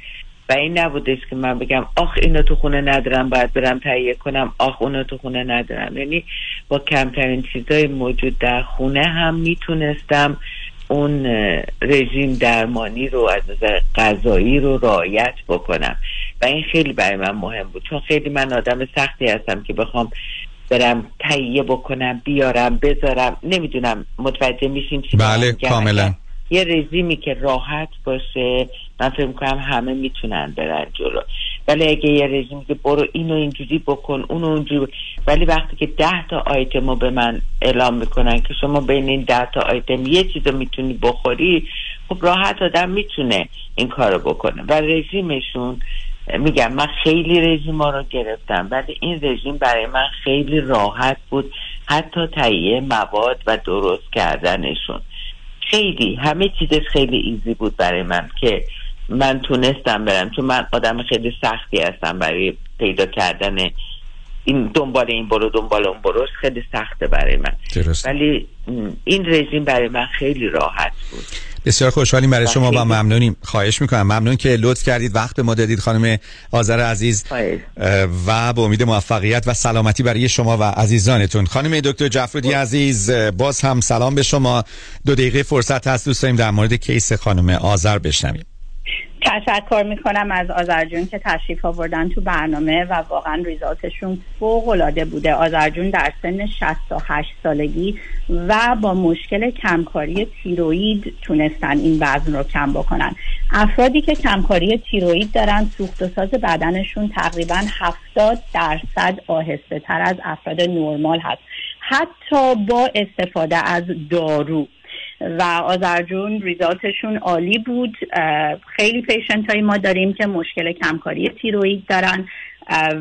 S33: و این نبودش که من بگم آخ اینو تو خونه ندارم باید برم تهیه کنم آخ اونو تو خونه ندارم. یعنی با کمترین چیزای موجود در خونه هم می‌تونستم اون رژیم درمانی رو از نظر غذایی رو رعایت بکنم. و این خیلی برای من مهم بود. چون خیلی من آدم سختی هستم که بخوام برم تهیه بکنم بیارم بذارم. نمی‌دونم متوجه میشین چی
S1: بله کاملا.
S33: یه رژیمی که راحت باشه من فکر می‌کنم همه می‌تونن برن جلو. ولی اگه یه رژیمی که برو اینو اینجوری بکن اونو اونجوری ولی وقتی که ده تا آیتم رو به من اعلام می‌کنن که شما بین این ده تا آیتم یه چیز می‌تونی بخوری خب راحت آدم می‌تونه این کارو بکنه. و رژیمشون میگم من خیلی رژیم ها رو گرفتم ولی این رژیم برای من خیلی راحت بود حتی تهیه مواد و درست کردنشون. خیلی همه چیزش خیلی ایزی بود برای من که من تونستم برم چون من آدم خیلی سختی هستم برای پیدا کردن این دنبال این برو دنبال اون برو خیلی سخته برای من.
S1: درست.
S33: ولی این رژیم برای من خیلی راحت بود.
S1: بسیار خوشحالیم برای شما و ممنونیم. خواهش می‌کنم. ممنون که لطف کردید. وقت به ما دادید خانم آذر عزیز. و به امید موفقیت و سلامتی برای شما و عزیزانتون. خانم دکتر جعفرودی عزیز اه، باز هم سلام به شما. دو دقیقه فرصت هست. دوست داریم در مورد کیس خانم آذر بشنویم.
S32: تشکر می‌کنم از آذرجون که تشریف آوردن تو برنامه و واقعا ریزالتشون فوق العاده بوده. آذرجون در سن 68 سالگی و با مشکل کمکاری تیروید تونستن این وزن رو کم بکنن. افرادی که کمکاری تیروید دارن سوخت و ساز بدنشون تقریبا 70 درصد آهسته تر از افراد نرمال هست. حتی با استفاده از دارو. و آذرجون ریزالتشون عالی بود. خیلی پیشنت های ما داریم که مشکل کمکاری تیروید دارن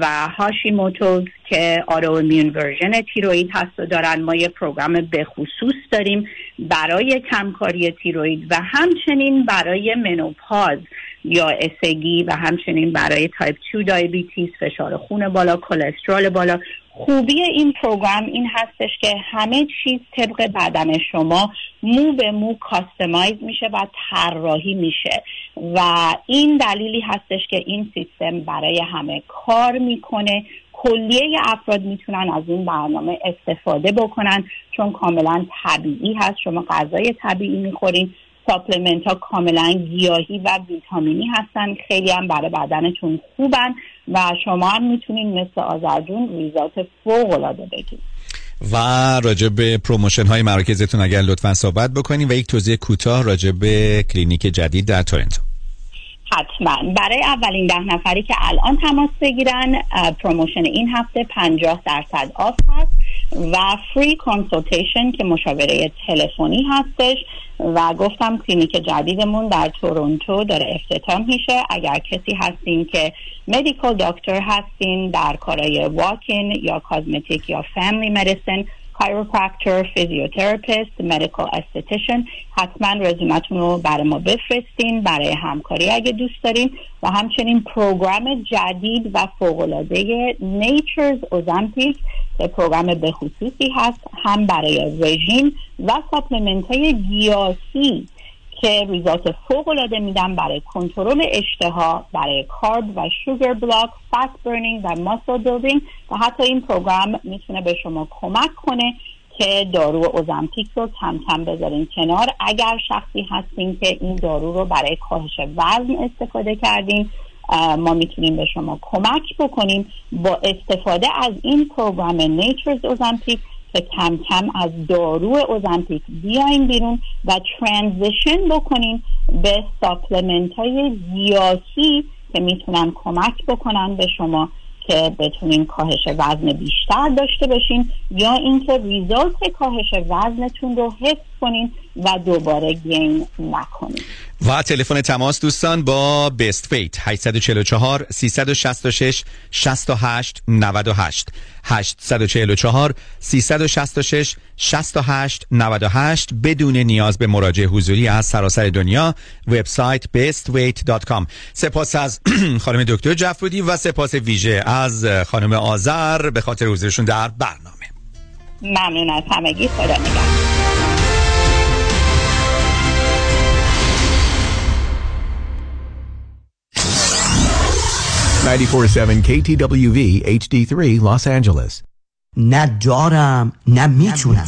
S32: و هاشیموتوز که autoimmune version تیروید هست و دارن. ما یه program به خصوص داریم برای کمکاری تیروید و همچنین برای menopause یائسگی و همچنین برای تایپ 2 diabetes فشار خون بالا کلسترول بالا. خوبی این program این هستش که همه چیز طبق بدن شما مو به مو customize میشه و طراحی میشه. و این دلیلی هستش که این سیستم برای همه کار می‌کنه. کلیه افراد می‌تونن از این برنامه استفاده بکنن چون کاملا طبیعی هست. شما غذای طبیعی می‌خورین supplement ها کاملا گیاهی و ویتامینی هستن. خیلی هم برای بدنتون خوبن و شما هم می‌تونین مثل آذرجون result فوق العاده بگیرید.
S1: و راجع به promotion های مراکزتون اگر لطفا صحبت بکنیم و یک توضیح کوتاه راجع به کلینیک جدید در تورنتو.
S32: حتما. برای اولین ده نفری که الان تماس بگیرن promotion این هفته 50 درصد off هست و free consultation که مشاوره تلفنی هستش. و گفتم کلینیک جدیدمون در تورنتو داره افتتاح میشه. اگر کسی هستین که medical doctor هستین در کارای walk-in یا cosmetic یا family medicine chiropractor, physiotherapist, medical esthetician. حتما رزومتون رو برای ما بفرستین برای همکاری اگه دوست دارین. و همچنین program جدید و فوقالعاده Nature's Ozempic که program به خصوصی هست هم برای رژیم و supplement های گیاهی. که result فوق العاده میدن برای کنترل اشتها برای carb و sugar block fat burning و muscle building و حتی این program می‌تونه به شما کمک کنه که دارو Ozempic رو کم کم بذارین کنار. اگر شخصی هستین که این دارو رو برای کاهش وزن استفاده کردین ما می‌تونیم به شما کمک بکنیم. با استفاده از این program Nature's Ozempic که کم کم از دارو Ozempic بیاین بیرون و transition بکنین به supplement های گیاهی که می‌تونن کمک بکنن به شما که بتونین کاهش وزن بیشتر داشته باشین. یا اینکه ریزالت کاهش وزنتون رو حفظ کنین و دوباره گین نکنین.
S1: و تلفن تماس دوستان با بیست فیت 844 366 68 98 844 366 68 98 بدون نیاز به مراجعه حضوری از سراسر دنیا وبسایت bestweight.com سپاس از خانم دکتر جفرودی و سپاس ویژه از خانم آذر. به خاطر حضورشون در برنامه.
S32: ممنون از همگی. خدا نگهدار.
S15: 947 KTWV HD3 Los Angeles.
S18: نه دارم نه می‌تونم.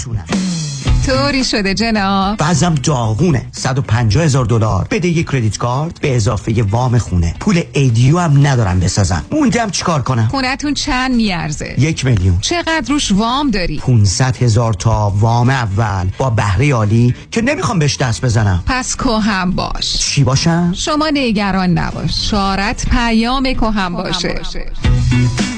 S6: طوری شده جناب؟
S18: بعضم داغونه. 150 هزار دلار. بده یه کردیت کارت به اضافه وام خونه. پول ایدیو هم ندارم بسازم. موندم چیکار کنم؟
S6: خونتون چند میارزه؟
S18: یک میلیون.
S6: چقدر روش وام داری؟
S18: 500 هزار تا وام اول با بهره عالی که نمی‌خوام بهش دست بزنم.
S6: پس کهم باش.
S18: چی باشم؟
S6: شما نگران نباش. شارت پیام کهم باشه.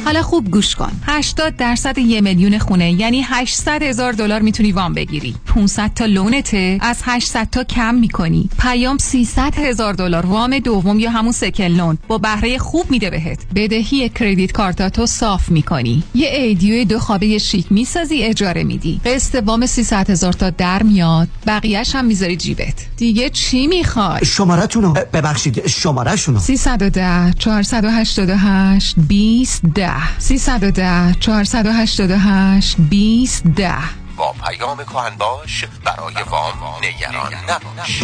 S6: حالا خوب گوش کن. 80 درصد یه میلیون خونه یعنی 800 هزار دلار می‌تونی وام بگیری. 500 تا لونته؟ از 800 تا کم می‌کنی. پیام 300 هزار دلار. وام دوم یا همون سکن لون. با بهره خوب میده بهت. بدهی کردیت کارتاتو صاف می‌کنی. یه ایدیو دو خوابه شیک می‌سازی اجاره میدی. قسط وام 300 هزار تا در میاد. بقیهش هم می‌ذاری جیبت. دیگه چی می‌خوای؟
S18: شمارتونو ببخشید شماره شونو
S6: 310 488 20 10
S29: 310 488 20 10
S11: با پیام کهن باش برای وام نگران نباش.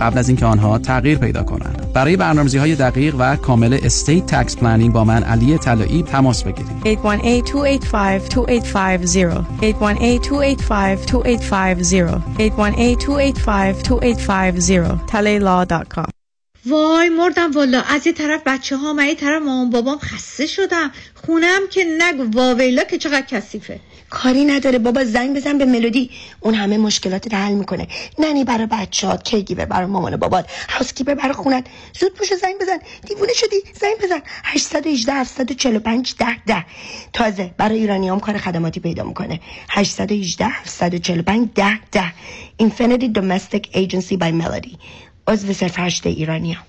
S34: قبل از اینکه آنها تغییر پیدا کنند. برای برنامه‌ریزی های دقیق و کامل estate tax planning با من علی طلایی تماس بگیرید.
S35: 818-285-2850 818-285-2850 818-285-2850
S36: وای مردم والا از یه طرف بچه ها من یه طرف مامان بابام خسته شدم. خونم که نگو واویلا که چقدر کثیفه.
S37: کاری نداره بابا زنگ بزن به ملودی. اون همه مشکلات حل می‌کنه. ننی برای بچه‌ها کیگیور برای مامان و بابات هاوسکیپر برای خونت زود پوش زنگ بزن. دیوونه شدی؟ زنگ بزن. 818 745 10 10 تازه برای ایرانیام کار خدماتی پیدا می‌کنه. 818 745 10 10 Infinity Domestic Agency by Melody. عضو صرف هشت ایرانیام